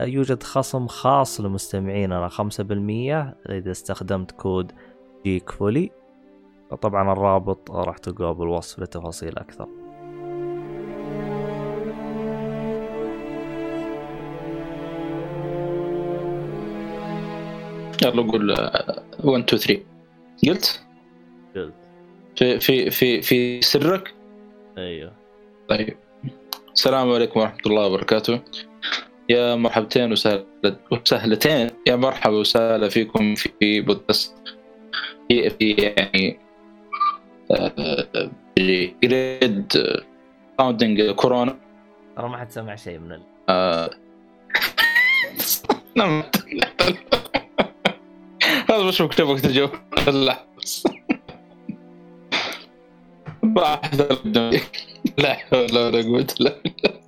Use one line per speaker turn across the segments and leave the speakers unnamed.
يوجد خصم خاص لمستمعيننا 5% إذا استخدمت كود جيك فولي طبعا الرابط راح تلقاه بالوصف لتفاصيل أكثر.
يلا قول 1 2 3 قلت؟
قلت.
في في في في سرك؟
أيوه.
طيب. السلام عليكم ورحمة الله وبركاته. يا مرحبتين وسهلتين. يا مرحبا وسهلا فيكم في بودكاست في في يعني جريد فاوندنج كورونا.
ترى ما حد سمع شيء من ال...
آه. نعم. هذا مش تجو لا. راح لا حول ولا قوة إلا بالله.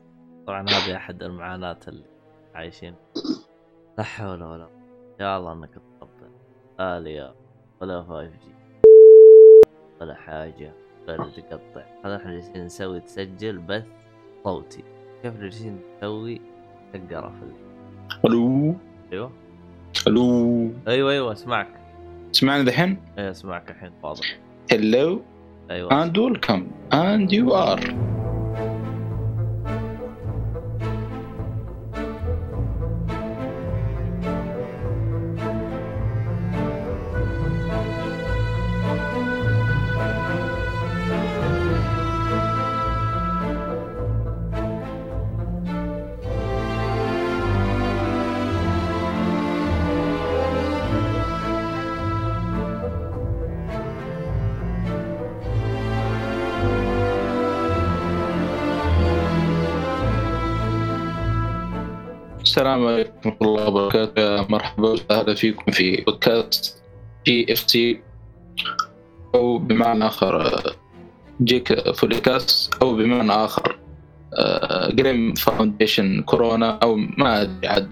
طبعا هذه أحد المعاناة اللي عايشين. لا حول ولا يا الله إنك تقبل اليا ولا 5 جي ولا حاجة. ولا تقطع. هذا إحنا جالسين نسوي تسجل بث صوتي. كيف جالسين نسوي في
ألو؟
أيوه.
ألو؟
أيوه أيوه أسمعك.
تسمعني الحين؟
أيوه أسمعك الحين واضح
هلو
أيوه.
And welcome. And you are. السلام عليكم ورحمة الله وبركاته. يا مرحبا وسهلا فيكم في بودكاست جي اف سي أو بمعنى آخر جيك فوليكاس أو بمعنى آخر جريم فاونديشن كورونا أو ما أدري عاد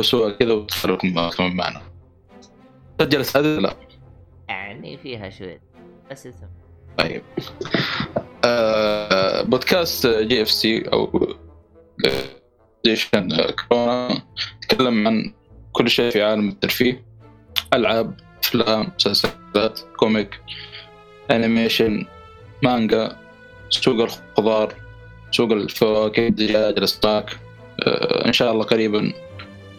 سوء كذا وتخلكم كمان معنا سجلت هذه لا؟
يعني فيها شوية بس اسم
طيب. آه بودكاست جي اف سي أو Foundation Corona نتكلم عن كل شيء في عالم الترفيه. ألعاب أفلام مسلسلات comic animation مانجا سوق الخضار سوق الفواكه الدجاج الأسماك. آه إن شاء الله قريبا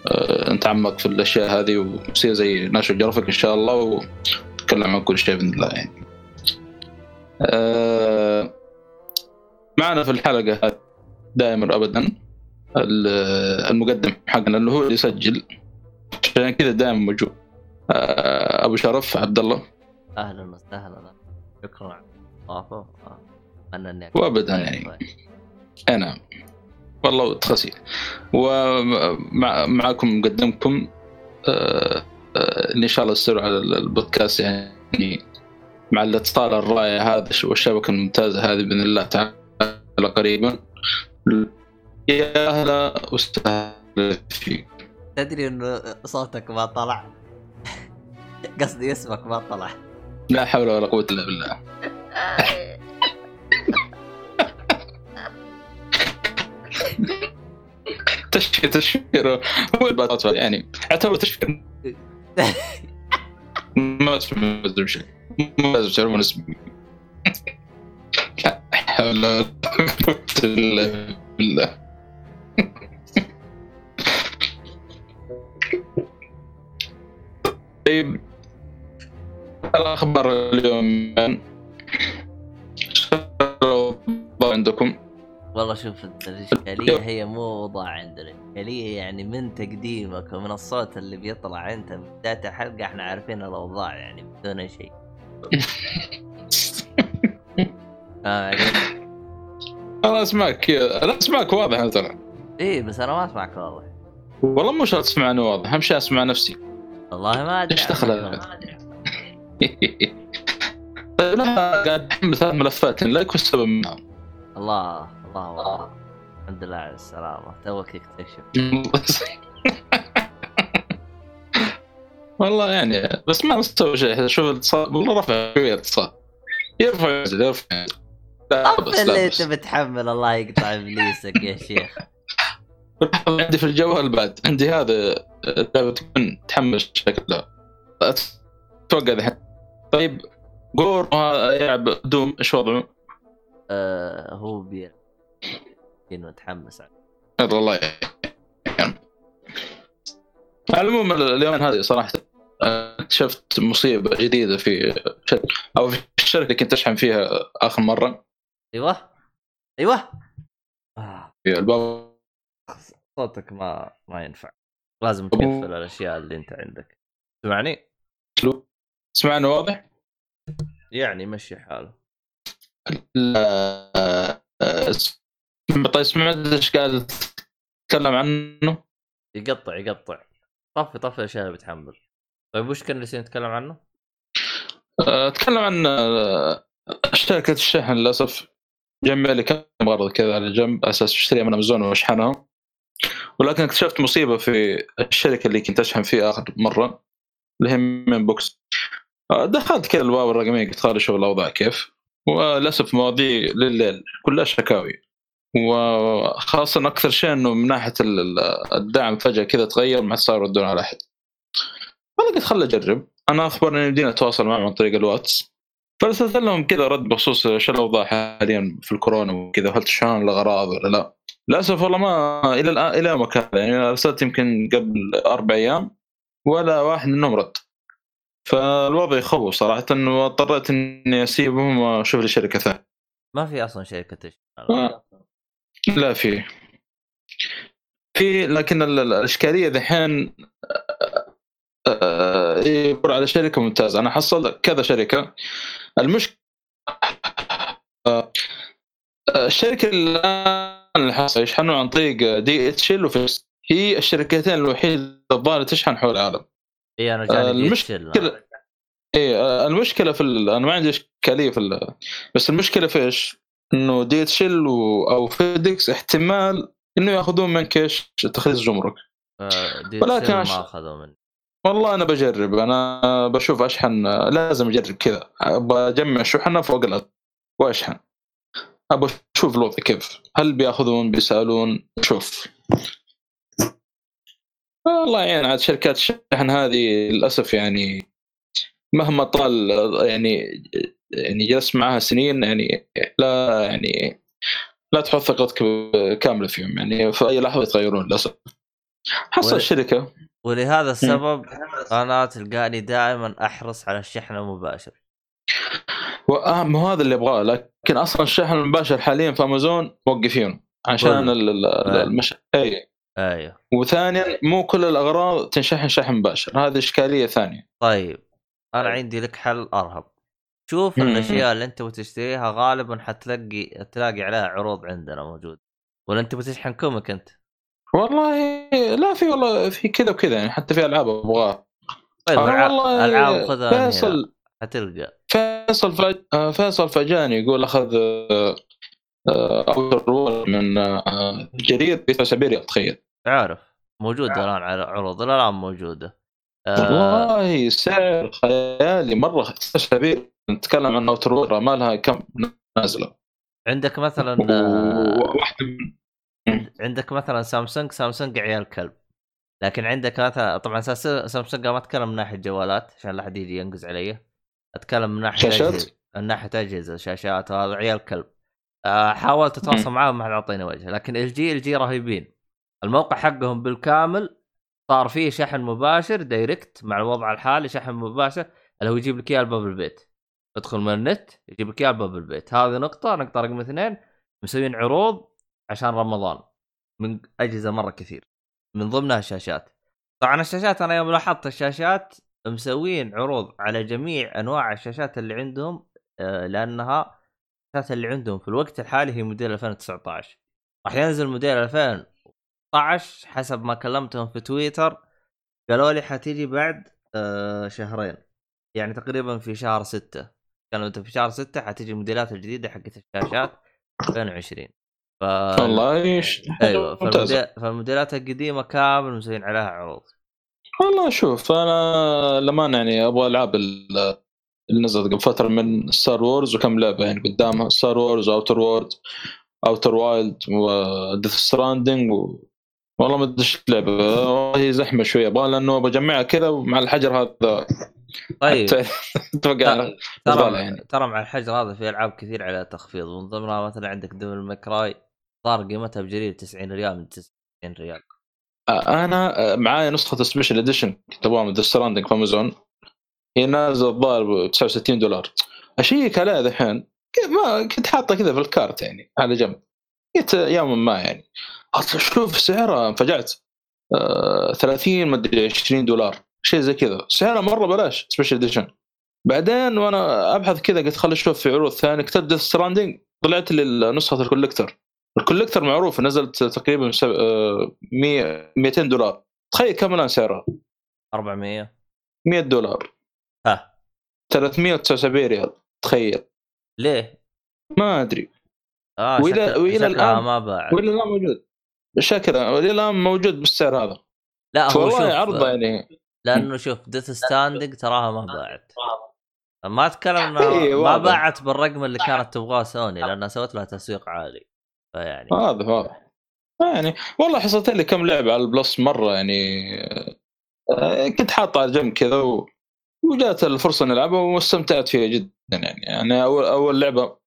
آه نتعمق في الأشياء هذه ونصير زي National Geographic إن شاء الله ونتكلم عن كل شيء بإذن الله يعني. آه معنا في الحلقة هذه دائما ابدا المقدم حقنا اللي هو اللي يسجل. عشان كذا دائما موجود أبو شرف عبد الله.
أهلا وسهلا. شكرا. على الاضافه انني
وابدا يعني. أي نعم. والله تخسي ومعكم مقدمكم اللي إن شاء الله يصير على البودكاست يعني مع الاتصال الرائع هذا والشبكة الممتازة هذه بإذن الله تعالى قريبا. يا أهلا وسهلا فيك.
تدري إنه صوتك ما طلع؟ قصدي اسمك ما طلع.
لا حول ولا قوة إلا بالله. تشفير تشفير هو يعني اعتبر تشفير ما تفهم شيء. ما تعرفون اسمي لا حول ولا قوة إلا بالله. طيب. الأخبار اليوم. عندكم.
والله شوف الاشكاليه هي مو اوضاع عندنا. الاشكاليه يعني من تقديمك ومن الصوت اللي بيطلع انت في بدايه الحلقة إحنا عارفين الأوضاع يعني بدون شيء. آه
أنا أسمعك أنا أسمعك واضح ترى
إيه بس أنا ما أسمعك واضح.
والله مو شرط تسمعني واضح أهم شيء أسمع نفسي.
والله ما أدري
إيش دخل؟
عنكم.
طيب لا قاعد احمل ثلاث ملفات لايك والسبب منهم
الله الله والله الحمد لله على السلامة. توك تكتشف
والله يعني بس ما مستوى شيء. شوف الاتصال والله رفع شوية الاتصال. يرفع ينزل يرفع ينزل. لا بس
اللي
لا أنت
بتحمل الله يقطع إبليسك يا شيخ.
عندي في الجوال بعد. عندي هذا لعبه تكون تحمس شكلها أتوقع الحين طيب جور يلعب دوم إيش وضعه؟
آه هو بير انه متحمس
يلا الله يعني. على العموم اليوم هذه صراحة اكتشفت مصيبة جديدة في أو في الشركة اللي كنت أشحن فيها آخر مرة.
أيوه. أيوه. آه.
في الباب.
صوتك ما ما ينفع لازم تقفل الأشياء اللي أنت عندك تسمعني؟
سمعنا واضح؟
يعني مشي حاله
لا طيب سمعت إيش قاعد تتكلم عنه؟
يقطع يقطع طفي طفي الاشياء اللي بتحمل طيب وش كان اللي نتكلم عنه؟
أتكلم عن آه، شركة الشحن للأسف جمع لي كم غرض كذا على جنب أساس اشتريها من أمازون وأشحنها ولكن اكتشفت مصيبة في الشركة اللي كنت أشحن فيها آخر مرة اللي هي من بوكس آه، دخلت كذا الباب الرقمية قلت خالي شوف الأوضاع كيف وللأسف مواضيع لليل كلها شكاوي وخاصة أكثر شيء إنه من ناحية ال- ال- الدعم فجأة كذا تغير ما صار يردون على أحد. فأنا قلت خل أجرب، أنا أخبرني يمدينا أتواصل معهم عن طريق الواتس. فارسلت لهم كذا رد بخصوص شو الأوضاع حاليا في الكورونا وكذا هل تشحنون الأغراض ولا لا؟ للأسف والله ما إلى الآن إلى مكان يعني أرسلت يمكن قبل أربع أيام ولا واحد منهم رد. فالوضع يخوف صراحة واضطريت إني أسيبهم وأشوف لي شركة ثانية.
ما في أصلا شركة
آه. لا في في لكن ال- ال- الإشكالية دحين آه، يقول على شركة ممتازة أنا حصل كذا شركة المشكلة الشركة الآن اللي حصل يشحنون عن طريق دي اتش ال وفيس هي الشركتين الوحيده الظاهره تشحن حول العالم
إي أنا جاني
آه،
تشيل.
إي آه، المشكلة في ال... أنا ما عندي إشكالية في ال... بس المشكلة في إيش؟ إنه DHL و... أو FedEx احتمال إنه يأخذون منك إيش؟ تخليص جمرك
آه، دي
ولكن
ما أخذوا مني
والله أنا بجرب أنا بشوف أشحن لازم أجرب كذا بجمع شحنة فوق الأرض وأشحن أبغى أشوف الوضع كيف. هل بيأخذون بيسألون؟ شوف. والله يعني عاد شركات الشحن هذه للأسف يعني مهما طال يعني يعني جلست معها سنين يعني لا يعني لا تحط ثقتك كاملة فيهم يعني في أي لحظة يتغيرون للأسف. حصل الشركة
ولهذا السبب أنا تلقاني دائما أحرص على الشحن المباشر.
واهم هذا اللي ابغاه لكن أصلا الشحن المباشر حاليا في أمازون موقفين عشان ال-
آه.
المش... اي
أيوه.
وثانيا مو كل الأغراض تنشحن شحن مباشر هذه إشكالية ثانية.
طيب أنا عندي لك حل أرهب. شوف. الأشياء اللي أنت بتشتريها غالبا حتلاقي تلاقي عليها عروض عندنا موجود. ولا أنت بتشحن كوميك أنت؟
والله لا في والله في كذا وكذا يعني حتى في ألعاب أبغاها.
طيب العاب ألعاب خذها
فيصل
حتلقى
فيصل فج... آه، فيصل فجاني يقول أخذ آه، آه، Outer World من جرير ب 79 ريال تخيل
عارف موجوده الآن على عروض الآن موجودة. آه.
والله سعر خيالي مرة. 79 نتكلم عن Outer World ما لها كم نازلة.
عندك مثلا عندك مثلا سامسونج سامسونج عيال كلب. لكن عندك مثلا طبعا سامسونج ما أتكلم من ناحية جوالات عشان لا احد يجي ينقز علي. أتكلم من ناحية
شاشات؟
من ناحية أجهزة شاشات وهذا عيال كلب. آه، حاولت أتواصل معاهم ما حد أعطيني وجه لكن LG LG رهيبين. الموقع حقهم بالكامل صار فيه شحن مباشر direct مع الوضع الحالي شحن مباشر اللي هو يجيب لك إياه لباب البيت. تدخل من النت يجيب لك إياه لباب البيت. هذه نقطة نقطة رقم اثنين مسوين عروض عشان رمضان من أجهزة مرة كثير من ضمنها الشاشات. طبعا الشاشات أنا يوم لاحظت الشاشات مسوين عروض على جميع أنواع الشاشات اللي عندهم آه، لأنها الشاشات اللي عندهم في الوقت الحالي هي موديل 2019 راح ينزل موديل 2019 حسب ما كلمتهم في تويتر قالوا لي حتيجي بعد آه شهرين. يعني تقريبا في شهر ستة. كانوا أنت في شهر ستة حتيجي الموديلات الجديدة حقت الشاشات 2020 ف
والله
أيوه فالموديل... فالموديلات القديمة كامل مسوين عليها عروض.
والله شوف أنا لما يعني أبغى العاب اللي نزلت قبل فترة من Star Wars وكم لعبة يعني قدامها Star Wars Outer World Outer Wilds و Death Stranding و... والله ما أدري إيش اللعبة. هي زحمة شوية أبغى لأنه بجمعها كذا مع الحجر هذا.
طيب.
أتوقع
ترى يعني. ترى مع الحجر هذا في ألعاب كثير على تخفيض من ضمنها مثلا عندك Devil May Cry صار قيمتها بجرير 90 ريال من 90 ريال.
أنا معايا نسخة special edition كنت ابغاها من Stranding في أمازون. هي نازلة الظاهر ب 69 دولار. أشيك عليها ذحين ما كنت حاطه كذا في ال cart يعني على جنب. قلت يوما ما يعني. شوف سعرها انفجعت. آه 30 ما أدري 20 دولار. شيء زي كذا. سعرها مرة بلاش special edition بعدين وأنا أبحث كذا قلت خليني أشوف في عروض ثانية. كتبت Death Stranding طلعت لي نسخه ال collector ال collector معروف نزلت تقريبا 200 آه، دولار. تخيل كم الآن سعرها؟
400
100 دولار.
ها.
379 ريال. تخيل.
ليه؟
ما أدري.
آه والى وإلى الان ما باع.
وإلى الآن موجود. شكرا وإلى الآن موجود بالسعر هذا.
لا هو
والله عرضه يعني.
لأنه شوف Death Stranding تراها ما باعت. ما أتكلم إيه ما باعت بالرقم اللي كانت تبغاه سوني لأنها سوت لها تسويق عالي. فيعني
واضح واضح يعني والله حصلت لي كم لعبة على ال Plus مرة يعني آه، كنت حاطها على جنب كذا و... وجات الفرصة نلعبها واستمتعت فيها جدا يعني. يعني أول أول لعبة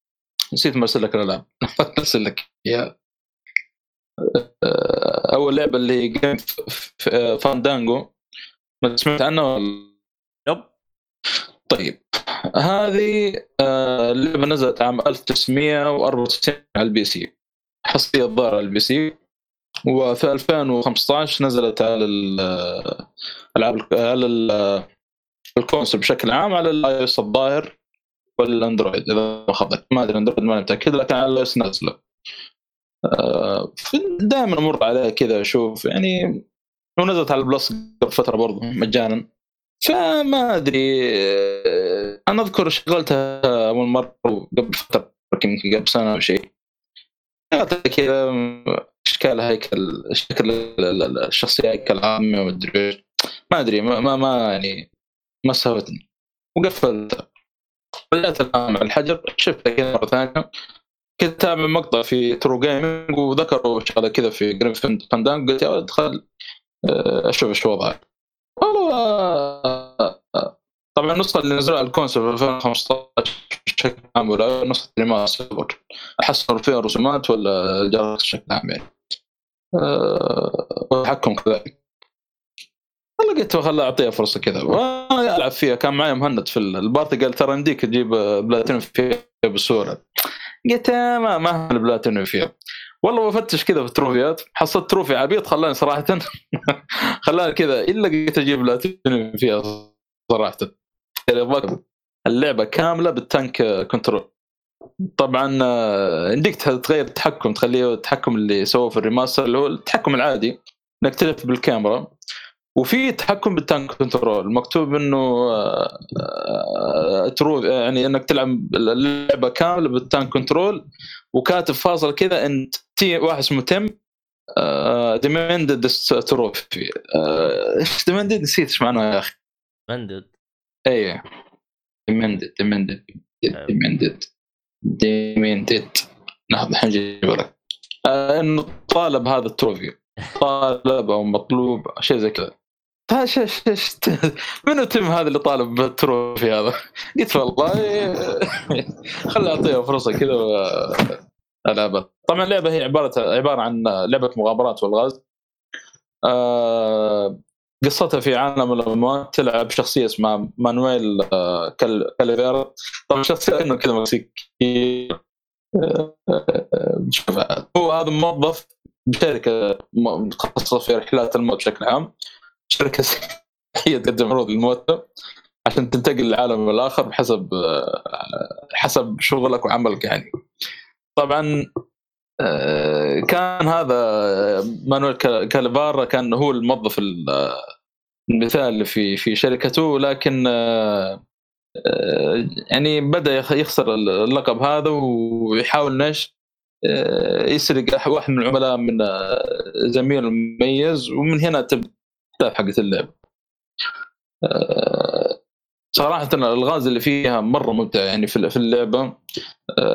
نسيت مرسل لك الألعاب. أرسل لك إياها. آه، أول لعبة اللي Grim Fandango. ما سمعت عنها ولا؟
yep
طيب هذه آه، اللعبه نزلت عام 1994 على ال PC. حصرية الظاهر على ال PC. وفي 2015 نزلت على الالعاب على ال console بشكل عام على ال iOS الظاهر والأندرويد. إذا ما خطأت ما أدري أندرويد ماني متأكد لكن على ال iOS نازلة. آه، دائما أمر عليها كذا أشوف يعني ونزلت على ال Plus قبل فترة برضه مجانا. فما أدري آه، أنا أذكر شغلتها أول مرة قبل فترة يمكن قبل سنة أو شيء. كذا إشكال هيكل شكل الشخصية هيكل عامة ما أدري ما ما, ما يعني ما سوتني وقفلتها رجعت الان مع الحجر شفتها كذا مرة ثانية. كنت اتابع مقطع في True Gaming وذكروا شغله كذا في Grim Fandango قلت يا خل آه، أشوف إيش وضعه. والله طبعا النسخه اللي نزلها ال console في 2015 بشكل عام ولا نسخة remaster حصلوا فيها رسومات ولا الجرس بشكل عام يعني. والتحكم كذلك. والله قلت خلها أعطيها فرصة كذا. ألعب فيها. كان معي مهند في ال party قال ترى يمديك تجيب بلاتينيوم فيها بسهوله قلت ما ما البلاتينيوم فيها. والله بفتش كذا في التروفيات. حصلت trophy عبيط خلاني صراحة. خلاني كذا. إلا قلت أجيب بلاتينيوم فيها صراحة. اللعبة كاملة بال tank control. طبعا آه، يمديك تغير التحكم تخليه التحكم اللي سووه في ال remaster اللي هو التحكم العادي إنك تلف بالكاميرا. وفي تحكم بال tank control مكتوب إنه آه، آه، تروح يعني إنك تلعب اللعبة كاملة بال tank control. وكاتب فاصل كذا إن تي واحد اسمه Tim demanded trophy إيش demanded نسيت إيش معناه يا أخي.
demanded
اي demanded demanded demanded demanded لحظه الحين أجيب لك. آه، إنه طالب هذا ال trophy طالب أو مطلوب شيء زي كذا. إيش إيش إيش منو Tim هذا اللي طالب بال trophy هذا؟ قلت والله خلي اعطيها فرصة كذا العبها طبعا اللعبة هي عبارة عبارة عن لعبة مغامرات والغاز. آه قصتها في عالم الاموات تلعب شخصية اسمها مانويل آه كاليفيرا طبعا شخصية إنه كذا مكسيكي آه هو هذا موظف بشركة متخصصة في رحلات الموت بشكل عام. شركة هي تقدم عروض للموتى عشان تنتقل للعالم الآخر بحسب حسب شغلك وعملك يعني. طبعا كان هذا مانويل كاليفارا كان هو الموظف مثال في في شركته لكن آه، آه، يعني بدأ يخسر اللقب هذا ويحاول نش آه، يسرق واحد من العملاء من زميله المميز ومن هنا تبدأ حقت اللعبه صراحة الألغاز اللي فيها مرة ممتع يعني في اللعبة.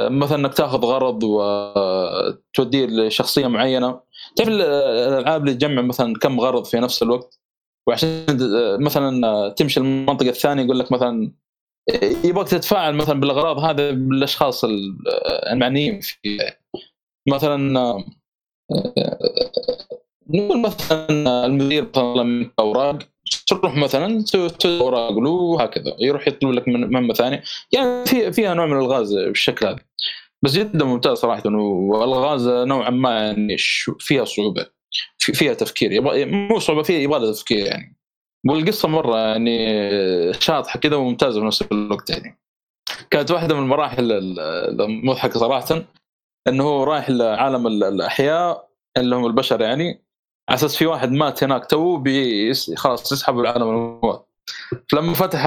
مثلا إنك تاخذ غرض وتوديه لشخصية معينة. تعرف الألعاب اللي تجمع مثلا كم غرض في نفس الوقت؟ وعشان مثلا تمشي المنطقة الثانية يقول لك مثلا يبغاك تتفاعل مثلا بالأغراض هذا بالأشخاص المعنيين فيه مثلا نقول مثلا المدير طلب أوراق تروح مثلا تسوي أوراق له وهكذا يروح يطلب لك مهمة ثانية. يعني في فيها نوع من الغاز بالشكل هذا. بس جدا ممتاز صراحة والغاز نوعا ما يعني فيها صعوبة. فيها تفكير. مو صعوبه فيها يبغى لها تفكير يعني. والقصة مرة يعني شاطحة كذا وممتازة في نفس الوقت يعني. كانت واحدة من المراحل المضحكة صراحة إنه هو رايح لعالم الأحياء اللي هم البشر يعني. على أساس في واحد مات هناك تو خلاص يسحب العالم الموت. فلما فتح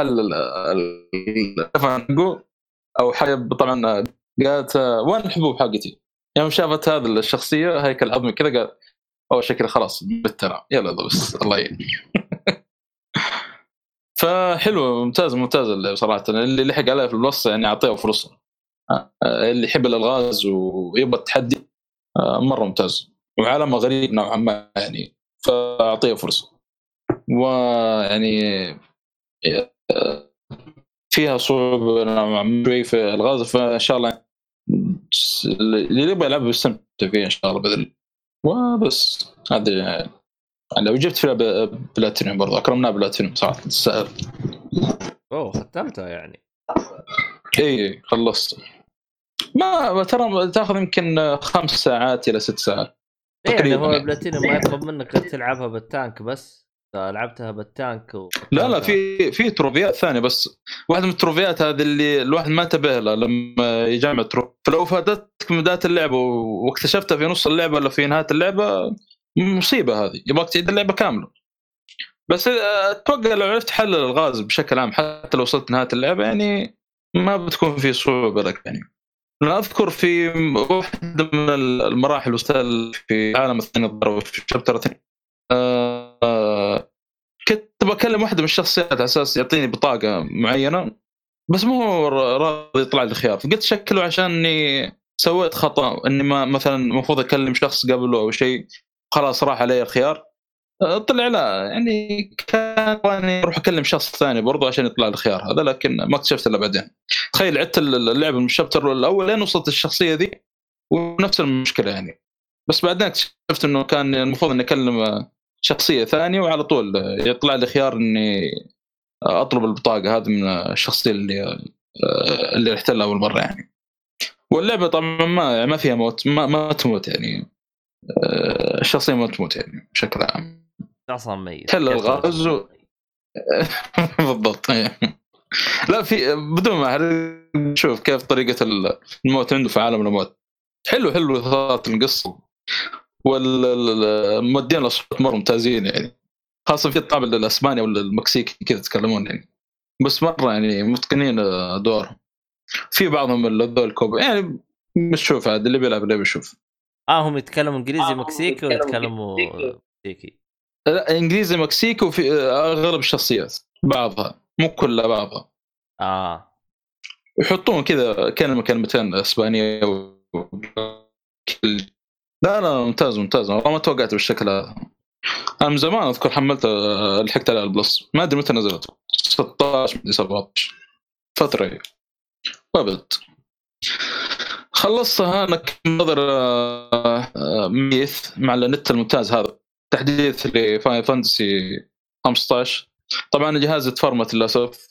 الدفن أو حاجة طبعا قالت وين الحبوب حقتي؟ يوم شافت هذه الشخصية هيكل عظمي كذا قال اول شكل خلاص بالترى. يلا بس الله يعين. فحلو ممتاز ممتاز صراحة. اللي لحق عليها في ال Plus يعني أعطيه فرصة. آه، اللي يحب الألغاز ويبغى التحدي آه، مرة ممتاز. وعالمه غريب نوعا ما يعني فأعطيه فرصة. ويعني آه، فيها صعوبة نوعا ما شوي في الغاز فإن شاء الله اللي يبغى يلعب يستمتع فيها إن شاء الله بإذن الله. وبس. هذا يعني لو جبت فيها بلاتينيوم برضه اكرمناه بلاتينيوم صراحة تستاهل.
أوه ختمتها يعني.
إي خلصت. ما ترى تاخذ يمكن خمس ساعات إلى ست ساعات.
إيه يعني هو بلاتينيوم ما يطلب منك غير تلعبها بالتانك بس. لعبتها بالتانك و...
لا لا في في trophy ات ثانية بس. واحدة من ال trophy ات هذه اللي الواحد ما انتبه لها لما يجمع trophy فلو فاتتك بداية اللعبة واكتشفتها في نص اللعبة ولا في نهاية اللعبة مصيبة هذه. يبغاك تعيد اللعبة كاملة. بس أتوقع لو عرفت حل الغاز بشكل عام حتى لو وصلت نهاية اللعبة يعني ما بتكون في صعوبة لك يعني. أنا أذكر في واحدة من المراحل وصلت في عالم الثاني في شابتر آه كنت بكلم واحدة من الشخصيات على أساس يعطيني بطاقة معينة بس مو راضي يطلع لي خيار. فقلت شكله عشان إني سويت خطأ إني ما مثلا المفروض أكلم شخص قبله أو شيء خلاص راح علي الخيار. طلع لا يعني كان أروح أكلم شخص ثاني برضه عشان يطلع الخيار هذا لكن ما اكتشفت إلا بعدين. تخيل عدت اللعبة من الشابتر الأول لين وصلت الشخصية ذي ونفس المشكلة يعني. بس بعدين اكتشفت إنه كان المفروض إني أكلم شخصية ثانية وعلى طول يطلع لي خيار إني أطلب البطاقة هذه من الشخصية اللي اللي رحت لها أول مرة يعني. واللعبة طبعا ما ما فيها موت ما, ما تموت يعني. الشخصيه ما تموت يعني بشكل عام.
أصلا ميت
تحل الغاز و... بالضبط. لا في بدون ما شوف كيف طريقة الموت عنده في عالم الاموات حلو حلو القصة. والمودين الاصوات مرة ممتازين يعني خاصة في الطابع الأسباني ولا المكسيكي كذا يتكلمون يعني. بس مرة يعني متقنين دورهم في بعضهم هذول الكوب يعني بنشوف عاد اللي بيلعب اللي بيشوف.
آه هم يتكلموا إنجليزي آه مكسيكي ويتكلموا مكسيكي.
لا إنجليزي مكسيكي وفي أغلب الشخصيات بعضها. مو كلها بعضها.
آه.
يحطون كذا كلمة كلمتين أسبانية و... لا لا ممتاز ممتاز. والله ما توقعت بالشكل هذا. أنا من زمان أذكر حملت لحقت على ال Plus ما أدري متى نزلت. 16 17 فترة هي ابد خلصتها أنا نظر آه، ميث مع النت الممتاز هذا. تحديث ل Final Fantasy 15 طبعا جهازي تفرمت للأسف.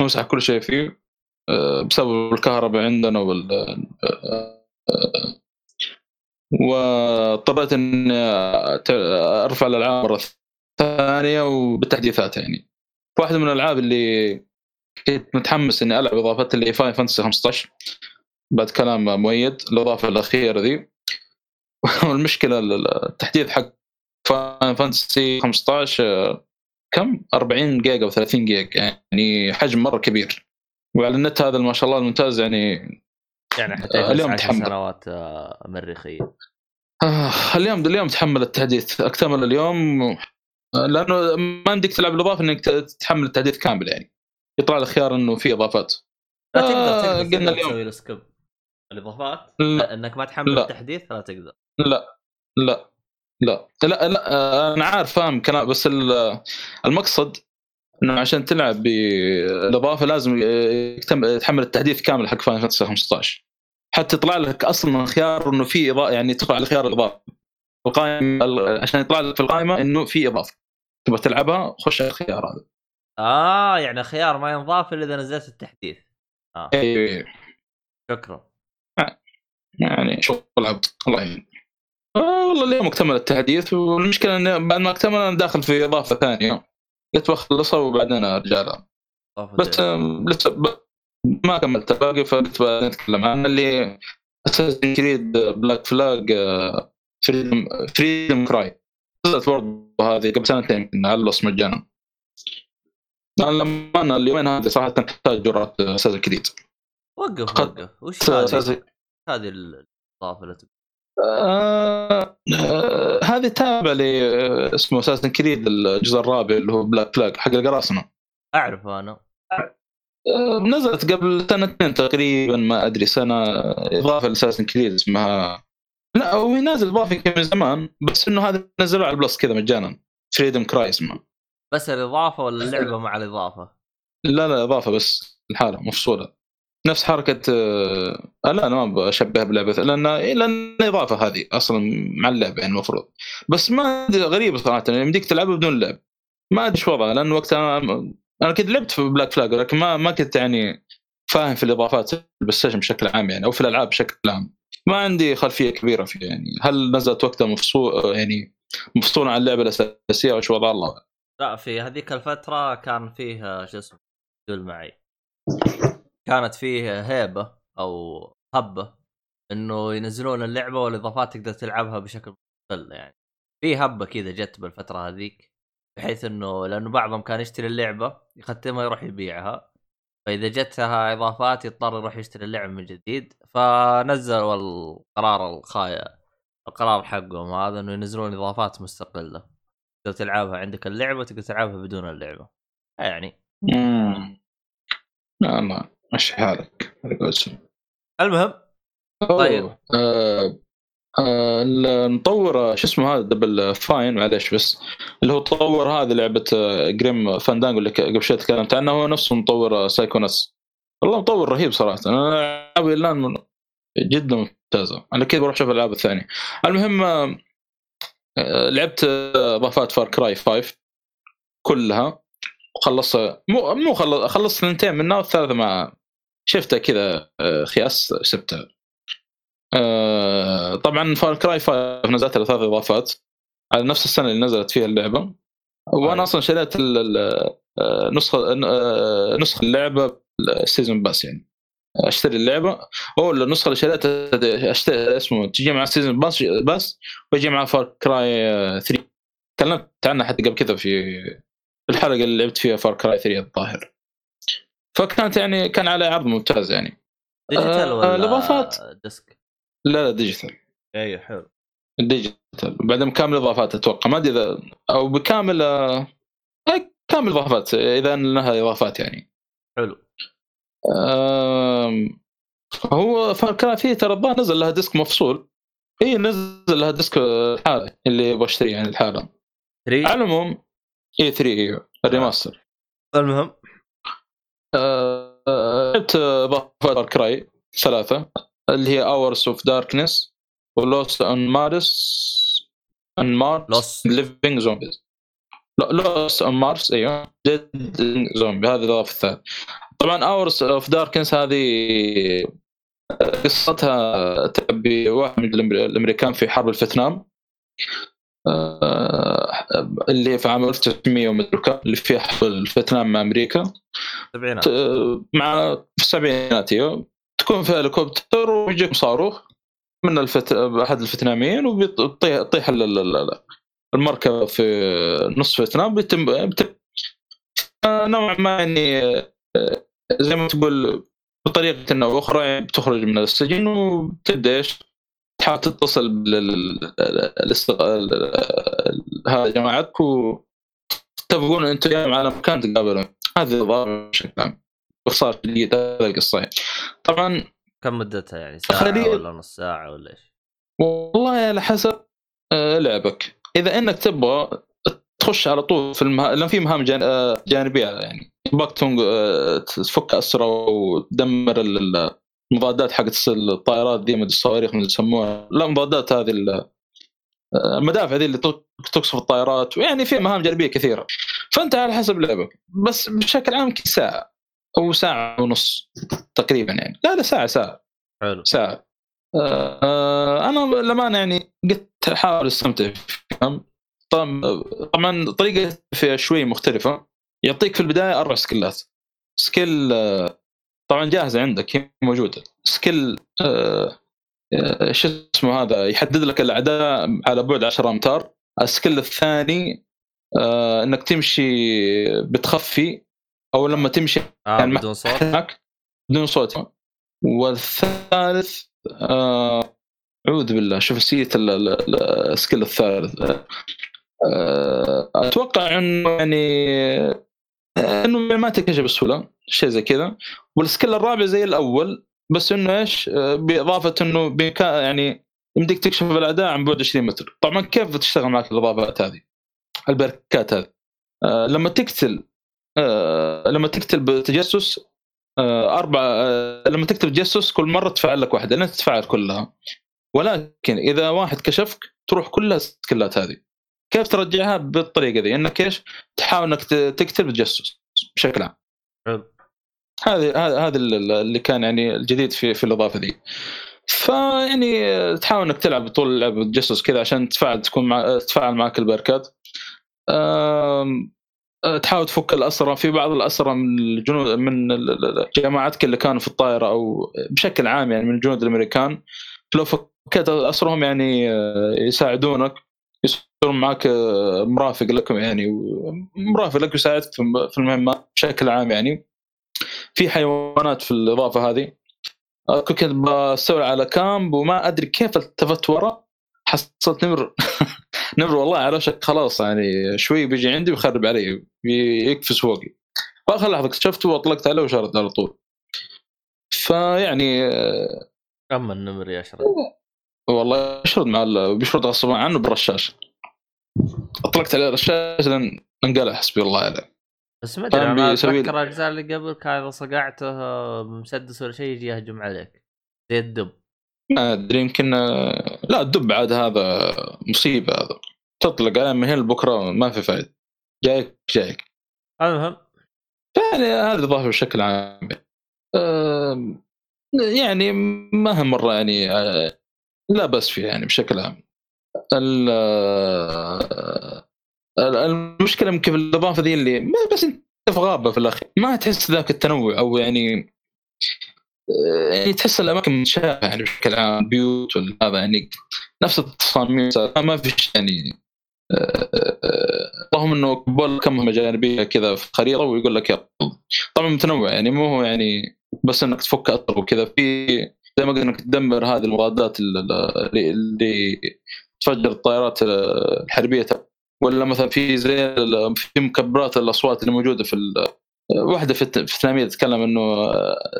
مسح كل شيء فيه. آه، بسبب الكهرباء عندنا وال آه، واضطريت اني أرفع الألعاب مرة ثانية وبالتحديثات يعني. واحدة من الألعاب اللي كنت متحمس إني ألعب اضافه اللي Final Fantasy 15 بعد كلام مؤيد الإضافة الأخيرة ذي والمشكلة التحديث حق Final Fantasy 15 كم؟ 40 جيجا أو 30 جيجا يعني حجم مرة كبير. وعلى النت هذا ما شاء الله الممتاز يعني
يعني حتى
آه، اليوم
اليوم
تحمل.
سنوات آه، مريخية.
آه اليوم اليوم تحمل التحديث اكتمل اليوم. آه، لأنه ما عندك تلعب الاضافه إنك تحمل التحديث كامل يعني. يطلع لك خيار إنه في إضافات.
لا تقدر تقدر,
قلنا
تقدر
اليوم.
تسوي له سكيب الإضافات
لا.
إنك ما تحمل
لا.
التحديث لا تقدر.
لا لا. لا. لا. لا أنا عارف فاهم كلام بس ال- المقصد إنه عشان تلعب بالاضافه لازم تحمل التحديث كامل حق Final Fantasy 15 حتى يطلع لك أصلا خيار إنه في اضافه يعني تدخل على خيار الإضافة. القائمة ال- عشان يطلع لك في القائمة إنه في إضافة. تبغى تلعبها خش على الخيار هذا.
آه يعني خيار ما ينضاف إلا إذا نزلت التحديث. آه.
إيه،
شكرا.
يعني شغل عبط الله يعين. آه والله اليوم اكتمل التحديث والمشكلة إنه بعد ما اكتمل أنا داخل في إضافة ثانية. قلت بخلصها وبعدين أرجع لها. بس لسه. ما كملت. باقي فقلت نتكلم عنها اللي Assassin's Creed Black Flag Freedom Freedom Cry نزلت برضه هذه قبل سنتين يمكن على الوصف مجانا. أنا لما أنا اليومين هذه صراحة تحتاج جرعة Assassin's Creed.
وقف وقف. وش هذه؟ هذه الاضافه اللي
آه آه هذه تابع ل اسمه Assassin's Creed الجزء الرابع اللي هو Black Flag حق القراصنه
اعرف
أنا. نزلت قبل سنتين تقريبا ما أدري سنة إضافة ل Assassin's Creed اسمها. لا هو نازل اضافه من زمان بس إنه هذا نزلوه على ال Plus كذا مجانا. Freedom Cry اسمه.
بس الإضافة ولا اللعبة مع الإضافة؟
لا لا إضافة بس لحاله مفصولة. نفس حركة آه لا أنا ما بشبهها بلعبة لأن لأن اضافه هذه أصلا مع اللعبة يعني المفروض. بس ما أدري، غريبة صراحة يعني يمديك تلعبها بدون لعب. ما أدري شو وضعها لأن وقتها أنا كنت لعبت في Black Flag لكن ما ما كنت يعني فاهم في الإضافات play بشكل عام يعني أو في الألعاب بشكل عام. ما عندي خلفية كبيرة فيها يعني. هل نزلت وقتها مفصول يعني مفصوله عن اللعبة الأساسية أو شو وضع الله.
لا في هذيك الفترة كان فيه شو اسمه قول معي. كانت فيه هيبة أو هبه إنه ينزلون اللعبة والإضافات تقدر تلعبها بشكل مستقل يعني. في هبه كذا جت بالفترة هذيك بحيث إنه لأنه بعضهم كان يشتري اللعبة يختمها يروح يبيعها. فإذا جتها إضافات يضطر يروح يشتري اللعبة من جديد. فنزلوا القرار الخايع القرار حقهم هذا إنه ينزلون إضافات مستقلة. تقدر تلعبها عندك اللعبة تقدر تلعبها بدون اللعبة. يعني.
امم مشي حالك على قولتهم.
المهم طيب.
آه آه المطور شو اسمه هذا Double Fine معلش بس. اللي هو طور هذه لعبة آه، Grim Fandango اللي قبل شوي تكلمت عنها هو نفسه مطور آه، Psychonauts والله مطور رهيب صراحة. أنا العابي الآن من- جدا ممتازة. أنا كذا بروح أشوف الألعاب الثانية. المهم آه، آه، لعبت آه، اضافات Far Cry 5 كلها. وخلصها مو مو خلص خلصت اثنتين منها والثالثة ما شفتها كذا آه، خياس سبتها آه، طبعا Far Cry 5 نزلت لها ثلاث إضافات. على نفس السنة اللي نزلت فيها اللعبة. وأنا
طيب.
أصلا شريت ال- ال- آه، نسخة نسخة اللعبة ال season pass يعني. أشتري اللعبة. أو النسخة اللي شريتها أشتري اسمه تجي مع season pass pass ويجي مع Far Cry 3 تكلمت عنها حتى قبل كذا في في الحلقة اللي لعبت فيها Far Cry 3 الظاهر. فكانت يعني كان على عرض ممتاز يعني.
digital
آه،
ولا
الإضافات.
disc؟
لا لا digital.
أيوه حلو.
digital. وبعدين كامل اضافات أتوقع. ما أدري إذا أو بكامل آه، كامل اضافات إذا لها إضافات يعني.
حلو.
آم، هو Cry 3 ترى نزل لها disc مفصول. إي نزل لها disc لحاله اللي يبغى يشتري يعني لحاله.
3
على العموم إي 3 إيوه ال remaster.
المهم.
آه، آه، لعبت اضافات Far Cry ثلاثة اللي هي Hours of Darkness و Lost on Mars on
Mars
Living Zombies Lost on Mars أيوه. Dead Zombie هذه الإضافة الثالثه طبعا Hours of Darkness هذه قصتها تبي واحد من الأمريكان في حرب الفيتنام. آه، اللي في عام 1900 ومدري كم اللي فيها حرب الفيتنام مع أمريكا.
سبعينات.
مع في السبعينات أيوه. تكون في هليكوبتر ويجيك صاروخ من الفت... أحد الفيتناميين وبيطيح المركبة في نصف فيتنام بيتم فنوعا ما يعني آه، زي ما تقول بطريقة أو أخرى يعني بتخرج من السجن وبتبدأ إيش؟ تحاول تتصل هذا جماعتك وتتفقون أنتم على مكان تقابلون. هذه الظاهره بشكل عام. باختصار شديد هذه القصة طبعا
كم مدتها يعني؟ ساعة خلي... ولا نص ساعة ولا إيش؟
والله على حسب آه، لعبك. إذا إنك تبغى تخش على طول في المها... لأن في مهام جان... آه، جانبية يعني. يبغاك آه، تفك اسرى وتدمر المضادات حقت الطائرات دي الصواريخ اللي يسموها. لا مضادات هذه المدافع ذي اللي تقصف الطائرات ويعني في مهام جانبية كثيرة. فأنت على حسب لعبك. بس بشكل عام ساعة أو ساعة ونص تقريبا يعني. لا لا ساعة ساعة.
حلو.
ساعة. آه أنا للأمانة يعني قلت أحاول أستمتع طبعا طريقة فيها شوي مختلفة. يعطيك في البداية أربع skillات. skill آه، طبعا جاهزة عندك هي موجودة. skill آه، آه، شو اسمه هذا يحدد لك الأعداء على بعد 10 أمتار. ال skill الثاني إنك تمشي بتخفي أو لما تمشي
آه يعني بدون صوت.
بدون صوت. والثالث آه أعوذ بالله شوف نسيت ال skill الثالث. آه أتوقع إنه يعني آه، إنه ما تكتشف بسهولة شيء زي كذا. وال skill الرابع زي الأول بس إنه إيش؟ آه، بإضافة إنه بإمكان يعني يمديك تكشف الاعداء عن بعد 20 متر. طبعا كيف بتشتغل معك الإضافات هذه؟ البركات هذه. آه لما تقتل آه لما تقتل بتجسس آه أربع آه لما تكتب تجسس كل مرة تفعل لك واحدة لين تتفعل كلها. ولكن إذا واحد كشفك تروح كلها السكلات هذه. كيف ترجعها بالطريقة ذي؟ إنك إيش؟ تحاول إنك تقتل بتجسس بشكل عام. هذه هذا اللي كان يعني الجديد في في الإضافة ذي. فيعني تحاول إنك تلعب طول اللعبه تجسس كذا عشان تفعل تكون مع تفعل معك البركات تحاول تفك الاسرى في بعض الاسرى من الجنود من جماعتك اللي كانوا في الطائرة أو بشكل عام يعني من الجنود الأمريكان لو فكيت أسرهم يعني آه، يساعدونك. يصيرون معك آه، مرافق لكم يعني مرافق لك يساعدك في المهمات بشكل عام يعني. في حيوانات في الإضافة هذه. كنت بستولي على كامب وما أدري كيف التفت ورا. حصلت نمر نمر والله على وشك خلاص يعني شوي بيجي عندي ويخرب علي يقفز فوقي فاخر لحظة اكتشفته وأطلقت عليه وشرد على طول. فيعني
اما النمر يشرد
والله يشرد مع بيشرد غصبا عنه بالرشاش أطلقت عليه الرشاش لين انقلع حسبي الله عليه
بس ما أدري أنا أتذكر الاجزاء اللي قبل كان إذا صقعته مسدس ولا شيء يجي يهجم عليك. زي الدب.
ما أدري يمكن لا الدب عاد هذا مصيبة هذا. تطلق عليه من هنا لبكرة ما في فائده جايك جايك.
المهم.
يعني هذه الاضافه بشكل عام. يعني ما هي مرة يعني لا بس فيها يعني بشكل عام. المشكلة يمكن في الاضافه ذي اللي بس انت في غابة في الأخير ما تحس ذاك التنوع أو يعني يعني تحس الأماكن متشابهة يعني بشكل عام بيوت ولا هذا يعني نفس التصاميم ما فيش يعني اللهم إنه بول كم جانبية كذا في الخريطه ويقول لك يلا. طبعا متنوع يعني مو هو يعني بس إنك تفك اثر وكذا في زي ما قلت إنك تدمر هذه المضادات اللي تفجر الطائرات الحربية. ولا مثلا في زي في مكبرات الأصوات اللي موجودة في واحدة في التلاميذ تتكلم إنه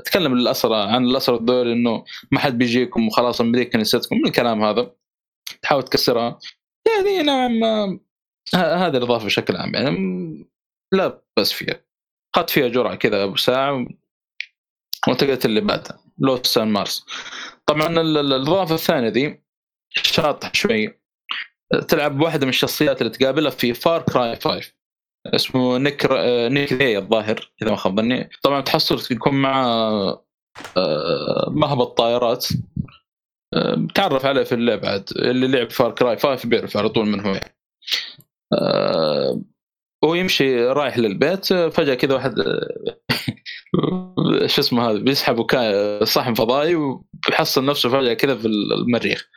تكلم للاسرى عن الاسرى الدول إنه ما حد بيجيكم وخلاص أمريكا نسيتكم من الكلام هذا. تحاول تكسرها. يعني نوعا ما هذه الإضافة بشكل عام. يعني لا بس فيها. اخذت فيها جرعة كذا أبو ساعة وانتقلت اللي بعدها. لوس سان مارس. طبعا الإضافة الثانية ذي شاطح شوي. تلعب واحدة من الشخصيات اللي تقابلها في Far Cry 5 اسمه Nick Nick Rye الظاهر إذا ما خاب ظني طبعا تحصل يكون مع آه، مهبط طائرات آه، تعرف عليه في اللعب عاد. اللي لعب Far Cry 5 بيعرف على طول من هو. يعني هو يمشي رايح للبيت فجأة كذا واحد شو اسمه هذا بيسحب صحن فضائي وبيحصل نفسه فجأة كذا في المريخ.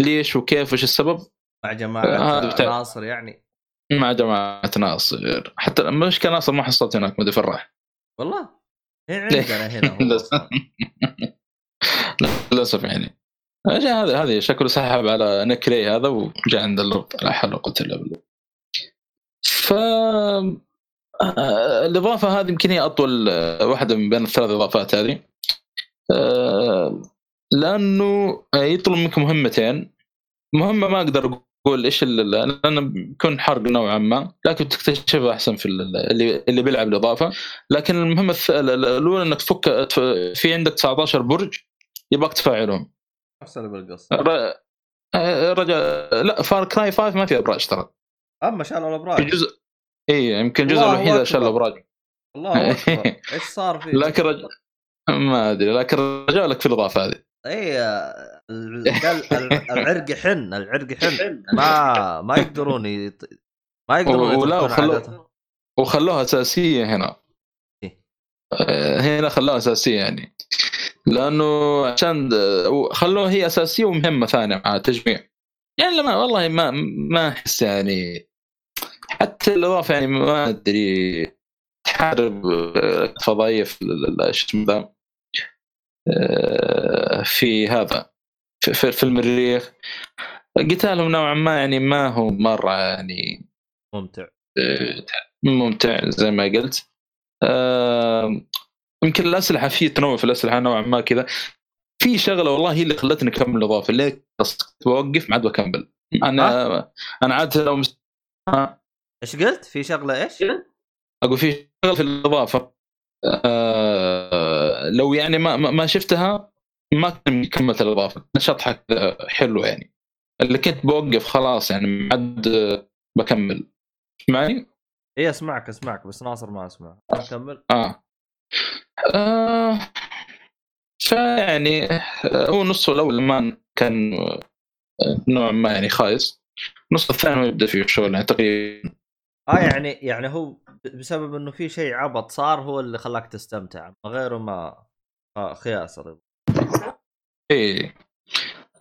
ليش وكيف وش السبب؟
مع جماعة ناصر. يعني.
مع جماعة ناصر. حتى المشكلة ناصر ما حصلت هناك ما أدري فين راح.
والله؟ هي عندنا هنا
للأسف. يعني. هذا هذه شكله سحب على نكري هذا وجاء عند اللوب لا حول ولا قوه إلا بالله. ف آه، الإضافة هذه يمكن هي أطول آه، واحدة من بين الثلاث إضافات هذه. آه، لأنه يطلب منك مهمتين. مهمة ما أقدر أقول إيش ال- لأنه بيكون حرق نوعا ما لكن تكتشفها أحسن في ال- اللي اللي بيلعب الإضافة. لكن المهمة الأولى إنك تفك تف- في عندك 19 برج يبغاك تفاعلهم.
اللي بالقصة
ر- آه، رجع لا فار كراي 5 ما في أبراج ترى.
أما شالوا الأبراج.
جزء إي يمكن الجزء الوحيد اللي شال. الأبراج.
الله أكبر. إيش صار فيه؟
لكن رجع ما أدري لكن رجع لك في الإضافة هذه.
اي العرق يحن العرق يحن ما ما يقدرون يط... ما يقدرون
ولا
عاداتهم.
وخلوها أساسية هنا.
إيه.
آه، هنا خلوها أساسية يعني. لأنه عشان آه، خلوها هي أساسية ومهمة ثانية مع تجميع يعني لما والله ما ما أحس يعني حتى الإضافة يعني ما أدري تحارب آه، فضائيه في ال- ال- شو اسمه ذا آه، في هذا في, في, المريخ. قتالهم نوعا ما يعني ما هو مرة يعني
ممتع.
ممتع زي ما قلت. آه، يمكن الأسلحة في تنوع في الأسلحة نوعا ما كذا. في شغلة والله هي اللي خلتني أكمل الإضافة اللي بوقف ما عاد بكمل أنا أنا عاده لو مس... ها؟
إيش قلت؟ في شغلة إيش؟
أقول في شغلة في الإضافة. آه، لو يعني ما ما شفتها ما كنت كملت الإضافة. شطحه حلو يعني. اللي كنت بوقف خلاص يعني ما عاد بكمل. معي؟
إي أسمعك أسمعك بس ناصر ما أسمع. كمل.
آه, آه فيعني آه، هو نصه الأول ما كان آه، نوعا ما يعني خايس. النص الثاني هو يبدأ فيه الشغل يعني تقريبا.
آه يعني يعني هو بسبب إنه في شيء عبط صار هو اللي خلاك تستمتع. غيره ما آه خياس
إيه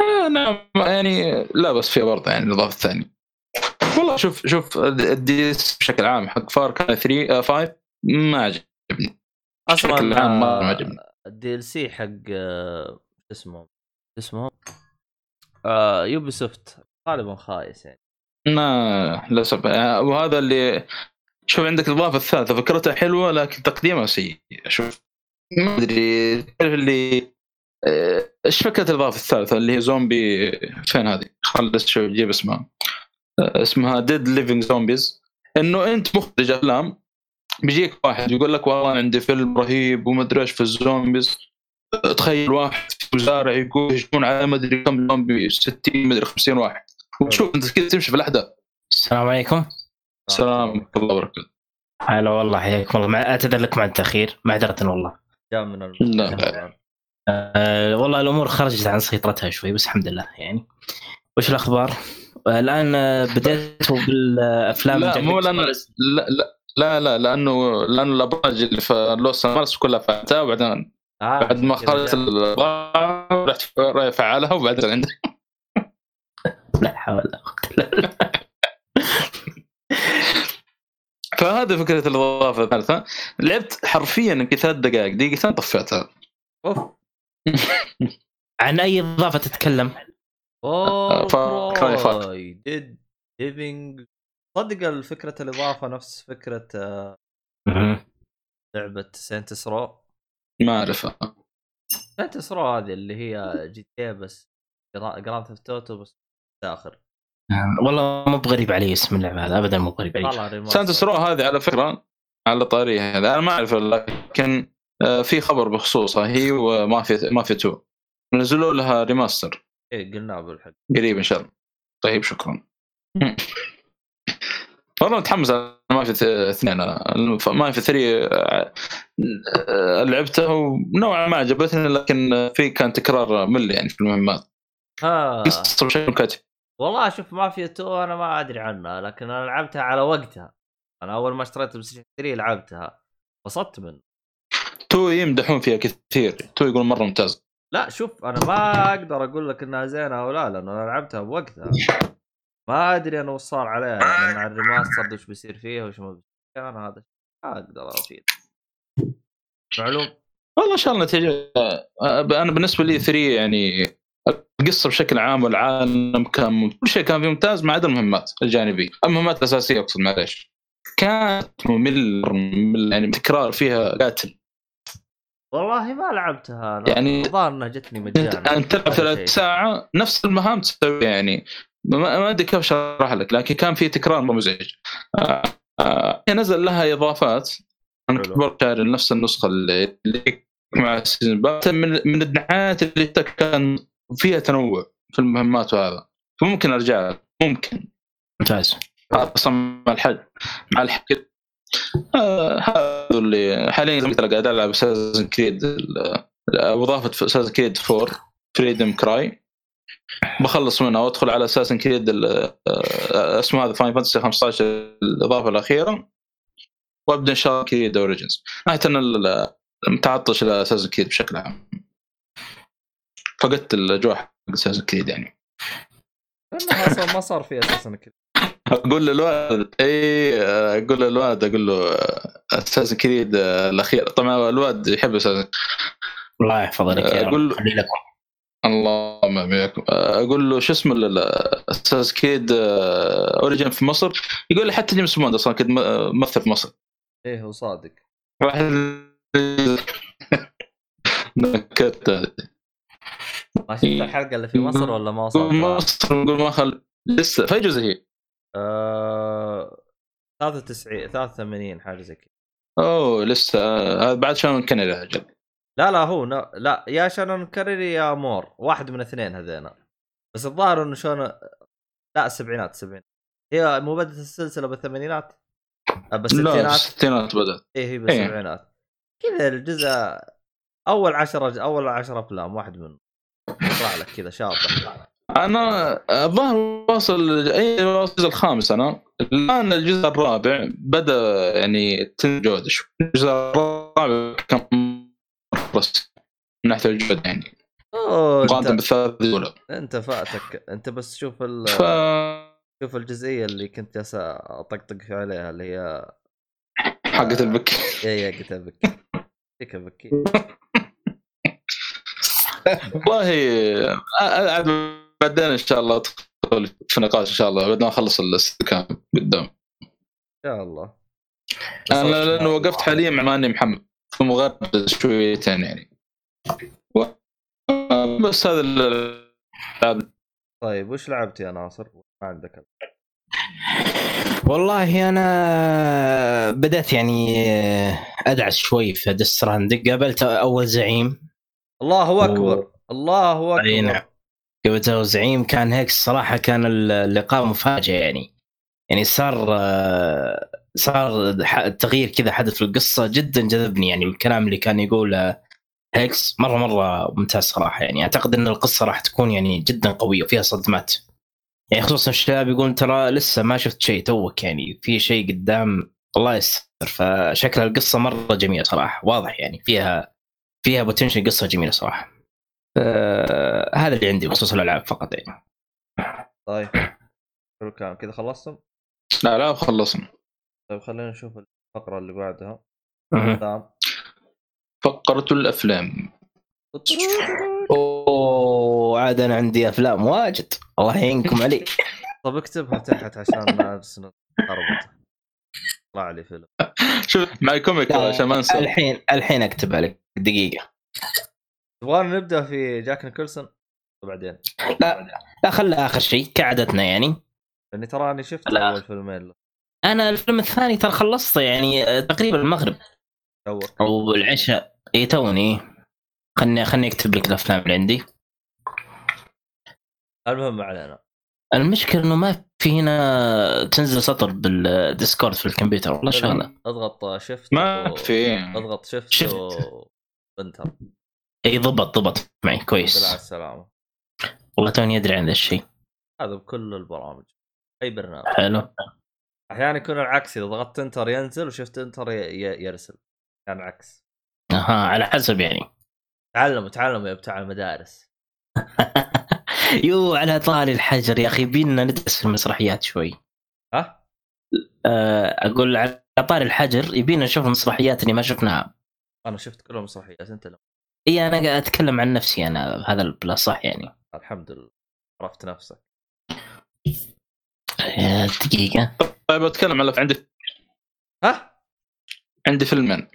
آه نعم يعني لا بس فيها برضه يعني الإضافة الثانية. والله شوف شوف الدي اس بشكل عام حق فار كان 3 5 ما عجبني. بشكل
أصلا
عام ما ما عجبني.
الدي ال سي حق آه، اسمه؟ اسمه؟ آه يوبي سوفت غالبا خايس يعني.
ما للأسف. آه، وهذا اللي شوف عندك الإضافة الثالثة فكرتها حلوة لكن تقديمها سيء. أشوف ما أدري تعرف اللي آه، إيش فكرة الاضافه الثالثه اللي هي زومبي فين هذه؟ خلص شوف جيب اسمها. آه، اسمها Dead Living Zombies إنه أنت مخرج أفلام بيجيك واحد يقول لك والله عندي فيلم رهيب وما أدري إيش في ال zombies. تخيل واحد في مزارع يقول يهجمون على ما أدري كم زومبي 60 ما أدري 50 واحد. وشوف أنت كذا تمشي في الاحداث
السلام عليكم.
السلام ورحمة الله وبركاته.
هلا والله حياكم الله. مع... اعتذر لكم عن التاخير معذره والله.
جاء من
لا،
الم...
أه والله الأمور خرجت عن سيطرتها شوي بس الحمد لله يعني. وش الأخبار؟ آه، الآن آه، بديتوا بالأفلام
لا مو. لأن لا لا لا لا لأنه لأنه الأبراج اللي في لوس انجلوس كلها فعلتها وبعدين
آه
بعد ما خلصت. الأبراج رحت فعلها وبعدين عندك
لا حول ولا قوة إلا
فهذه فكرة الإضافة الثالثة. لعبت حرفيا يمكن ثلاث دقائق. دقيقتين طفيتها.
أوف.
عن أي إضافة تتكلم؟
اوه Dead Living صدق الفكرة الإضافة نفس فكرة آه،. لعبة Saints Row
ما أعرفها
Saints Row هذه اللي هي GTA بس Grand Theft Auto بس داخل
آه، والله مو بغريب علي اسم اللعبة هذا ابدا مو بغريب علي.
Saints Row هذه على فكرة على طاريها هذا أنا ما اعرف لكن في خبر بخصوصها هي و Mafia Mafia 2 نزلوا لها remaster
إيه قلناه بالحق
قريب إن شاء الله. طيب شكرا. والله متحمس على مافيا اثنين. أنا. مافيا 3 آه، آه، لعبته ونوعا ما عجبتني لكن في كان تكرار مل يعني في المهمات. بشكل كاتب
والله شوف مافيا 2 أنا ما أدري عنها لكن أنا لعبتها على وقتها. أنا أول ما اشتريت PlayStation 3 لعبتها. انبسطت من
two يمدحون فيها كثير. two يقول مرة ممتاز.
لا شوف أنا ما أقدر أقول لك إنها زينة أو لا لأنه أنا لعبتها بوقتها. ما أدري أنا وش صار عليها يعني مع ال remaster وش بيصير فيها وش ما بيصير أنا هذا ما أقدر أفيد. معلوم؟
والله إن شاء الله نتيجه أنا بالنسبة لي 3 يعني القصة بشكل عام والعالم كان كل شيء كان فيه ممتاز ما عدا المهمات الجانبيه، المهمات الأساسية أقصد معليش. كانت ممل يعني تكرار فيها قاتل.
والله ما لعبتها أنا.
يعني
الظاهر إنها جتني مجانا
انت تلعب ثلاث. ساعة نفس المهام تسويها يعني. ما ما أدري كيف اشرح لك لكن كان في تكرار مزعج. آه، آه، هي نزل لها إضافات.
أنا.
كنت برضه شاري نفس النسخة اللي اللي مع السيزون من من الدعايات اللي كان فيها تنوع في المهمات وهذا. فممكن أرجع لها، ممكن.
ممتاز.
أصلا مع الحج مع الحج. آه، هذا اللي حاليا زي ما قلت لك قاعد العب اساسن كريد اضافه اساسن كريد 4 فريدم كراي بخلص منها وأدخل على اساسن كريد اسمه هذا فاين فانتسي 15 الإضافة الأخيرة. وأبدأ إن شاء الله Creed Origins ناحيه إن ال- متعطش ل Assassin's Creed بشكل عام. فقدت الاجواء حق Assassin's Creed يعني.
أصلا ما صار في أساسا كذا
أقول للولد اي أقول للولد أقول له Assassin's Creed الأخير. طبعا الولد يحب Assassin's
الله يحفظ لك يا
أقول
رب
له-
خلي لكم
اللهم آمين أقول له شو اسمه أساس كيد اوريجن في مصر؟ يقول لي حتى جيمس بوند أصلا كنت ممثل في مصر.
إيه هو صادق.
واحد. نكت
ما شفت الحلقة اللي في مصر ولا ما وصلت؟
مصر نقول ما خل لسه في جزء هي.
آه... 93 83 حاجة زي كذا.
أوه لسه هذا بعد شلون كان يا رجل
لا لا هو ن... لا يا شانون كاريري يا مور واحد من اثنين هذين بس الظاهر إنه شلون لا السبعينات السبعينات هي مو بدت السلسلة بالثمانينات؟ آه،
لا
بالستينات
الستينات. بدأت.
إيه هي بالسبعينات. كذا الجزء أول عشرة أول عشرة أفلام واحد منهم. يطلع لك كذا شاطر
أنا الظاهر واصل اي واصل الجزء الخامس أنا الآن الجزء الرابع بدأ يعني تنجود شوي. الجزء الرابع كان من ناحية الجوده يعني.
مقارنة
بالثلاث الأولى.
أنت فاتك. أنت بس شوف ال...
ف
شوف الجزئية اللي كنت جالس أطقطق عليها اللي هي
حقت البك
يا يا قلت بكي. فيك بكي.
والله عاد بعدين إن شاء الله ادخل في نقاش إن شاء الله. بعد ما أخلص الاستكام قدام
ان شاء الله.
أنا لأنه وقفت حاليا مع ماني محمد. فمغرد شويتين يعني. و... بس هذا اللعب
طيب وش لعبت يا ناصر؟ ما عندك
والله أنا بدأت يعني أدعس شوي في دستراند قابلت أول زعيم.
الله أكبر. الله
أي نعم. اول زعيم كان هيك الصراحة كان اللقاء مفاجئ يعني. يعني صار آه، صار تغيير كذا حدث في القصة جدا جذبني يعني الكلام اللي كان يقوله هيكس. مرة مرة ممتاز صراحة يعني. أعتقد إن القصة راح تكون يعني جدا قوية وفيها صدمات. يعني خصوصا الشباب يقول ترى لسه ما شفت شيء توك يعني. في شيء قدام الله يستر. فشكل القصة مرة جميلة صراحة. واضح يعني فيها فيها بوتنشل قصة جميلة صراحة. آه هذا اللي عندي بخصوص الألعاب فقط. يعني
طيب. حلو الكلام. كذا خلصتم؟
لا لا خلصنا.
طيب خلينا نشوف الفقرة اللي بعدها. تمام
فقرة الأفلام.
أوه عاد أنا عندي أفلام واجد. الله يعينكم علي.
طب اكتبها تحت عشان نفس اربط طلع لي فيلم.
شوف معي كوميك عشان ما أنسى.
الحين الحين أكتبها لك. دقيقة.
تبغانا نبدأ في جاك نيكلسون وبعدين.
لا لا خلها آخر شيء كعادتنا يعني.
لأني تراني شفت
لا.
أول فيلمين له.
أنا الفيلم الثاني ترى خلصته يعني آه، تقريبا المغرب.
توك
أو العشاء اي توني. خلني خلني أكتب لك الأفلام اللي عندي.
المهم ما علينا.
المشكلة إنه ما في هنا تنزل سطر بال Discord في الكمبيوتر والله شغلة؟
أضغط shift
ما
و-
في.
أضغط shift
shift.
و... enter
إي ضبط ضبط معي
بالله على
كويس
السلامه
والله توني ادري عن ذا الشيء.
هذا بكل البرامج. أي برنامج.
حلو.
أحيانا يكون العكس إذا ضغطت enter ينزل و shift enter. يرسل. كان عكس.
أها على حسب يعني.
تعلموا تعلموا يا بتاع المدارس.
يو على طاري الحجر يا أخي بينا ندرس في المسرحيات شوي.
ها؟
آه، أقول على طاري الحجر يبينا نشوف المسرحيات اللي ما شفناها.
أنا شفت كل المسرحيات أنت لا
إي أنا قاعد أتكلم عن نفسي أنا بهذا الاصح يعني.
الحمد لله. عرفت نفسك.
آه، دقيقة.
طيب أتكلم على عندي
ها؟
عندي فيلمين.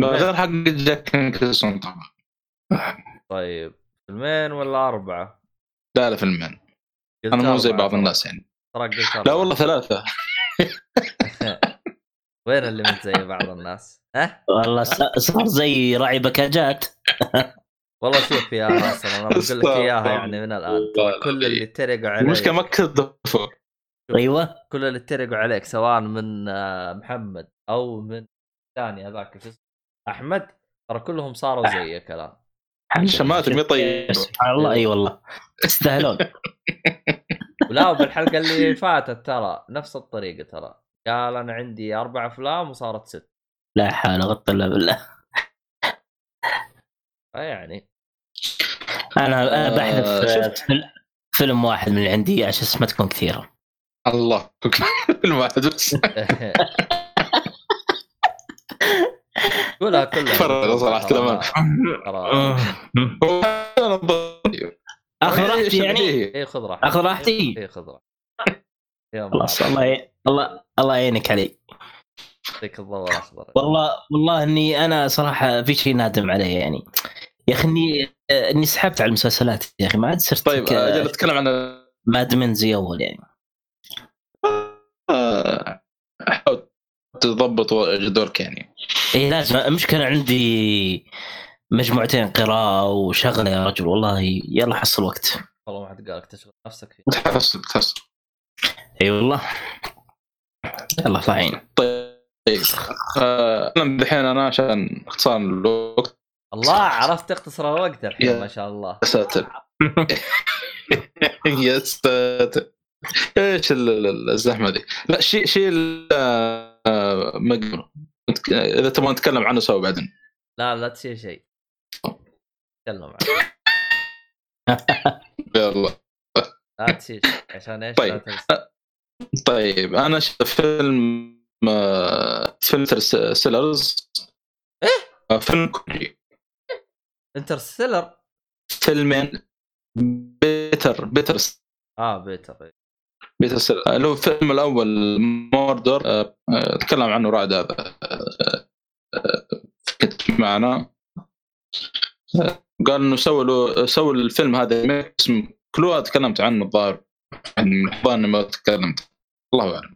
غير حق جاك نيكلسون طبعا.
طيب فيلمين ولا أربعة؟
لا لا فيلمين. أنا مو زي
أربعة
بعض. الناس يعني.
تراك قلت
لا
أربعة.
والله ثلاثة.
وين اللي من زي بعض الناس؟ ها؟
والله س- صار زي راعي بكاجات.
والله شوف يا ناصر أنا بقول لك إياها يعني من الآن. كل اللي اتريقوا عليك.
المشكلة ما كذبوا
أيوه.
كل اللي اتريقوا عليك سواء من آه، محمد أو من ثاني هذاك شو اسمه أحمد ترى كلهم صاروا زيك الان
شماتك مي طيب
سبحان الله أي والله. يستاهلون
ولا وبالحلقه اللي فاتت ترى نفس الطريقة ترى. قال أنا عندي أربع أفلام وصارت ست.
لا حول قوة إلا بالله.
فيعني
أنا أنا
آه،
بحذف آه،
شفت.
فيلم- واحد من اللي عندي عشان ما تكون كثيرة.
الله. فيلم واحد بس.
قولها كلها.
هو أنا ضد-
اخذ راحتي يعني؟
اي خذ راحتك.
اخذ راحتي.
اي خذ راحتك. يا
خلاص الله ي... الله الله يعينك علي.
يعطيك الضوء الاخضر
والله والله إني أنا صراحة في شيء نادم عليه يعني. يا أخي اني إني سحبت على المسلسلات يا أخي ما عاد صرت
طيب
ك-
أجل أتكلم عن
مادمن زي أول يعني.
حاول تضبط جدولك يعني.
اي لازم. المشكلة عندي مجموعتين قراءة وشغلة يا رجل والله يلا حصل وقت.
والله ما حد قالك تشغل نفسك فيه.
تحصل تحصل.
إي والله. يلا الله يعين
طيب آه، أنا الحين أنا عشان اختصار الوقت.
الله عرفت تختصر الوقت الحين ما شاء الله.
يا ساتر. يا ساتر. إيش ال- ال- الزحمة دي؟ لا شيء شيء ال- آه، إذا تبغى نتكلم عنه سوا بعدين.
لا لا تشيل شيء. تكلم عنه.
يلا.
لا تشيل شيء عشان إيش؟
طيب. طيب أنا شفت فيلم آه، فيلم سيلرز إيه؟ فيلم كوري.
Interstellar؟
فيلمين بيتر بيتر
آه بيتر
بيتر سيلر اللي هو الفيلم الأول Murder آه، آه، تكلم عنه رعد هذا آه، آه، كنت معنا. آه، قال إنه سووا له سووا الفيلم هذا اسم كلوها تكلمت عنه الظاهر. يعني من ما تكلمت. الله أعلم.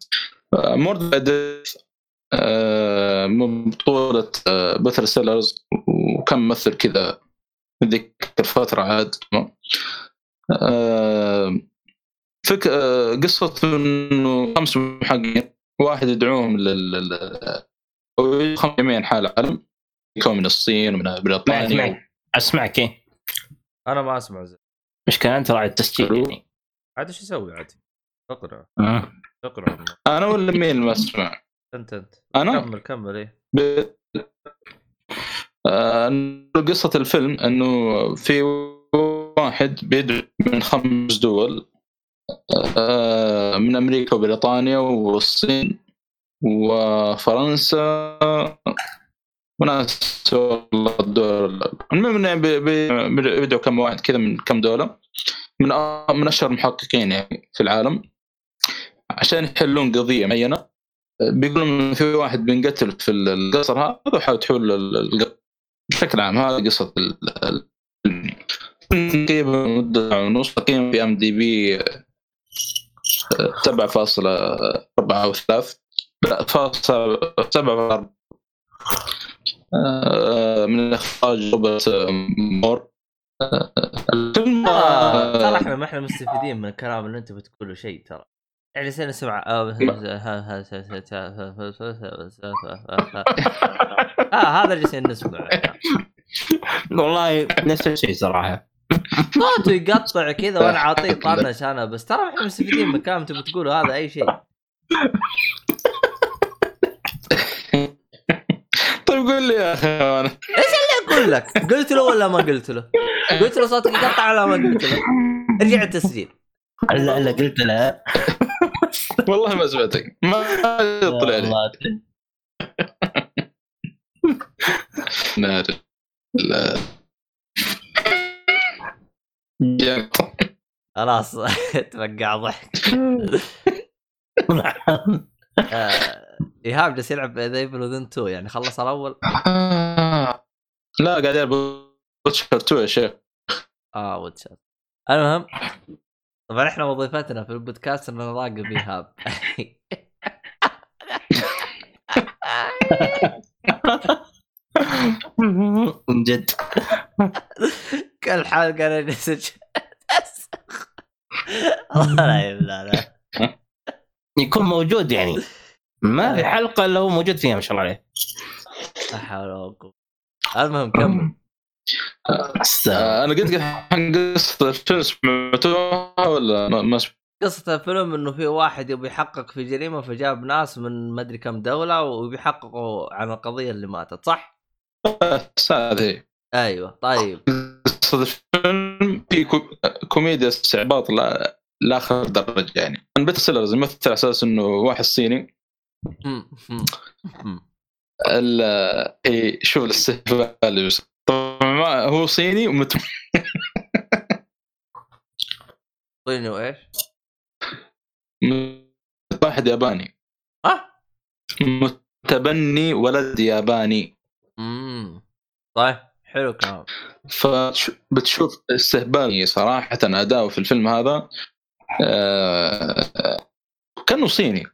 Murder بطولة آه، بيتر سيلرز وكم ممثل كذا ذيك الفترة عاد آه، فك آه، قصة إنه خمس محققين واحد يدعوهم لل خمس جميع أنحاء العالم يكون من الصين ومن بريطانيا.
معك اسمعك. إيه
أنا ما أسمع زين.
مشكلة أنت راعي التسجيل. يعني.
عاد إيش أسوي عاد؟ اقرأ.
آه.
اقرا
أنا ولا مين ما اسمع
أنت أنت.
أنا؟
كمل كمل إيه.
ب... آه، قصة الفيلم إنه في واحد بيدعو من خمس دول آه، من أمريكا وبريطانيا والصين وفرنسا وناس والله الدول. المهم إنه بي- بي- بيدعوا كم واحد كذا من كم دولة من من أشهر المحققين يعني في العالم. عشان يحلون قضية معينة. بيقولون في واحد بينقتل في القصر هذا وحاول تحول ال- القصر بشكل عام هذه قصة تقريبا مدة ونص. تقييم في IMDb 7.4 أو 3 لا فاصلة 7 من إخراج روبرت مور. آه، الفيلم آه،
ترى إحنا ما إحنا مستفيدين من الكلام اللي انت بتقوله شيء ترى. يعني سنة نسمع آه آه، هذا اللي جالسين نسمعه
والله نفس الشيء صراحة
صوته يقطع كذا وأنا عاطيه طنش أنا بس ترى إحنا مستفيدين من الكلام انت بتقوله هذا اي شيء
طيب قول لي يا أخي أنا.
أقول لك قلت له ولا ما قلت له؟ قلت له صوتك يقطع ولا ما قلت له؟ ارجع التسجيل
لا لا قلت لا
والله ما سمعتك. ما طلع لي. نار لا
خلاص تفقع ضحك. آه، إيهاب جالس يلعب The Evil Within 2 يعني خلص الأول؟
آه. لا قاعد يلعب Witcher 2 يا شيخ.
آه واتشات المهم طبعا إحنا وظيفتنا في البودكاست ان نراقب إيهاب.
من جد.
كل حلقه أنا نسج الله لا
يكون موجود يعني. ما في حلقة إلا هو موجود فيها ما شاء الله عليه.
لا حول ولا قوة. المهم كمل.
آه، أنا قلت عن قصة الفيلم سمعتوها ولا ما ما سمعت
قصة الفيلم إنه في واحد يبي يحقق في جريمة فجاب ناس من مدري كم دولة وبيحققوا عن القضية اللي ماتت صح؟
بس هذه
أيوه طيب.
قصة الفيلم في كو- كوميديا استعباط لا لاخر درجة يعني. أنا بيتر سيلرز يمثل على أساس إنه واحد صيني. إيه، شوف الاستهبال اللي بيصير. طبعا ما هو صيني ومت...
صيني وإيش؟
واحد ياباني.
ها؟
متبني ولد ياباني.
امم طيب حلو كلام
فبتشوف استهبال صراحة أداؤه في الفيلم هذا آه، كأنه صيني.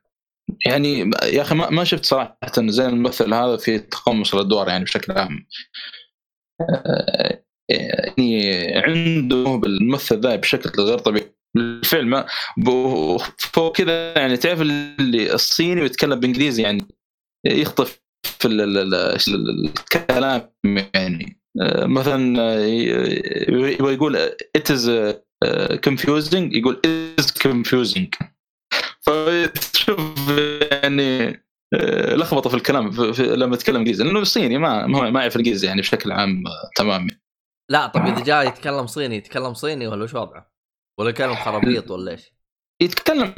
يعني يا أخي ما شفت صراحة زي الممثل هذا في تقمص الأدوار يعني بشكل عام. يعني عنده بالممثل ذا بشكل غير طبيعي. الفيلم ب- فوق كذا يعني تعرف اللي الصيني ويتكلم بإنجليزي يعني يخطف في ال- ال- ال- الكلام يعني آه، مثلا آه، يبغى يقول it is آه، confusing يقول is confusing. فشوف يعني آه، لخبطه في الكلام في في لما يتكلم انجليزي لأنه صيني ما ما يعرف الانجليزي يعني بشكل عام آه، تمام
لا طب إذا جاء يتكلم صيني يتكلم صيني ولا وش وضعه؟ ولا كلام خرابيط ولا إيش؟
يتكلم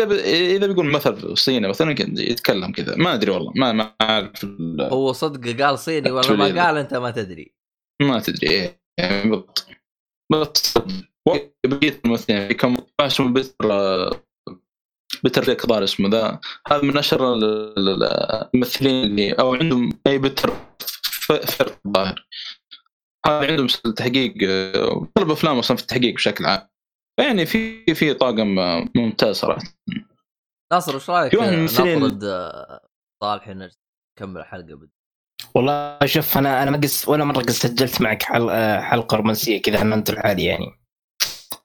إذا بيقول مثل صيني مثلا يتكلم كذا ما أدري والله ما ما أعرف
هو صدق قال صيني ولا ما قال أنت ما تدري
ما تدري إيه يعني بالضبط بس بقيت الممثلين في كم اسمه بيتر ريك ظاهر اسمه ذا. هذا من أشهر ال- ال- الممثلين اللي أو عندهم أي بيتر ف- فرق ظاهر. هذا عندهم تحقيق آه، طلب أفلام أصلا في التحقيق بشكل عام. فيعني في في طاقم آه، ممتاز صراحة.
ناصر وش
رأيك؟
نطرد آه، صالح نكمل الحلقة بدي
والله شوف أنا أنا ما قس ولا مرة قد سجلت معك حل... حلقة رومانسية كذا أنا انت الحالي يعني.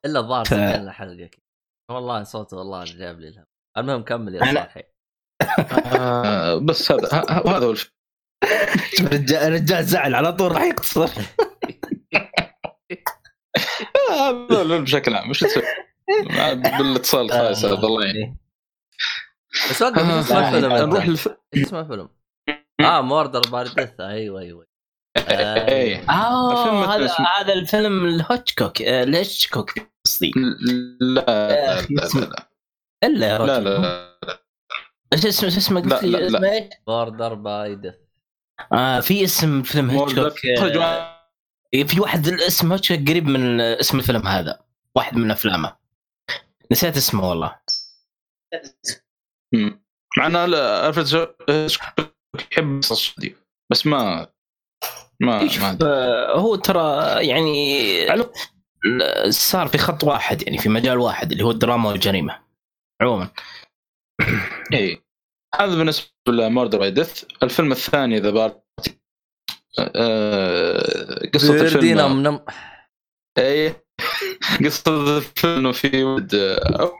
إلا الظاهر
ف-
سجلنا حلقة كذا. والله صوته والله جاب لي الهم. المهم كمل يا صالحي.
آه، بس هذا ه- ه- هذا هو
الرجال زعل على طول راح يقتصر.
آه، هذا بشكل عام وش تسوي؟ بالاتصال الخايس هذا الله يعين.
بس وقف إيش اسم
آه،
الفيلم
نروح
انت؟
للف...
إيش اسم الفيلم؟ آه موردر بار ديث أيوه أيوه. آه،
إيه. الفيلم
آه هذا
اسمه-
هذا الفيلم الهوتشكوك آه، قصدي
لا لا لا
اسمه-
لا
إلا يا
لا
رجل.
لا
إيش اسمه إيش اسمه
لا،
قلت لي
لا، لا.
اسمه إيش؟
Murder by Death
آه في اسم فيلم هوتشكوك
خرج
آه، في واحد الاسم هوتشكوك قريب من اسم الفيلم هذا. واحد من أفلامه. نسيت اسمه والله.
مع ان ألفريد يحب القصص دي. بس ما ما ما.
آه، هو ترى يعني صار في خط واحد يعني في مجال واحد اللي هو الدراما والجريمة. عموما.
اي هذا بالنسبة ل Murder by Death. الفيلم الثاني The Party قصة
بيردينا
الفيلم.
منم
اي قصة الفيلم انه في ولد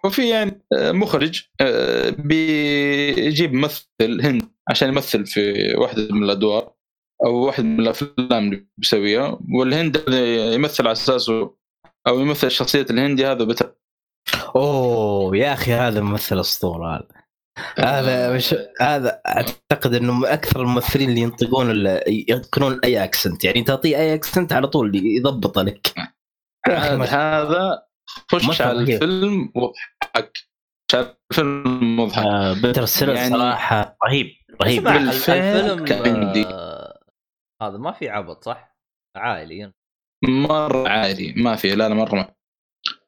أو في يعني مخرج آه، بيجيب ممثل هند عشان يمثل في واحدة من الأدوار أو واحد من الأفلام اللي بيسويها. والهند يمثل على أساسه أو يمثل شخصية الهندي هذا بت...
أوه يا أخي هذا ممثل أسطورة هذا. هذا مش هذا أعتقد إنه من أكثر الممثلين اللي ينطقون ال- يتقنون أي accent يعني تعطيه أي accent على طول يضبطه لك.
هذا خش على. الفيلم واضحك الفيلم مضحك.
آه، بيتر سيلرز
يعني-
صراحة رهيب رهيب.
الفيلم. آه، هذا ما في عبط صح؟ عائلي
مرة عادي ما في لا لا مرة ما.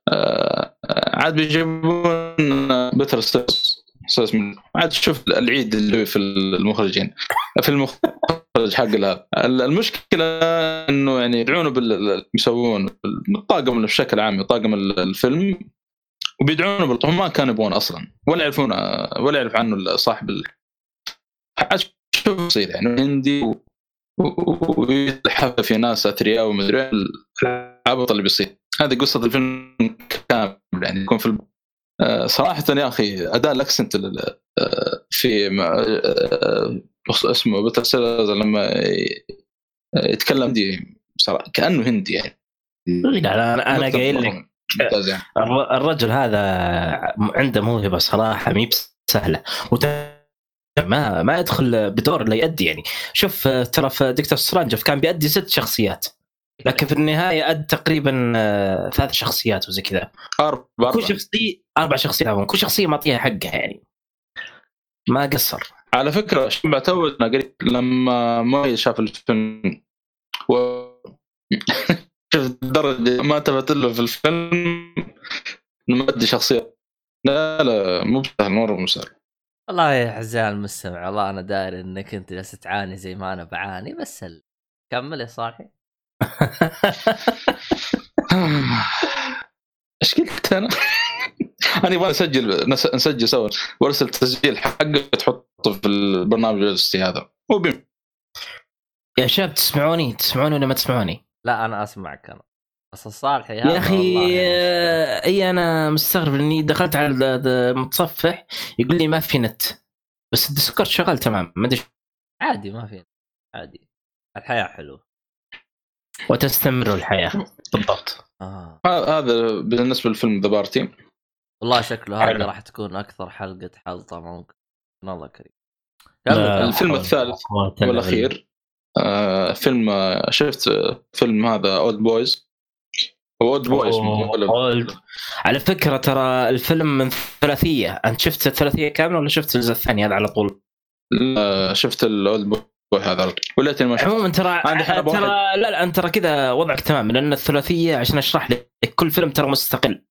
آه عاد بيجيبون بتر اسمه عاد شوف العيد اللي في المخرجين في المخرج حق هذا المشكلة إنه يعني يدعونه بال يسوون بالطاقم بشكل عام طاقم الفيلم وبيدعونه بالطاقم ما كانوا يبغون أصلا ولا يعرفون ولا يعرف عنه صاحب. عاد شوف يصير يعني هندي و- و- ويلحق في ناس أثرياء ومدري العبط اللي بيصير. هذه قصة الفيلم كامل يعني يكون فيلم آه، صراحة يا أخي أداء ال accent ال- آه، في آه، اسمه بيتر سيلرز لما يتكلم دي صراحة كأنه هندي يعني.
لا لا أنا أنا قايل لك
يعني.
الر- الرجل هذا عنده موهبة صراحة مي سهلة. وت... ما ما يدخل بدور الا يأدي يعني. شوف ترى في دكتور سترينجلوف كان بيأدي ست شخصيات لكن في النهاية أد تقريبا آه، ثلاث شخصيات وزي كذا.
أربع
كل. شخصية أربع شخصيات. كل شخصية معطيها حقها يعني. ما قصر.
على فكرة شبع تو قريب لما مؤيد شاف الفيلم و شوف درجه ما انتبهت له في الفيلم إنه مادي شخصية. لا لا مو سهل مرة مو سهل.
والله يا اعزائي المستمع والله أنا داير إنك أنت جالس تعاني زي ما أنا بعاني بس ال... كمل يا صالحي
إيش قلت أنا؟ أنا يبغى نسجل نس- نسجل سوا. وارسل تسجيل حقه تحطه في البرنامج الجلستي هذا. هو بيم.
يا شباب تسمعوني؟ تسمعوني ولا ما تسمعوني؟
لا أنا أسمعك أنا. بس الصالحي هذا
يا أخي
والله يعني.
أي أنا مستغرب إني دخلت على ال- المتصفح يقول لي ما في نت. بس الديسكورد شغال تمام ما أدري
عادي ما في عادي. الحياة حلوة.
وتستمر الحياة. بالضبط.
آه.
هذا بالنسبة للفيلم The Party
والله شكله
حلو.
راح تكون أكثر حلقة حلطه ممكن. الله كريم.
الفيلم الثالث. والأخير آه فيلم شفت فيلم هذا Oldboys Oldboys
أوه، Old. على فكرة ترى الفيلم من ثلاثية. أنت شفت الثلاثية كاملة ولا شفت الجزء الثاني؟ هذا على طول؟
لا، شفت ال Oldboy هذا. وليتني ما شفت
عموما ترى ترى لا لا أنت ترى كذا وضعك تمام لأن الثلاثية عشان أشرح لك كل فيلم ترى مستقل.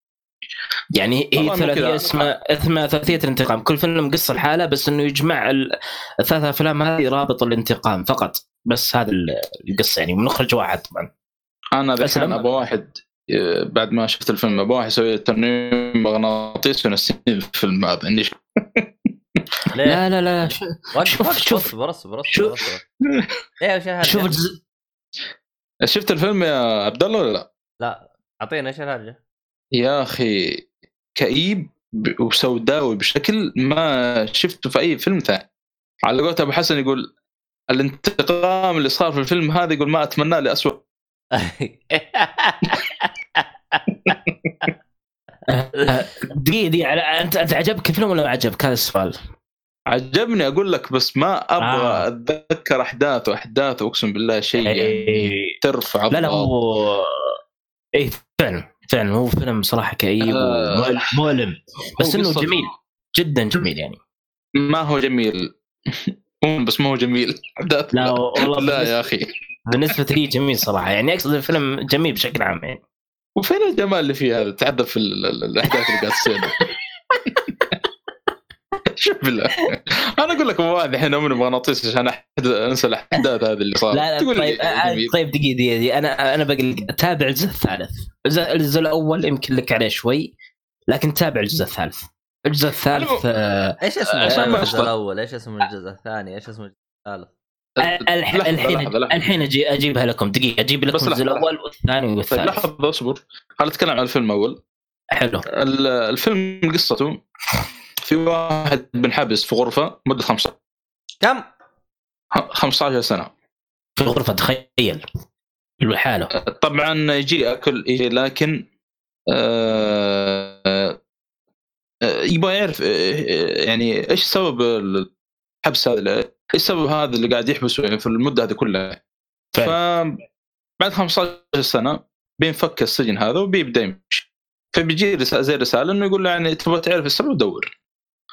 يعني هي
ثلاثية.
اسمها اسمها ثلاثية الانتقام. كل فيلم قصة لحاله بس إنه يجمع ال- الثلاث أفلام هذه رابط الانتقام فقط. بس هذا ال- القصة يعني من مخرج واحد طبعا.
أنا
لما-
أبغى واحد. بعد ما شفت الفيلم أبغى واحد يسوي ترنيم مغناطيس وينسيني الفيلم هذا اني
ليه؟
لا لا لا شوف- شوف.
اصبر اصبر اصبر
شوف. شوف
شفت الفيلم يا عبد الله ولا لا؟
لا اعطينا إيش الهرجة؟
يا أخي كئيب ب- وسوداوي بشكل ما شفته في أي فيلم ثاني على قولة أبو حسن يقول الانتقام اللي صار في الفيلم هذا يقول ما أتمناه لأسوأ
دقيقة دقيقة على- أنت أنت عجبك الفيلم ولا ما عجبك هذا السؤال؟
عجبني أقول لك بس ما أبغى
آه.
أتذكر أحداثه أحداثه أقسم بالله شيء يعني
إيه.
ترفع
لا لا. هو إيه فعلا فعلا هو فيلم صراحة كئيب
آه.
ومؤلم مؤلم بس
إنه
جميل جدا جميل يعني
ما هو جميل هو بس ما هو جميل
لا والله
لا يا أخي
بالنسبة لي جميل صراحة يعني أقصد الفيلم جميل بشكل عام يعني
وفين الجمال اللي فيه هذا تعذب في ال- ال- الأحداث اللي قاعد تصير شوف بالله أنا أقول لك واحد الحين امي مغناطيس عشان أحد- أنسى الأحداث هذه اللي صارت
لا لا
تقول
طيب
لي
آه،. طيب دقيقة دقيقة دقيقة. أنا أنا بقول لك تابع الجزء الثالث الجزء الأول يمكن لك عليه شوي لكن تابع الجزء الثالث الجزء الثالث آه،
إيش اسمه
ما
الجزء. الأول؟ إيش اسم الجزء الثاني؟ إيش اسم الجزء الثالث؟
لحظة،
الحين
لحظة.
الحين أجي أجيبها لكم. دقيقة
أجيب
لكم الجزء الأول والثاني
طيب
والثالث.
لحظة أصبر. خلينا نتكلم عن الفيلم اول
حلو.
ال- الفيلم قصته في واحد بنحبس في غرفة مدة 15
كم؟
15 سنة.
في غرفة تخيل. لحاله
طبعا يجي ياكل يجي لكن آه، آه، يبغى يعرف يعني إيش سبب الحبس هذا؟ السبب هذا اللي قاعد يحبسه يعني في المدة هذه كلها؟ ف. بعد 15 سنة بينفك السجن هذا وبيبدا يمشي. فبيجي رسالة زي رساله إنه يقول له يعني تبغى تعرف السبب دور.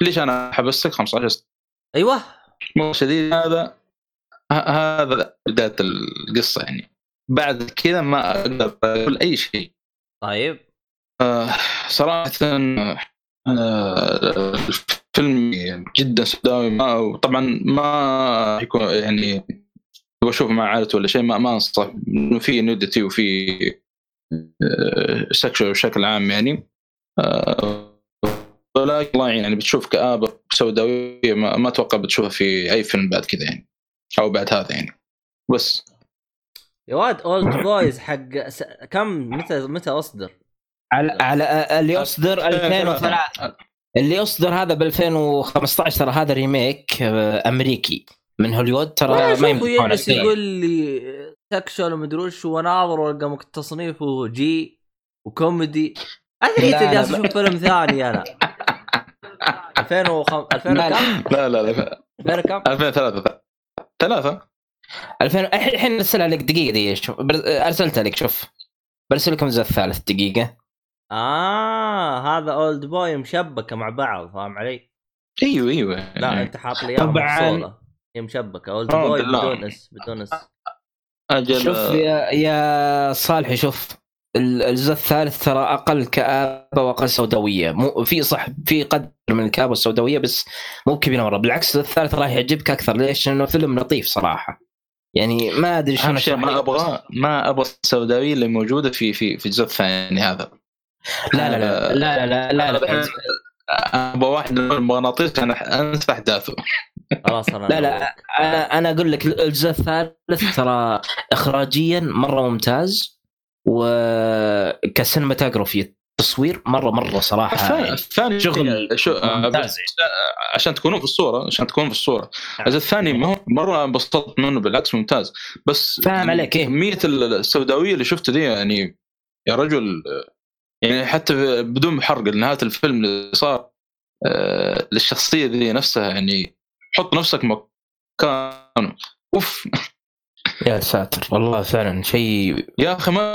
ليش أنا حبسك 15 سنة؟
أيوه.
مو شديد. هذا هذا بداية القصة يعني. بعد كذا ما أقدر أقول أي شيء.
طيب.
آه، صراحة الفيلم جدا سوداوي ما وطبعا ما يكون يعني لو مع عائلته ولا شيء ما ما أنصح. إنه في نودتي وفي سكشوال بشكل عام يعني. آه، ولكن الله يعني بتشوف كآبة سوداوية ما, ما أتوقع بتشوفها في أي فيلم بعد كذا يعني أو بعد هذا يعني. بس.
يا واد Oldboys حق س... كم؟ متى متى أصدر؟
على على اللي يصدر 2003 اللي يصدر هذا ب 2015 ترى هذا remake آه، أمريكي. من هوليوود ترى ما يمدحون عليه.
يقول لي sexual ومدري وش وناظر والقى تصنيفه G وكوميدي.
أدري
انت جالس أشوف فيلم ثاني أنا. 2005 2000
لا، لا.
كم؟
لا لا لا
2000 كم؟
2003 ثلاثة.
2000 الحين الحين أرسلها لك دقيقة دقيقة شوف. أرسلتها لك شوف. برسل لكم الجزء الثالث دقيقة.
آه هذا Oldboy مشبكة مع بعض فاهم علي؟
أيوه أيوه
لا أنت حاط لي اياها
طبعاً.
هي مشبكة Old
آه، boy.
بدون s بدون s
أجل
شوف يا يا صالحي شوف ال- الجزء الثالث ترى أقل كآبة وأقل سوداوية مو في صح في قدر من الكآبة السوداوية بس مو كبيرة مرة بالعكس الجزء الثالث راح يعجبك أكثر ليش؟ لأنه فيلم لطيف صراحة يعني ما
أدري
أشرح
ما. أبغى ما أبغى السوداوية اللي موجودة في في في الجزء الثاني هذا
لا لا لا لا لا لا, لا, لا,
أبغى واحد من المغناطيس كان انسى أحداثه.
خلاص أنا
لا لا أنا أنا أقول لك الجزء الثالث ترى اخراجيا مرة ممتاز وكسينماتوجرافي تصوير مرة مرة صراحة
الثاني الثاني
شغل
شو آه،
ممتاز.
بس عشان تكونوا في الصورة عشان تكونوا في الصورة. الجزء الثاني ما هو مرة انبسطت منه بالعكس ممتاز. بس
فاهم عليك، إيه.
كمية السوداوية اللي شفته دي يعني يا رجل يعني حتى بدون حرق نهايه الفيلم اللي صار آه، للشخصية دي نفسها يعني حط نفسك مكانه. أوف.
يا ساتر والله فعلا شيء
يا أخي ما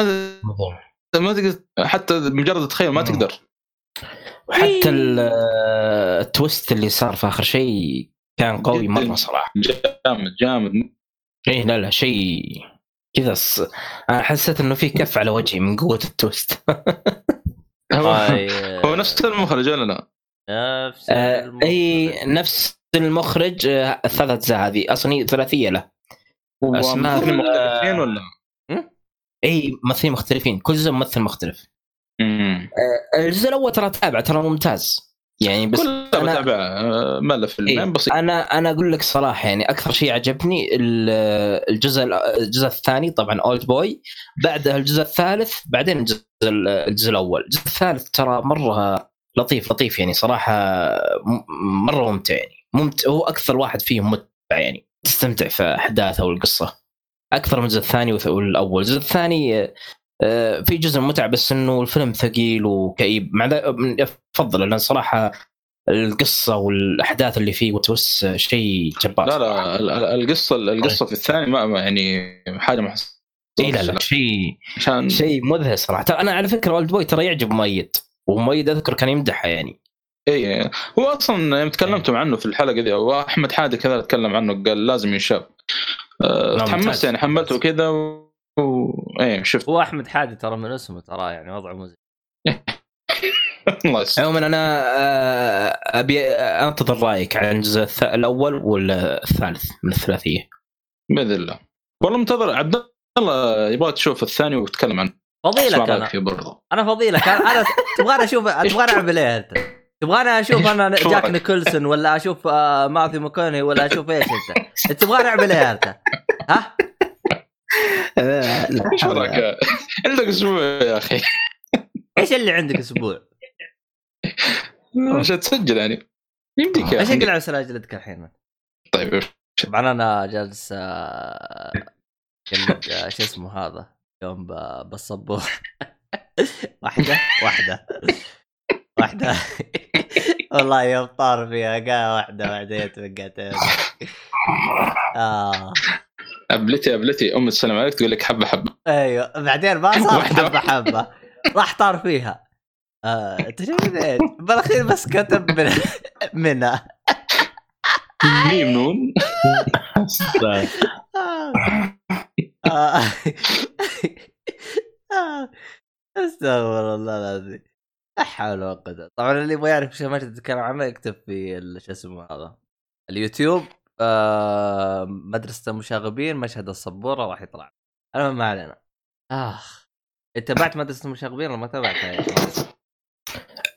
ما تقدر حتى مجرد تتخيل ما تقدر.
وحتى ال- ال twist اللي صار في آخر شيء كان قوي. مرة صراحة.
جامد جامد.
اي لا لا شيء كذا ص... أنا حسيت إنه في كف على وجهي من قوة ال
twist.
هو,
هو نفس المخرج ولا لا؟
نفس
آه،
المخرج.
إي نفس المخرج آه، الثلاث اجزاء هذه أصلا هي ثلاثية له.
ممثلين مختلفين ولا؟
إي ممثلين مختلفين كل جزء ممثل مختلف
امم
آه، الجزء الأول ترى تابع ترى ممتاز يعني بس
كل
أنا-
بتابع آه، ما له فيلمين
إيه.
بسيط
أنا أنا أقول لك صراحة يعني أكثر شيء عجبني ال- الجزء الجزء الثاني طبعا Oldboy بعدها الجزء الثالث بعدين الجزء الجزء الأول. الجزء الثالث ترى مرة لطيف لطيف يعني صراحة مرة ممتع يعني. ممتع هو أكثر واحد فيهم متع يعني. تستمتع في أحداثه والقصة. أكثر من الجزء الثاني والأول. الجزء الثاني آه، في جزء متع بس إنه الفيلم ثقيل وكئيب. مع ذا من- أفضل لأن صراحة القصة والأحداث اللي فيه وتوس شيء جبار.
لا لا ال- ال- القصة القصة في الثاني ما يعني حاجة ما حس-
اي لا لا شيء
عشان
شيء مذهل صراحة. ترى أنا على فكرة اولد بوي ترى يعجب مؤيد ومؤيد أذكر كان يمدحها يعني.
اي هو أصلا يوم تكلمتم عنه في الحلقة دي واحمد حادي كذا تكلم عنه قال لازم ينشاف آه، تحمست. يعني حملته كذا و... و... إيه شفت.
هو أحمد حادي ترى من اسمه ترى يعني وضعه مزعج.
الله
عموما أنا آه، أبي أنتظر رأيك عن الجزء الأول والثالث من الثلاثية؟
بإذن الله. والله منتظر. عبد الله يبغى تشوف الثاني وتتكلم عنه
فضيلك أنا
فيه برضه
أنا فضيلك أنا أنا تبغاني أشوف تبغاني أعمل إيه أنت؟ تبغاني أشوف
أنا
جاك؟ نيكولسون ولا أشوف آه، ماثيو ماكوني ولا أشوف إيش أنت؟ أنت تبغاني أعمل إيه أنت؟ ها؟
إيش وراك عندك أسبوع يا أخي
إيش اللي عندك أسبوع؟
عشان تسجل يعني يمديك يا إيش
اقلع على سلاجلتك الحين؟
طيب
طبعا أنا جالس آه، آه، شو اسمه هذا يوم ب- بالصبوح واحدة واحدة واحدة والله يوم طار فيها قا واحدة بعدين توقعت آه
أبلتي أبلتي أم تسلم عليك تقول لك حبة حبة
أيوه بعدين ما صار. حبة حبة راح طار فيها آه، انت شايف إيه؟ بالأخير بس كتب من منها
ميم نون
آه. آه. آه. استغفر الله العظيم. لا حول ولا قوة طبعا اللي يبغى يعرف إيش مجد تتكلم عنه يكتب في ال- شو اسمه هذا اليوتيوب. آه مدرسة المشاغبين مشهد السبوره راح يطلع. المهم ما علينا. آخ. إنت تابعت مدرسة المشاغبين ولا ما تابعتها يا؟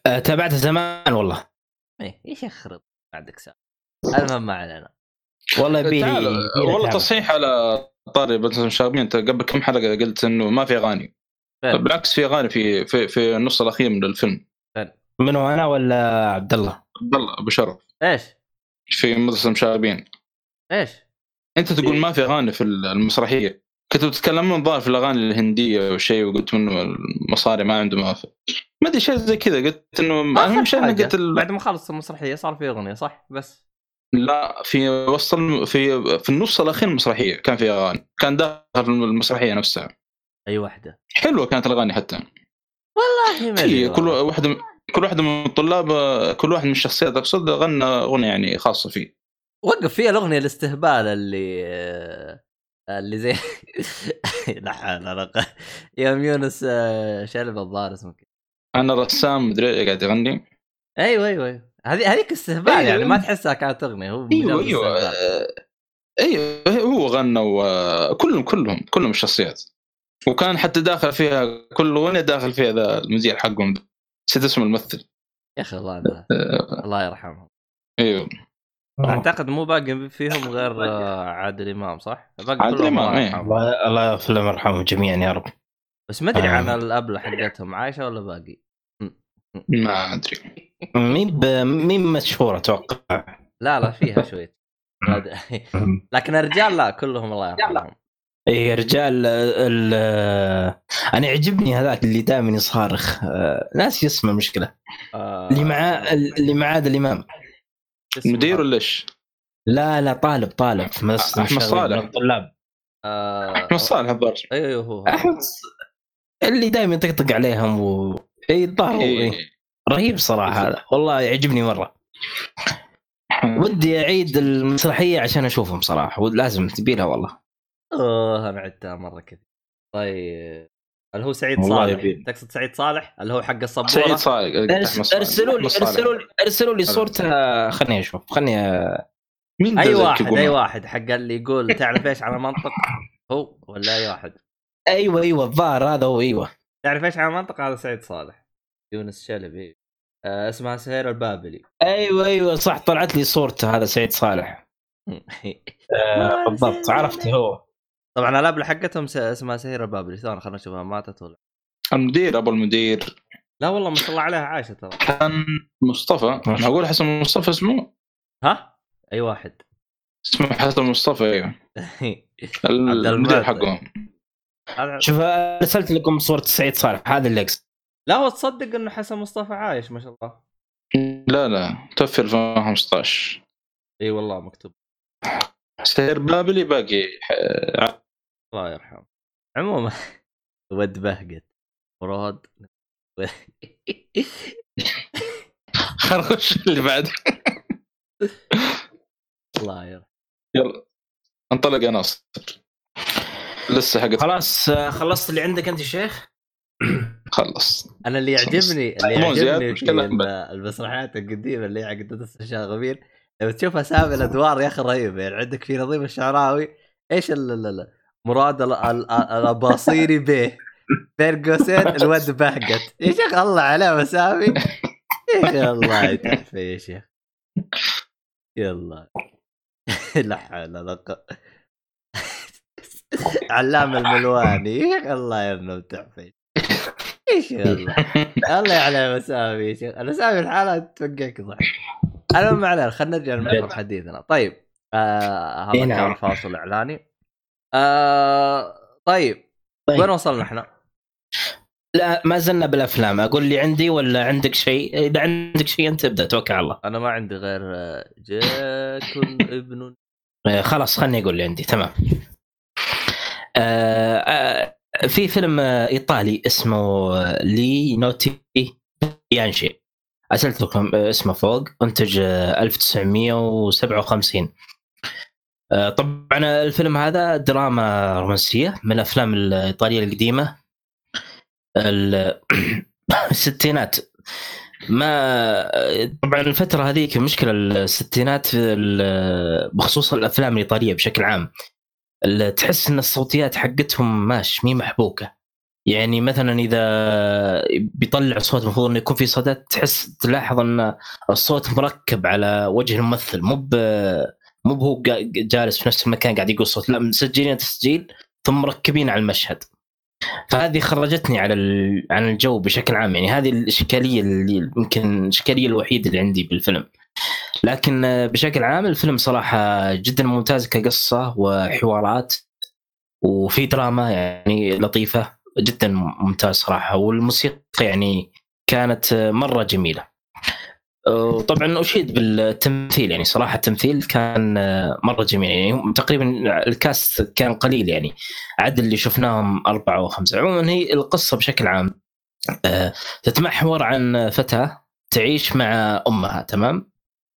آه، تابعته زمان والله.
إيه إيش يخرب. بعدك ساعة. المهم ما علينا.
والله لي
والله. تصحيح على طاري بس شاغبين أنت قبل كم حلقة قلت إنه ما في
أغاني؟
بالعكس في أغاني في في في النص الأخير من الفيلم
منو أنا ولا عبد الله؟
عبد الله أبو شرف
إيش؟
في مدرسة المشاغبين
إيش؟
أنت تقول ما في أغاني في المسرحية كنتوا تتكلمون الظاهر في الأغاني الهندية وشيء وقلت منه المصاري ما عنده ما في ما أدري شيء زي كذا قلت إنه
ما
اهم
في
شيء. قلت ال-
بعد ما خلص المسرحية صار في أغنية صح بس
لا في وسط في في النص الأخير المسرحية كان في أغاني. كان داخل المسرحية نفسها.
أي واحدة
حلوة كانت الأغاني حتى.
والله ما أدري
كل. واحدة كل واحدة من الطلاب كل واحد من الشخصيات أقصد غنى أغنية يعني خاصة فيه.
وقف فيها الأغنية الاستهبال اللي اللي زي لا حول ولا قوة. يوم يونس آه، شلب الظاهر اسمه كذا
أنا رسام مدري قاعد يغني.
أيوه أيوه أيوه. هذه هذيك استهبال
أيوة.
يعني ما تحسها كانت اغنيه هو أيوه
أيوه
استهبال.
أيوه هو غنى وكلهم كلهم كلهم الشخصيات وكان حتى داخل فيها كل أغنية داخل فيها ذا المذيع حقهم. نسيت اسم الممثل
يا أخي الله يرحمه.
آه،
الله يرحمهم
أيوه
أعتقد مو باقي فيهم غير آه، عادل إمام صح؟ باقي
عادل إمام،
الله
إيه.
يرحمهم.
يغفر لهم ويرحمهم جميعا يا رب
بس ما أدري عن
آه.
الأبلة حقتهم عايشة ولا باقي؟
ما أدري
مين ب... مين مشهور أتوقع.
لا لا فيها شوي لكن الرجال لا كلهم الله يرحمهم.
إي رجال ال... أنا يعجبني هذاك اللي دائما يصارخ. آه، ناسي اسمه المشكلة
آه،
اللي معاه اللي معاه
الإمام.
هذا.
ولا إيش؟
لا لا طالب طالب. المشاغبين
صالح.
من الطلاب
آه،
أحمد صالح الظاهر
أيوه أيوه هو هذا.
أحمد اللي دائما يطقطق عليهم و إي الظاهر. رهيب صراحة هذا. والله يعجبني مرة. ودي أعيد المسرحية عشان أشوفهم صراحة. ولازم تبيلها والله.
أوه أنا عدتها مرة كثير طيب. اللي هو سعيد
والله
صالح؟
يبي.
تقصد سعيد صالح؟ اللي هو حق الصبورة؟
سعيد صالح.
أرسلوا لي. أرسلوا لي أرسلوا لي صورته. خلني أشوف. خلني
مين أي
واحد؟ أي واحد. حق اللي يقول تعرف إيش على منطق؟ هو ولا أي واحد؟
أيوه أيوه. الظاهر هذا هو أيوه.
تعرف إيش على منطق؟ هذا سعيد صالح. يونس شلبي. آه اسمها سهير البابلي.
أيوه أيوه صح طلعت لي صورته هذا سعيد صالح. آه بالضبط عرفت هو.
طبعا الابله حقتهم س- اسمها سهير البابلي. ثواني خلينا نشوفها. ماتت ولا
المدير أبو المدير.
لا والله ما شاء الله عليها عايشة ترى.
كان مصطفى. أنا أقول حسن مصطفى اسمه؟
ها؟ أي واحد.
اسمه حسن مصطفى أيوه. المدير. حقهم.
شوف أرسلت لكم صورة سعيد صالح هذا اللي أقصد.
لا هو تصدق إنه حسن مصطفى عايش ما شاء الله.
لا لا توفي 2015
إي والله مكتوب.
سير بابلي باقي.
الله يرحمه. عموما ود بهقت مراد
خرج اللي بعد.
الله يرحمه.
يلا انطلق يا ناصر. لسه حقت
خلاص آه، خلصت اللي عندك أنت يا شيخ؟
خلص.
أنا اللي يعجبني اللي يعجبني في المسرحيات القديمة اللي هي حق مدرسه الشاغبين لما تشوف أسامي الأدوار يا أخي رهيبة. يعني عندك في نظيم الشعراوي إيش مراد ال- ال- ال- الأباصيري بيه بين قوسين الود بهقت يا شيخ الله عليه اسامي يا شيخ الله يتعفى يا شيخ يلا. لا حول ولا علام الملواني. يا شيخ الله يرنم تعفى إيش الله الله يعلم اسامي يا شيخ الاسامي الحالة توقعك ضحك المهم ما علينا خلينا نرجع لمحور حديثنا. طيب. آه هذا
إيه
كان
نعم.
فاصل إعلاني. آه طيب.
طيب.
وين وصلنا إحنا؟
لا ما زلنا بالأفلام. أقول لي عندي ولا عندك شيء؟ إذا عندك شيء أنت ابدأ توكل على الله.
أنا ما عندي غير آه، جاك ابن.
خلاص خلني أقول اللي عندي. تمام. آه آه في فيلم آه، إيطالي اسمه آه، لي نوتي يانشي. ارسلت لكم آه، اسمه فوق. انتج آه، 1957 آه، طبعا الفيلم هذا دراما رومانسية من الأفلام الإيطالية القديمة. ال- الستينات ما طبعا الفترة هذيك مشكلة الستينات بخصوص الأفلام الإيطالية بشكل عام. تحس إن الصوتيات حقتهم ماش مي محبوكة. يعني مثلا إذا بيطلع صوت المفروض إنه يكون في صدات تحس تلاحظ إن الصوت مركب على وجه الممثل. مو مو هو جالس في نفس المكان قاعد يقول صوت لا مسجلين تسجيل ثم مركبين على المشهد. فهذه خرجتني على عن الجو بشكل عام. يعني هذه الإشكالية اللي يمكن الإشكالية الوحيدة اللي عندي بالفيلم. لكن بشكل عام الفيلم صراحة جدا ممتاز كقصة وحوارات وفي دراما يعني لطيفة جدا ممتاز صراحة. والموسيقى يعني كانت مرة جميلة. وطبعا أشيد بالتمثيل يعني صراحة التمثيل كان مرة جميل. يعني تقريبا الكاست كان قليل يعني. عدد اللي شفناهم أربعة أو خمسه عموما هي القصة بشكل عام آه، تتمحور عن فتاة تعيش مع أمها تمام؟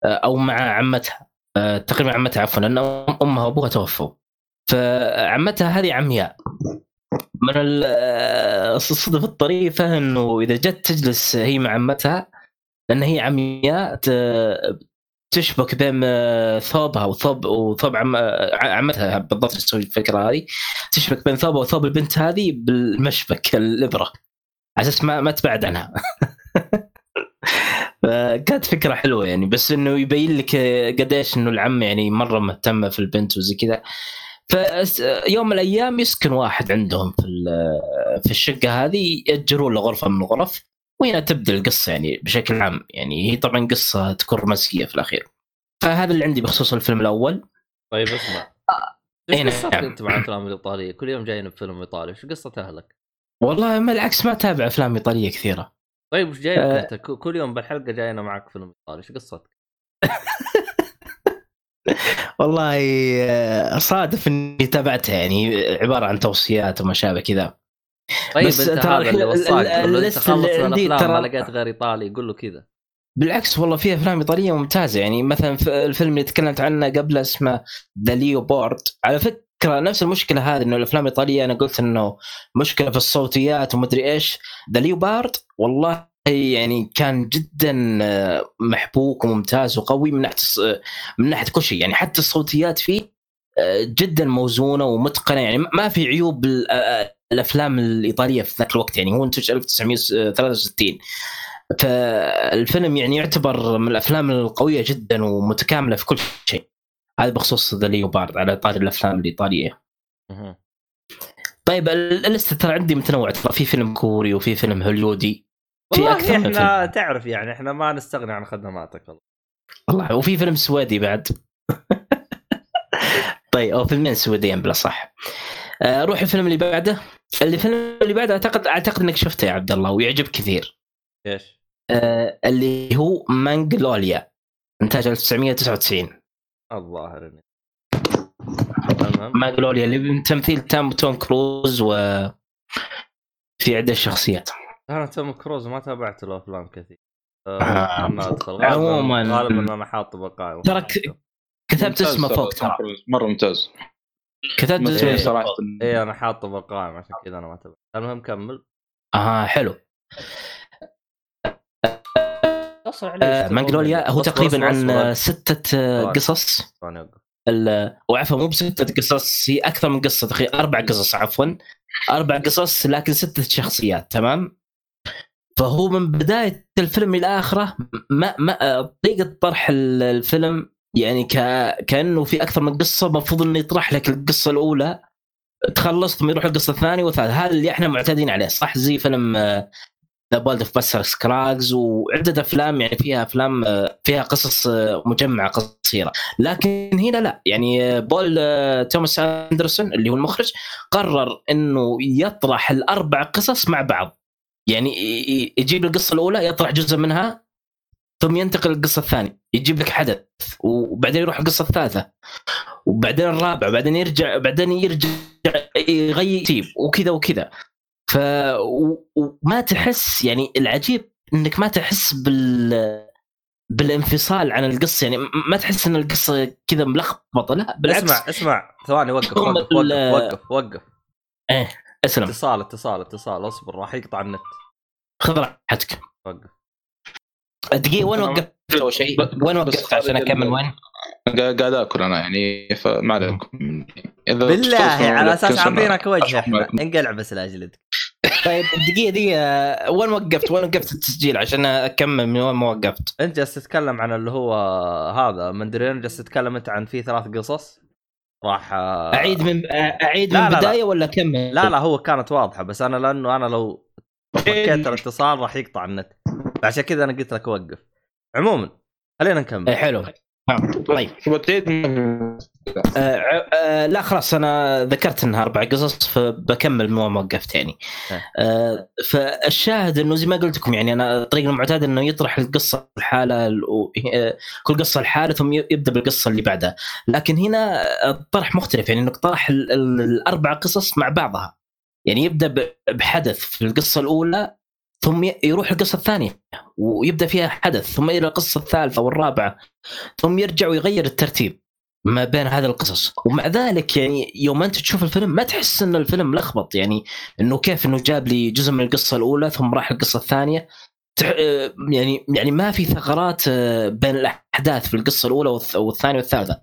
أو مع عمتها آه، تقريبا عمتها عفوا لأن أمها وأبوها توفوا. فعمتها هذه عمياء. من ال- آه، الصدف الطريفة إنه إذا جت تجلس هي مع عمتها لأن هي عمياء تشبك بين آه، ثوبها وثوب وثوب عم عمتها بالضبط تسوي الفكرة هذه. تشبك بين ثوبها وثوب البنت هذه بالمشبك الإبرة. على أساس ما ما تبعد عنها. فكانت فكرة حلوة يعني بس إنه يبين لك قديش إنه العم يعني مرة مهتمه في البنت وزي كذا فيوم من الأيام يسكن واحد عندهم في في الشقة هذه يأجرون له غرفة من الغرف وهنا تبدأ القصة يعني بشكل عام يعني هي طبعا قصة تكون رومانسية في الأخير فهذا اللي عندي بخصوص الفيلم الأول
طيب اسمع
إيه
إيش قصتك
نعم.
أنت مع الافلام الإيطالية؟ كل يوم جايين بفيلم إيطالي، إيش قصة أهلك؟
والله ما العكس ما أتابع أفلام إيطالية كثيرة
طيب وش جايبك
آه.
أنت؟ كل يوم بالحلقة جاينا معك فيلم ايطالي، إيش قصتك؟
والله آه، صادف إني تابعتها يعني عبارة عن توصيات وما شابه كذا
طيب
بس أنت
هذا اللي
ال-
وصاك
أنت
خلص من الأفلام ما لقيت غير إيطالي قول له كذا
بالعكس والله في أفلام إيطالية ممتازة يعني مثلا في الفيلم اللي تكلمت عنه قبل اسمه The Leopard على فكره نفس المشكلة هذه إنه الأفلام الإيطالية أنا قلت إنه مشكلة في الصوتيات ومدري إيش. The Leopard والله يعني كان جدا آه، محبوك وممتاز وقوي من ناحية الص- من ناحية كل شيء. يعني حتى الصوتيات فيه آه، جدا موزونة ومتقنة. يعني ما في عيوب ال- آه، الأفلام الإيطالية في ذاك الوقت. يعني هو انتج 1963 فالفيلم يعني يعتبر من الأفلام القوية جدا ومتكاملة في كل شيء. هذا بخصوص The Leopard على طاري الافلام
الإيطالية.
طيب ال- ال list ه ترى عندي متنوع ترى في فيلم كوري وفي فيلم هوليودي. في
والله
أكثر من
إحنا
فيلم.
تعرف يعني إحنا ما نستغني عن خدماتك والله.
والله وفي فيلم سويدي بعد. طيب أو فيلمين سويديين بلا صح. آه، روح الفيلم اللي بعده. الفيلم اللي بعده اعتقد أعتقد إنك شفته يا عبد الله ويعجب كثير.
إيش؟
آه، اللي هو مانجلوليا انتاج 1999
الظاهر اني المهم
ماجلوريا اللي من تمثيل تام توم كروز و في عدة شخصيات.
أنا توم كروز ما تابعت له أفلام كثير.
آه.
آه. أدخل.
عموماً.
غالبا أنا حاطه بالقائمه
ترى كتبت اسمه فوق ترى.
مرة ممتاز.
كتبت اسمه
إيه.
صراحة.
اي أنا حاطه بالقائمه عشان كذا أنا ما تابعت. المهم كمل.
آه حلو.
أصلا عليه
آه. هو تقريبا عن آه، ستة آه،. قصص. وعفوا مو بستة قصص هي أكثر من قصة تقريبا أربع قصص عفوا. أربع قصص لكن ستة شخصيات تمام؟ فهو من بداية الفيلم إلى آخره ما ما آه، طريقة طرح ال- الفيلم يعني ك... كأنه في أكثر من قصة المفروض إنه يطرح لك القصة الأولى. تخلص ثم يروح القصة الثانية والثالثة. هذا اللي إحنا معتادين عليه صح؟ زي فيلم The Ballad of Buster Scruggs وعدة أفلام يعني فيها أفلام آه، فيها قصص آه، مجمعة قصيره لكن هنا لا يعني آه، بول توماس أندرسون اللي هو المخرج قرر إنه يطرح الأربع قصص مع بعض. يعني يجيب القصة الأولى يطرح جزء منها ثم ينتقل للقصة الثانية. يجيب لك حدث وبعدين يروح القصة الثالثة وبعدين الرابع بعدين يرجع بعدين يرجع يغير وكذا وكذا. ف و- وما تحس يعني العجيب إنك ما تحس بال بالانفصال عن القصة. يعني ما تحس إن القصة كذا ملخبطة. لا بالعكس.
اسمع اسمع. ثواني وقف وقف وقف وقف وقف.
اسلم.
اتصال اتصال اتصال. اصبر راح يقطع النت.
خذ راحتك.
وقف.
دقيقة وين وقفت؟ اول شيء. وين وقفت عشان
أكمل؟
وين؟
قاعد آكل أنا يعني فما عليكم.
بالله
تستوصلوا
على
أساس
عاطينك وجه.
إحنا.
انقلع بس لأجلك.
طيب دقيقة دقيقة وين وقفت؟ وين وقفت التسجيل عشان أكمل من وين ما وقفت؟
أنت جالس تتكلم عن اللي هو هذا مدري وين جالس تتكلم أنت عن في ثلاث قصص راح آه،
أعيد من أعيد
لا،
من
لا، لا.
البدايه ولا أكمل؟
لا لا هو كانت واضحة بس أنا لأنه أنا لو فكيت الاتصال راح يقطع النت عشان كذا أنا قلت لك وقف عموما خلينا
إيه،
نكمل
حلو تمام. طيب
تبغى تعيد
آه آه لا خلاص أنا ذكرت إنها أربع قصص فبكمل من ما وقفت يعني.
إيه.
آه فالشاهد إنه زي ما قلت لكم يعني أنا الطريقة المعتاده إنه يطرح القصة الحالة كل قصة الحاله ثم يبدأ بالقصة اللي بعدها، لكن هنا الطرح مختلف يعني إنك طرح ال- ال- الأربع قصص مع بعضها. يعني يبدأ بحدث في القصة الأولى ثم يروح القصة الثانية ويبدأ فيها حدث ثم إلى القصة الثالثة والرابعة ثم يرجع ويغير الترتيب ما بين هذه القصص ومع ذلك يعني يوم أنت تشوف الفيلم ما تحس إن الفيلم ملخبط يعني إنه كيف إنه جاب لي جزء من القصة الأولى ثم راح القصة الثانية. آه، يعني يعني ما في ثغرات آه، بين الأحداث في القصة الأولى والث- والثانية والثالثة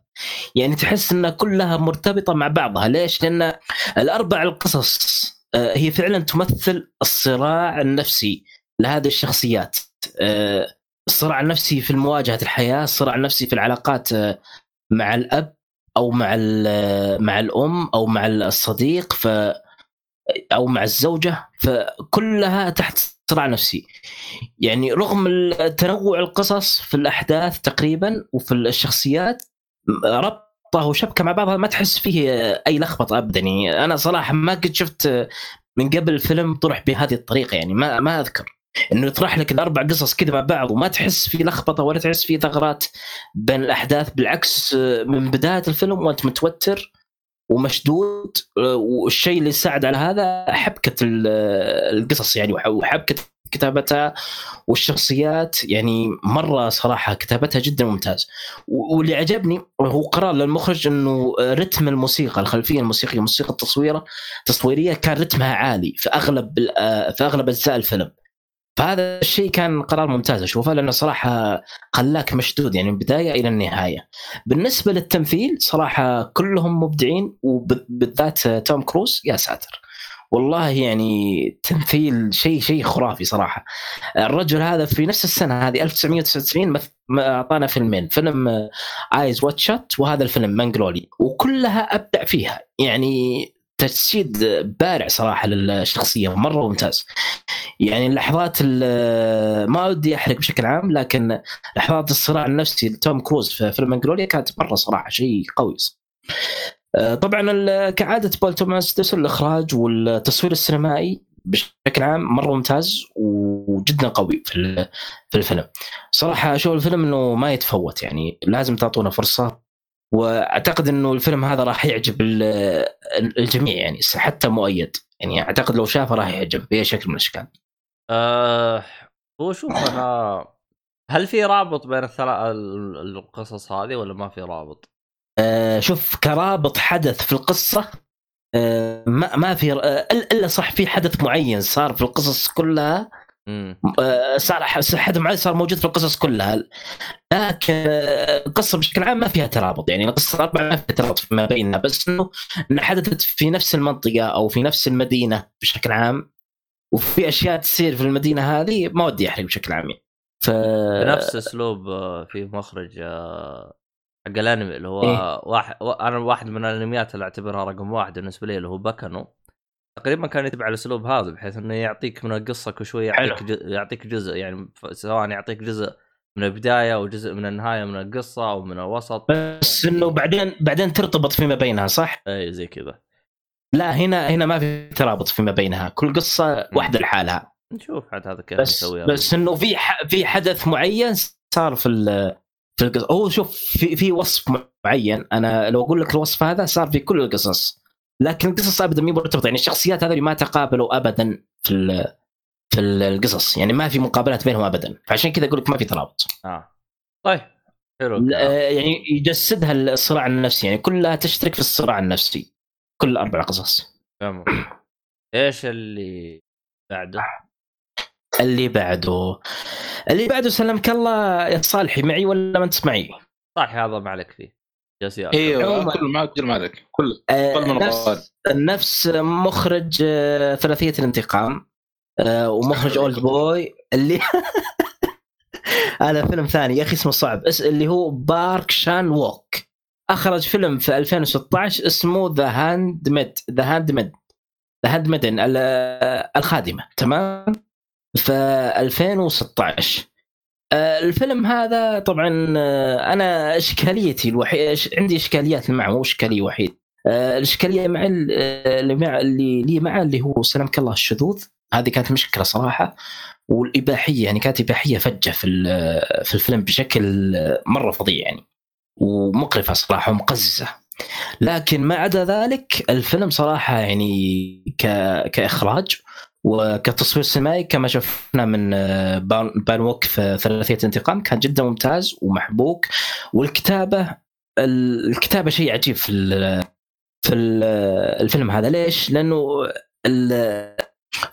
يعني تحس إنها كلها مرتبطة مع بعضها ليش؟ لأن الأربع القصص هي فعلا تمثل الصراع النفسي لهذه الشخصيات آه، الصراع النفسي في مواجهة الحياة، الصراع النفسي في العلاقات آه، مع الأب أو مع مع الأم أو مع الصديق ف أو مع الزوجة فكلها تحت صراع نفسي. يعني رغم تنوع القصص في الأحداث تقريبا وفي الشخصيات ربطه وشبكه مع بعضها ما تحس فيه أي لخبطة ابدا. يعني أنا صراحة ما قد شفت من قبل فيلم طرح بهذه الطريقة. يعني ما ما أذكر. إنه يطرح لك الأربع قصص كذا مع بعض وما تحس في لخبطة ولا تحس في ثغرات بين الأحداث. بالعكس من بداية الفيلم وأنت متوتر ومشدود والشيء اللي ساعد على هذا حبكة ال- القصص يعني وحبكة كتابتها والشخصيات يعني مرة صراحة كتابتها جدا ممتاز واللي عجبني هو قرار للمخرج إنه رتم الموسيقى الخلفية الموسيقية الموسيقى التصويره التصويريه كان رتمها عالي في أغلب ال- في أغلب أجزاء الفيلم فهذا الشيء كان قرار ممتاز اشوفه لأنه صراحة خلاك مشدود يعني من البداية إلى النهاية. بالنسبة للتمثيل صراحة كلهم مبدعين وبالذات توم كروز يا ساتر. والله يعني تمثيل شيء شيء خرافي صراحة. الرجل هذا في نفس السنة هذه 1999 مث- ما أعطانا فيلمين فيلم Eyes Wide Shut وهذا الفيلم مانجلولي وكلها أبدع فيها يعني تجسيد بارع صراحة للشخصية مرة ممتاز. يعني اللحظات ال- ما ودي أحرق بشكل عام لكن لحظات الصراع النفسي لتوم كروز في فيلم مانجلوريا كانت مرة صراحة شيء قوي طبعا ال- كعادة بول توماس أندرسون الإخراج والتصوير السينمائي بشكل عام مرة ممتاز وجدا قوي في في الفيلم. صراحة أشوف الفيلم إنه ما يتفوت يعني لازم تعطونا فرصة. وأعتقد إنه الفيلم هذا راح يعجب ال- الجميع يعني حتى مؤيد. يعني أعتقد لو شافه راح يعجب بأي شكل من الأشكال.
آه هو شوف أنا هل في رابط بين الثلاث القصص هذه ولا ما في رابط؟
آه، شوف كرابط حدث في القصة آه، ما ما في آه، إلا صح في حدث معين صار في القصص كلها آه، صار حدث معين صار موجود في القصص كلها لكن القصة بشكل عام ما فيها ترابط يعني القصة الأربعة ما فيها ترابط فيما بينها بس إنه إنها حدثت في نفس المنطقة أو في نفس المدينة بشكل عام وفي أشياء تصير في المدينة هذه ما ودي أحرق بشكل عام يعني. ف
بنفس أسلوب في مخرج حق الانمي اللي هو
إيه؟
واحد أنا واحد من الانميات اللي أعتبرها رقم واحد بالنسبة لي اللي هو بكنو تقريبا كان يتبع الأسلوب هذا بحيث إنه يعطيك من القصة كل شوي يعطيك
حلو.
جزء يعطيك جزء يعني سواء يعطيك جزء من البداية أو جزء من النهاية من القصة أو من الوسط
بس إنه بعدين بعدين ترتبط فيما بينها صح؟
اي زي كذا
لا هنا هنا ما في ترابط فيما بينها كل قصة واحدة لحالها
نشوف عاد هذا كيف
بس بس إنه في ح- في حدث معين صار في ال- في القصة هو شوف في في وصف معين أنا لو أقول لك الوصف هذا صار في كل القصص. لكن القصص ابدا مي مرتبطة يعني الشخصيات هذول ما تقابلوا ابدا في في ال- القصص يعني ما في مقابلات بينهم ابدا. فعشان كذا أقول لك ما في ترابط.
آه. طيب حلو.
يعني يجسدها الصراع النفسي يعني كلها تشترك في الصراع النفسي. كل أربع قصص.
تمام. إيش اللي بعده؟
اللي بعده. اللي بعده سلمك الله يا صالحي معي ولا ما أنت معي؟
صح هذا ما عليك فيه. يا
إيوه.
عموماً.
كل معك كل معك كل
آه، نفس. نفس مخرج آه، ثلاثية الانتقام. آه، ومخرج أولد بوي اللي هذا فيلم ثاني يا أخي اسمه صعب. اللي هو بارك شان ووك. أخرج فيلم في 2016 اسمه The Handmaid The Handmaid The Handmaiden الخادمة. تمام؟ في 2016 آه، الفيلم هذا طبعا آه، أنا إشكاليتي الوحيده عندي إشكاليات معه مو إشكالية وحيد. آه، الإشكالية مع ال- اللي مع اللي لي معه اللي هو سلامك الله الشذوذ. هذه كانت مشكلة صراحة والإباحية يعني كانت إباحية فجة في في الفيلم بشكل مرة فظيع يعني ومقرفة صراحة ومقززة. لكن ما عدا ذلك الفيلم صراحة يعني. كإخراج وكتصوير سينمائي كما شفنا من آه، بان ووك في ثلاثية انتقام كان جدا ممتاز ومحبوك والكتابة الكتابة شيء عجيب في. في ال- الفيلم هذا ليش؟ لأنه.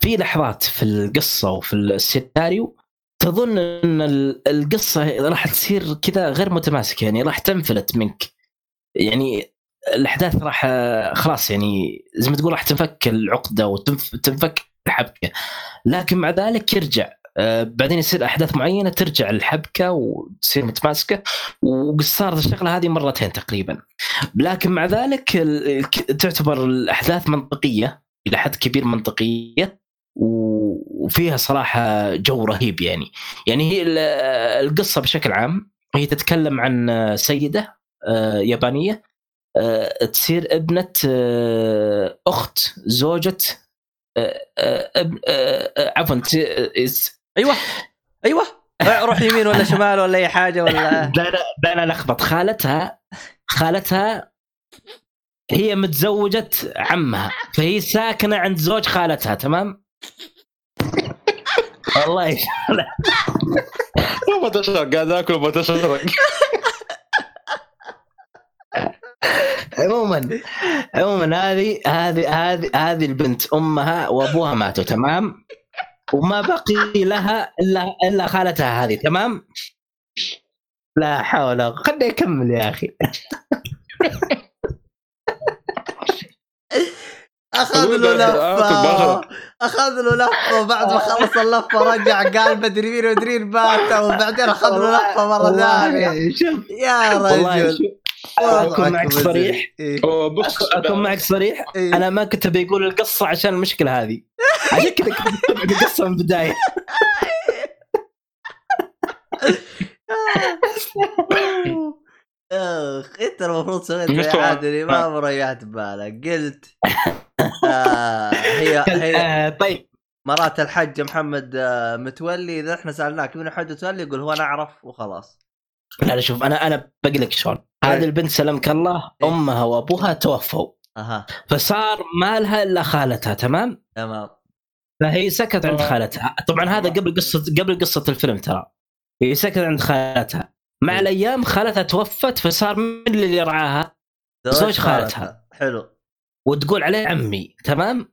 في لحظات في القصة وفي السيناريو تظن إن ال- القصة راح تصير كذا غير متماسكة يعني راح تنفلت منك يعني الأحداث راح خلاص يعني زي ما تقول راح تنفك العقدة وتنفك الحبكة. لكن مع ذلك يرجع آه، بعدين يصير أحداث معينة ترجع الحبكه وتصير متماسكة وصارت الشغلة هذه مرتين تقريبا. لكن مع ذلك تعتبر الأحداث منطقية إلى حد كبير منطقية وفيها صراحة جو رهيب يعني. يعني هي ال- القصة بشكل عام هي تتكلم عن سيدة آه، يابانية آه، تصير ابنة أخت زوجة آه، آه، آه، عفوا
أيوه. أيوه. روح يمين ولا شمال ولا أي حاجة ولا؟
ده أنا لخبط. خالتها خالتها هي متزوجة عمها فهي ساكنة عند زوج خالتها تمام؟ والله
ما تشرق قاعد آكل وما تشرق
عموما عموما هذه هذه هذه هذه البنت أمها وأبوها ماتوا تمام؟ وما بقي لها إلا إلا خالتها هذه تمام؟ لا حول ولا قوة. خليني اكمل يا أخي.
أخذ له لفة. أخذ له لفة وبعد ما خلص اللفة رجع قال مدري مين ومدري مين مات وبعدين أخذ له لفة
مرة ثانية.
يا
والله
رجل.
أكون معك صريح.
إيه.
هو بص
أكون معك صريح. أنا ما كنت بيقول القصة عشان المشكلة هذه. عشان كذا كنت القصة من البداية.
أخ أنت المفروض سويت
طبعاً.
عادل ما مريحت بالك. قلت آه هي هي
آه، طيب.
مرات الحج محمد آه، متولي إذا إحنا سألناك من الحج متولي يقول هو أنا أعرف وخلاص.
لا لا شوف أنا أنا بقول لك شلون. هذه البنت سلمك الله
إيه.
أمها وأبوها توفوا.
أها.
فصار ما لها إلا خالتها تمام؟
تمام.
فهي سكت عند. خالتها. طبعا هذا قبل قصة قبل قصة الفيلم ترى. هي سكت عند خالتها. مع
إيه.
الأيام خالتها توفت فصار من اللي يرعاها زوج خالتها.
حلو.
وتقول عليه عمي تمام؟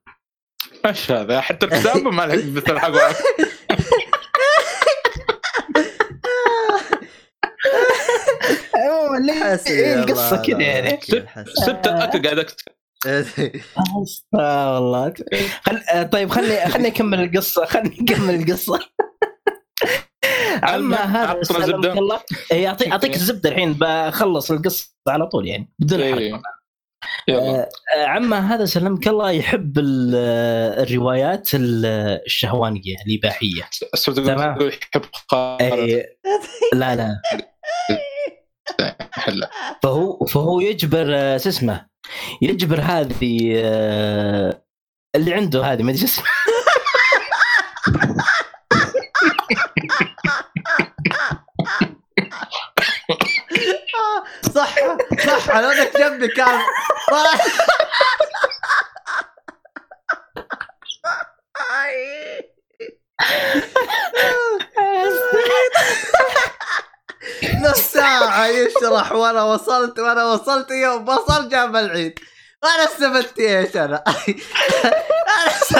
إيش هذا؟ حتى الكتابه ما لها مثل حقها
ليه؟ إيه القصة كذا يعني؟
الوكيل، حسبي.
ست أكل قاعد اكتب
آه والله خل... طيب خلني خلني أكمل القصة خلني أكمل القصة. عما هذا. الله. إيه، اعطيك اعطيك الزبدة الحين بخلص القصة على طول يعني بدون حرق.
إيه. يلا.
آه، آه، عما هذا سلمك الله يحب آه، الروايات ال-
الشهوانية الإباحية.
تمام.
يحب
إيه، لا لا. فهو فهو يجبر آه، شو اسمه؟ يجبر هذه آه، اللي عنده هذه ما أدري اسمه.
صح صح على ودك جنبي كان.
جماعة يشرح وأنا وصلت وأنا وصلت يوم بصل جاب العيد أنا استفدت إيش أنا؟ أنا است-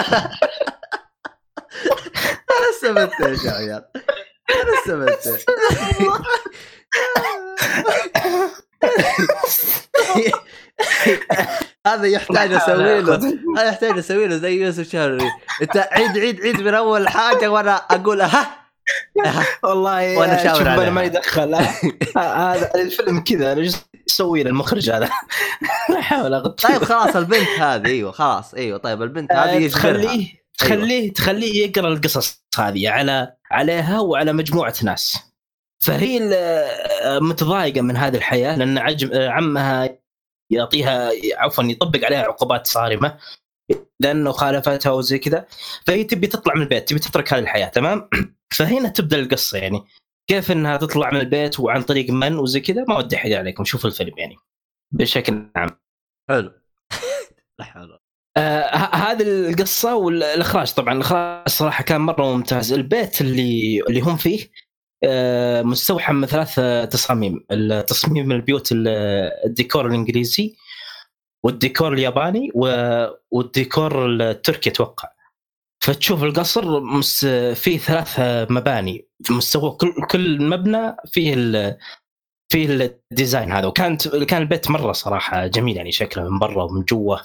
أنا استفدت إيش يا عيال؟ أنا استفدت؟ هذا يحتاج أسوي له هذا يحتاج أسوي له زي يوسف شهري أنت عيد عيد عيد من أول حاجة وأنا أقول ها
والله
وأنا
وأنا
شاور
شوف
عليها.
أنا ماني دخل هذا الفيلم كذا أنا إيش أسوي للمخرج هذا؟ أحاول اغطي
طيب خلاص البنت هذه أيوه خلاص أيوه طيب البنت هذه
آه،
يجبرها.
تخليه تخليه تخليه يقرأ القصص هذه على عليها وعلى مجموعة ناس. فهي متضايقة من هذه الحياة لأن عجم عمها يعطيها عفوا يطبق عليها عقوبات صارمة. لأنه خالفتها وزي كذا. فهي تبي تطلع من البيت تبي تترك هذه الحياة تمام؟ فهنا تبدأ القصة يعني. كيف إنها تطلع من البيت وعن طريق من وزي كذا ما ودي احد عليكم شوفوا الفيلم يعني بشكل عام.
حلو. لا حول
آه هذه القصة والإخراج طبعا الإخراج صراحة كان مرة ممتاز. البيت اللي اللي هم فيه آه مستوحى من ثلاث تصاميم. التصميم البيوت ال- الديكور الإنجليزي والديكور الياباني والديكور التركي أتوقع. فتشوف القصر مس فيه ثلاث مباني. مستوى كل كل مبنى فيه ال فيه ال design هذا. وكانت كان البيت مرة صراحة جميل يعني شكله من برا ومن جوا.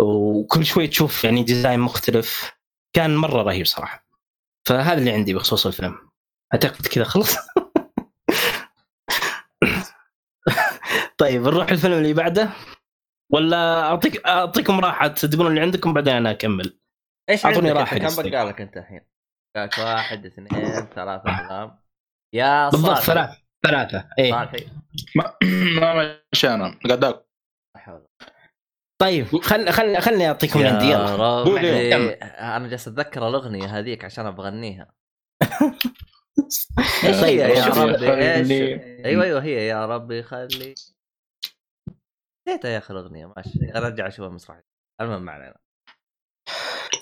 وكل شوي تشوف يعني design مختلف. كان مرة رهيب صراحة. فهذا اللي عندي بخصوص الفيلم. أعتقد كذا خلص. طيب نروح الفيلم اللي بعده. ولا اعطيك أعطيكم راحة تقولون اللي عندكم بعدين
أنا
أكمل.
إيش
راحة
أنت؟ كم. بقالك أنت الحين؟ بقالك واحد اثنين ثلاثة افلام يا
بالضبط
صالحي
ثلاث ثلاثة. إيه.
صالحي
ما ما ماشي أنا قاعد اكل.
طيب خل خل خلني أعطيكم اللي عندي يلا.
أنا جالس أتذكر الأغنية هذيك عشان أبغى اغنيها إيش
طيب،
هي يا ربي؟
إيش
أيوه أيوه هي يا ربي خلي نسيتها يا أخي الاغنيه ماشي. أرجع أشوفها مسرحيه المهم ما علينا.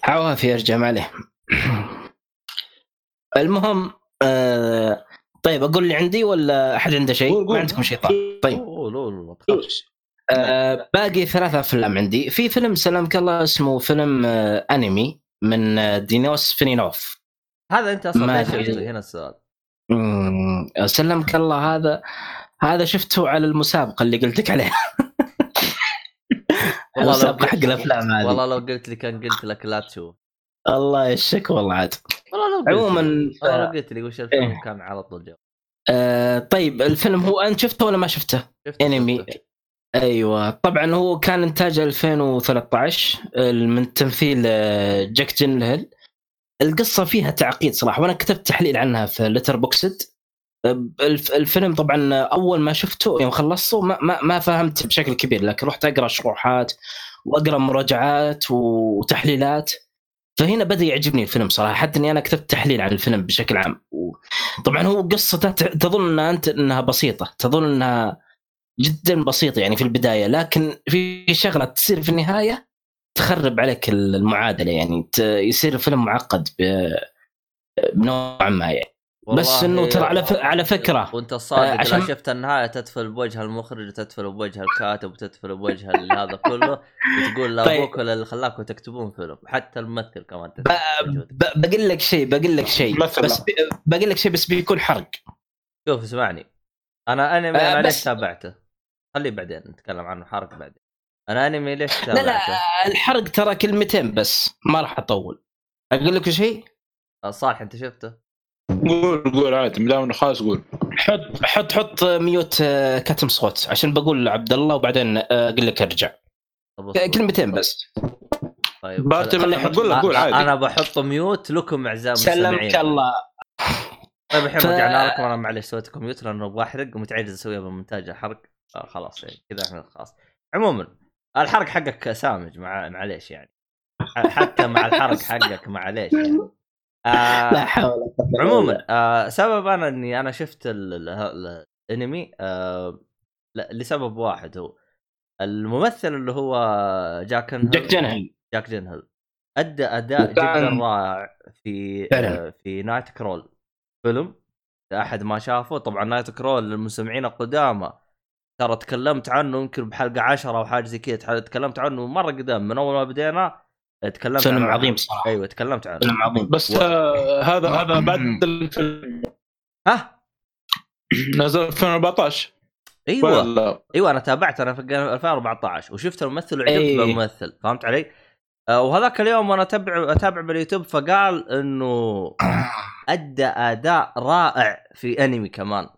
عوافي أرجع ما عليه. المهم آه طيب أقول اللي عندي ولا أحد عنده شيء؟ ما عندكم شيء طيب. طيب.
قول قول ما تخافش.
آه باقي ثلاثة أفلام عندي. في فيلم سلامك الله اسمه فيلم آه أنمي من آه دينوس فينينوف.
هذا أنت أصلا
ما
ليش هنا السؤال؟
سلمك الله هذا هذا شفته على المسابقة اللي قلت لك عليها.
والله لو
حق الأفلام هذه.
والله لو قلت لي كان قلت لك لا تشوف.
الله يشك والله عاد.
والله لو قلت
عموما
لي
ف...
والله لو قلت لي وش الفيلم
إيه.
كان على طول جواب.
آه طيب الفيلم هو أنت شفته ولا ما شفته؟
شفت
Enemy.
شفته.
أيوه. طبعا هو كان إنتاج 2013 من تمثيل آه، جاك جينهيل القصة فيها تعقيد صراحة وأنا كتبت تحليل عنها في Letterboxd الفيلم طبعا أول ما شفته يوم خلصته ما, ما, ما فهمت بشكل كبير لكن رحت أقرأ شروحات وأقرأ مراجعات وتحليلات. فهنا بدأ يعجبني الفيلم صراحة حتى إني أنا كتبت تحليل عن الفيلم بشكل عام. طبعا هو قصته تظن إنها أنت إنها بسيطة تظن إنها جدا بسيطة يعني في البداية لكن في شغلة تصير في النهاية تخرب عليك المعادلة يعني يصير الفيلم معقد ب- بنوعا ما يعني. بس إنه ترى على ف- على فكرة.
وانت الصادق
آه،
عشان شفت النهاية تدفل بوجه المخرج وتدفل بوجه الكاتب وتدفل بوجه هذا كله وتقول
طيب.
لابوك ولا اللي خلاكم تكتبون فيلم حتى الممثل كمان
ب- ب- بقول لك شيء بقول لك شيء. بس بي- بقول لك شيء بس بيكون حرق
شوف اسمعني أنا أنمي
آه،
ليش
بس-
تابعته؟ خليه بعدين نتكلم عنه حرق بعدين أنا أنمي ليش
لا لا
تابعته؟
الحرق ترى كلمتين بس ما راح أطول أقول لك شيء
آه، صالح أنت شفته؟
قول قول عادي ما دام انه خلاص قول.
حط حط حط ميوت آه، كتم صوت عشان بقول لعبد الله وبعدين آه، أقول لك
أرجع. أصبر.
كلمتين بس.
طيب.
بارتي قول قول
آه،
عادي.
أنا بحط ميوت لكم أعزائي
سلمك الله.
طيب الحين
ف-
رجعنا لكم أنا معلش سويت كمبيوتر لأنه أبغى احرق ومتعجز أسويها بالمونتاج حرق آه خلاص يعني كذا إحنا خلاص. عموما الحرق حقك سامج مع معليش يعني. حتى مع الحرق حقك معليش يعني. آه
لا حول
عموما آه سبب أنا إني أنا شفت ال- ال- ال- الأنمي آه لسبب واحد هو. الممثل اللي هو جاك.
جاك جنهل
جاك جينهل أدى
أداء
جدا رائع في. آه، في Nightcrawler فيلم. أحد ما شافه طبعا Nightcrawler للمستمعين القدامى. ترى تكلمت عنه يمكن بحلقة 10 أو حاجة زي كذا تكلمت عنه مرة قدام من أول ما بدينا تكلمت
فيلم
عنه.
عظيم صراحة.
أيوه تكلمت عنه
فيلم عظيم.
بس آه هذا هذا بعد الفيلم.
ها؟
نزل 2014
أيوه.
ولا
أيوه أنا تابعت أنا في 2014 وشفت الممثل وعجبت
أي.
بالممثل فهمت علي؟ آه، وهذاك اليوم وأنا أتابع أتابع باليوتيوب فقال إنه أدى أداء رائع في أنمي كمان.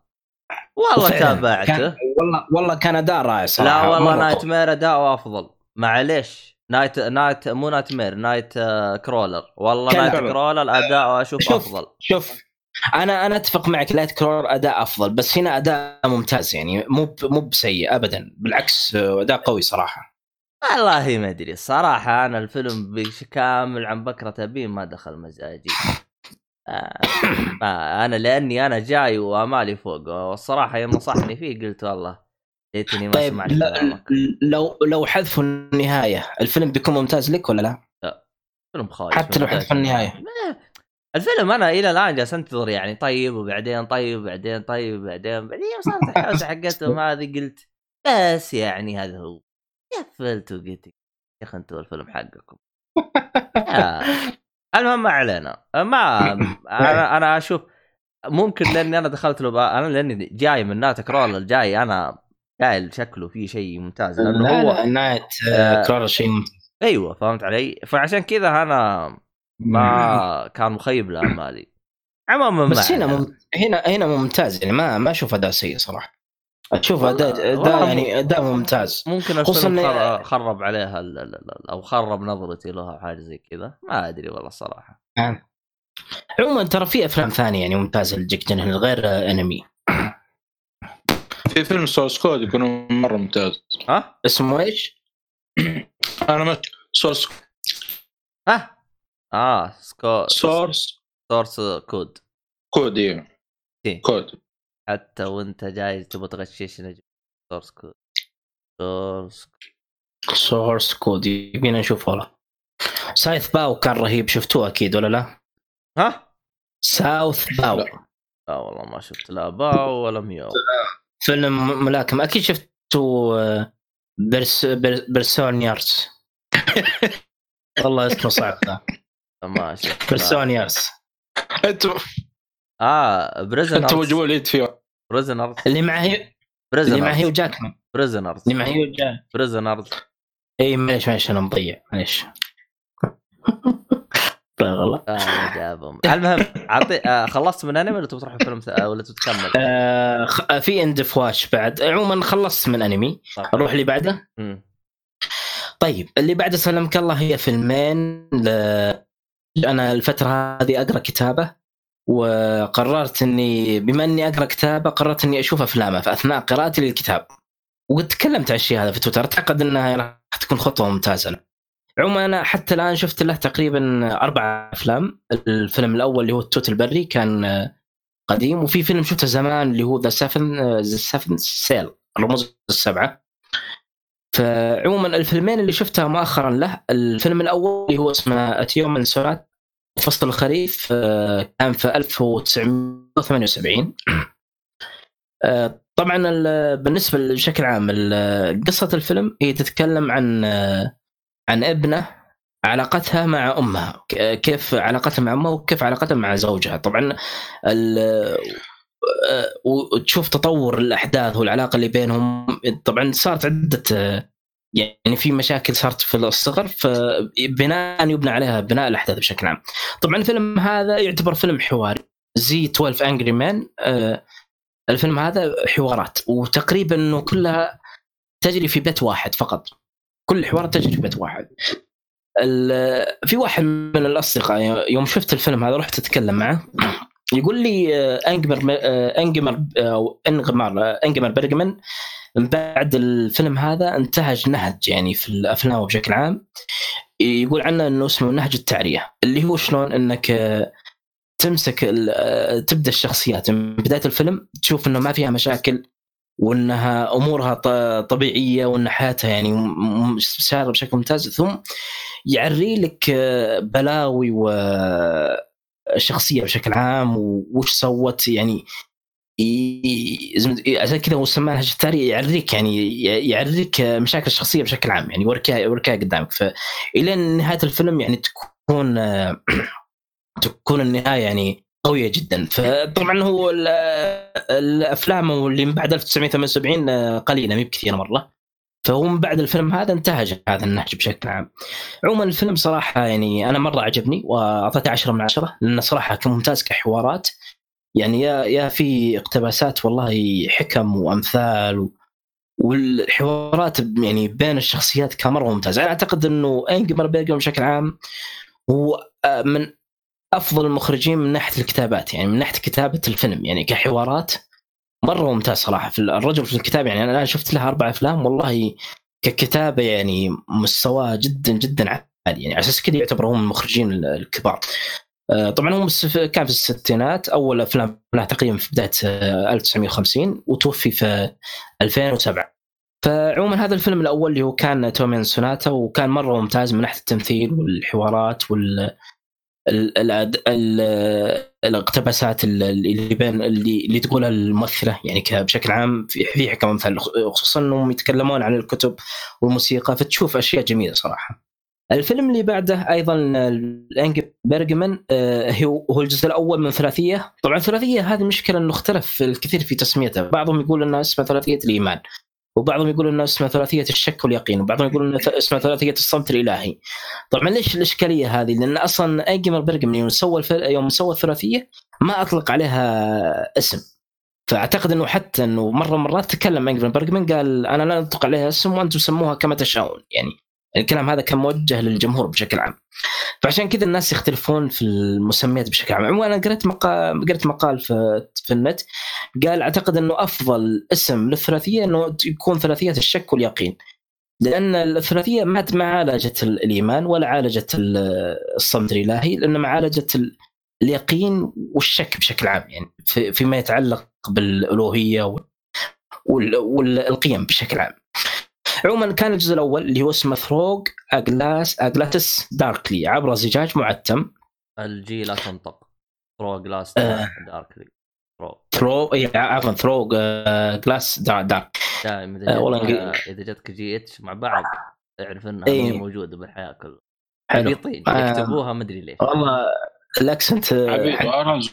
والله تابعته.
كان والله والله كان أداء رائع صراحة.
لا والله نايت. مير اداؤه افضل معليش. نايت نايت مو نايت مير نايت آه، كرولر والله نايت. كرولر اداؤه أشوف
شوف.
أفضل
شوف أنا أنا أتفق معك Nightcrawler أداء أفضل بس هنا أداء ممتاز يعني مو مو بسيء ابدا بالعكس آه، أداء قوي صراحة
والله ما أدري الصراحه أنا الفيلم بكامل عن بكرة أبيه ما دخل مزاجي آه أنا لأني أنا جاي وامالي فوق والصراحة يوم نصحني فيه قلت والله ليتني ما
طيب
سمعت
لا- لو لو حذفوا النهاية الفيلم بيكون ممتاز لك ولا لا؟
فيلم خايس
حتى لو. حذفوا
النهاية الفيلم أنا إلى الآن جالس أنتظر يعني طيب وبعدين طيب وبعدين طيب وبعدين بعدين صارت الحوسة حقتهم هذه قلت بس يعني هذا هو قفلت وقلت يا أخي أنتوا الفيلم حقكم. المهم ما علينا ما أنا أنا أشوف ممكن لأني أنا دخلت له أنا لأني جاي من Nightcrawler الجاي أنا قايل شكله في شيء ممتاز لأنه
لا
هو
Night
آه،
كرور شيء ممتاز.
أيوه فهمت علي؟ فعشان كذا أنا ما كان مخيب لامالي عموما ما
بس هنا
علينا.
مم... هنا هنا ممتاز يعني ما ما أشوف أداء سيء صراحة.
أشوف
أداء
أداء
يعني أداء ممتاز.
ممكن
خصوصاً
الفيلم
إن-
خر- خرب عليها ال- ال- ال- أو خرب نظرتي لها حاجة زي كذا ما أدري والله الصراحه
عموما ترى في أفلام ثانية يعني ممتازة لجيك جنهل غير آه، أنمي.
في فيلم Source Code يكون مرة ممتاز.
ها؟
اسمه إيش؟
أنا ما Source
ها؟ آه سكو
Source
Source Code
Code إيه.
إيه.
كود.
حتى وأنت جاي تبغى تغششنا سورس كود سورس
سورس كود يبينا نشوف والله. Southpaw كان رهيب شفتوه أكيد ولا لا؟
ها؟
Southpaw.
لا.
لا والله ما شفت لا باو ولا مياو.
فيلم ملاكمه أكيد شفتوا آه، برس بر- Prisoners والله اسمه صعب ذا.
ما.
Prisoners
أنتوا
آه
Prisoners
وجهوا اليد فيه
Prisoners
اللي معه اللي معه هيو
بريزنرز
جاكمان
Prisoners
اللي معه هيو
Prisoners
اي معليش معليش أنا مضيع معليش. والله
آه جابهم المهم اعطي آه خلصت من Enemy ولا تبغى تروح فيلم آه، ولا تكمل؟
آه خ- في اند فواش بعد عموما خلصت من Enemy
صح.
أروح اللي بعده. طيب اللي بعده سلمك الله هي فيلمين ل... أنا الفترة هذه أقرأ كتابة وقررت إني بما إني أقرأ كتابة قررت إني أشوف افلامه في اثناء قراءتي للكتاب وقد تكلمت عن الشيء هذا في تويتر أعتقد إنها راح تكون خطوة ممتازة. عموما أنا حتى الآن شفت له تقريبا أربع أفلام. الفيلم الأول اللي هو التوت البري كان آه، قديم وفي فيلم شفته زمان اللي هو The Seventh The Seventh Seal الرموز السبعة. فعموما الفيلمين اللي شفتها مؤخرا له الفيلم الأول اللي هو اسمه Autumn Sonata فصل الخريف آه، كان في 1978 آه، طبعا ال- بالنسبة بشكل عام قصة الفيلم هي تتكلم عن عن ابنه علاقتها مع أمها. كيف علاقتها مع أمها وكيف علاقتها مع زوجها. طبعا آه، وتشوف تطور الأحداث والعلاقة اللي بينهم. طبعا صارت عدة يعني في مشاكل صارت في الصغر فبناء يبنى عليها بناء الأحداث بشكل عام. طبعا الفيلم هذا يعتبر فيلم حواري. زي 12 انجري مان الفيلم هذا حوارات. وتقريبا إنه كلها تجري في بيت واحد فقط. كل في بيت واحد. في واحد من الأصدقاء يوم شفت الفيلم هذا رحت أتكلم معه. يقول لي آه، أنجمر آه، أنجمر أو أنغمار آه، أنجمر برجمان من بعد الفيلم هذا انتهج نهج يعني في الأفلام بشكل عام. يقول عنه إنه اسمه نهج التعرية. اللي هو شلون إنك تمسك تبدأ الشخصيات. من بداية الفيلم تشوف إنه ما فيها مشاكل وانها امورها طبيعية وان حياتها يعني سارة بشكل ممتاز. ثم يعري لك بلاوي و الشخصيه بشكل عام وش سوت يعني عشان كذا هو سماه نهج الثري يعريك يعني يعريك مشاكل الشخصيه بشكل عام يعني وركها قدامك. فالى نهاية الفيلم يعني تكون تكون النهاية يعني قوية جدا. فطبعا هو ال- الأفلام اللي من بعد 1978 قليلة مي بكثيره مرة. فهو من بعد الفيلم هذا انتهج هذا النهج بشكل عام. عموما الفيلم صراحة يعني أنا مرة عجبني وأعطيته 10 من 10 لأنه صراحة كان ممتاز كحوارات. يعني يا يا في اقتباسات والله حكم وأمثال و والحوارات يعني بين الشخصيات كان مرة ممتاز. أنا أعتقد إنه انجمر بيرجر بشكل عام هو آه، من أفضل المخرجين من ناحية الكتابات يعني من ناحية كتابة الفيلم يعني كحوارات مرة ممتاز صراحة. في الرجل في الكتابه يعني أنا شفت له أربع أفلام والله ككتابة يعني مستواه جدا جدا عالي يعني على أساس كذا يعتبر هو من المخرجين الكبار. آه، طبعا هو كان في الستينات أول أفلام له تقريبا في بداية آه، 1950 وتوفي في 2007 فعموما هذا الفيلم الأول اللي هو كان تومين سوناتا وكان مرة ممتاز من ناحية التمثيل والحوارات وال ال- ال- ال- الاقتباسات اللي بين اللي, اللي تقولها الممثلة يعني بشكل عام في في امثال خصوصا إنهم يتكلمون عن الكتب والموسيقى فتشوف أشياء جميلة صراحة. الفيلم اللي بعده أيضا الانج بيرجمان آه، هو هو الجزء الأول من ثلاثية، طبعا الثلاثيه هذه مشكلة إنه اختلف الكثير في تسميتها، بعضهم يقول انها اسمها ثلاثية الإيمان. وبعضهم يقول انها اسمها ثلاثية الشك واليقين، وبعضهم يقول انها اسمها ثلاثية الصمت الإلهي. طبعا ليش الاشكاليه هذه؟ لأن أصلا ايجمر بيرجمان يوم سوى يوم سوى الثلاثية ما أطلق عليها اسم. فأعتقد إنه حتى إنه مرة مرات تكلم ايجمر بيرجمان قال أنا لا انطق عليها اسم وأنتم سموها كما تشاءون يعني الكلام هذا كان موجه للجمهور بشكل عام. فعشان كذا الناس يختلفون في المسميات بشكل عام، عموما أنا قريت مقال قريت مقال في في النت قال أعتقد إنه أفضل اسم للثلاثية إنه يكون ثلاثية الشك واليقين. لأن الثلاثية ما ما عالجت الإيمان ولا عالجت ال- الصمت الإلهي لانما عالجت ال- اليقين والشك بشكل عام يعني في فيما يتعلق بالألوهية وال- وال- والقيم بشكل عام. عموما كان الجزء الأول اللي هو اسمه Through a Glass a Glass Darkly عبر زجاج معتم
ال G لا تنطق Through Glass
آه.
Darkly
Through إيه، عفوا Through Glass Dark
دائما إذا
آه، والله.
إذا جتك GH مع بعض اعرف إنها
إيه.
موجودة بالحياة كلها
حلو آه.
يكتبوها مدري ليش
والله ال accent آه،
عبيد ارز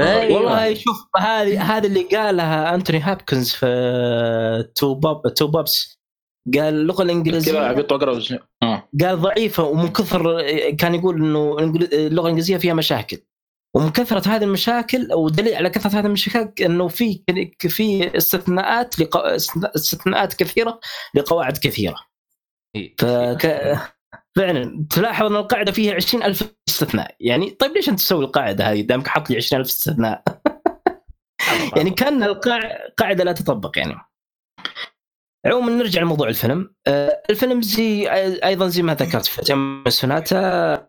أيوة.
والله شوف هذه هذه اللي قالها أنتوني هابكنز في Two Pope Two Popes قال
اللغة الإنجليزية آه.
قال ضعيفة ومن كثر كان يقول إنه اللغة الإنجليزية فيها مشاكل. ومن كثرة هذه المشاكل ودليل على كثرة هذه المشاكل إنه في في استثناءات لق... استثناءات كثيرة لقواعد كثيرة.
إيه.
فك... فعلا تلاحظ إن القاعدة فيها 20000 استثناء. يعني طيب ليش أنت تسوي القاعدة هذه؟ دامك حاط لي 20000 استثناء. يعني كان القاعده لا تطبق يعني. عموما نرجع لموضوع الفيلم. آه، الفيلم زي أيضا زي ما ذكرت في سوناتا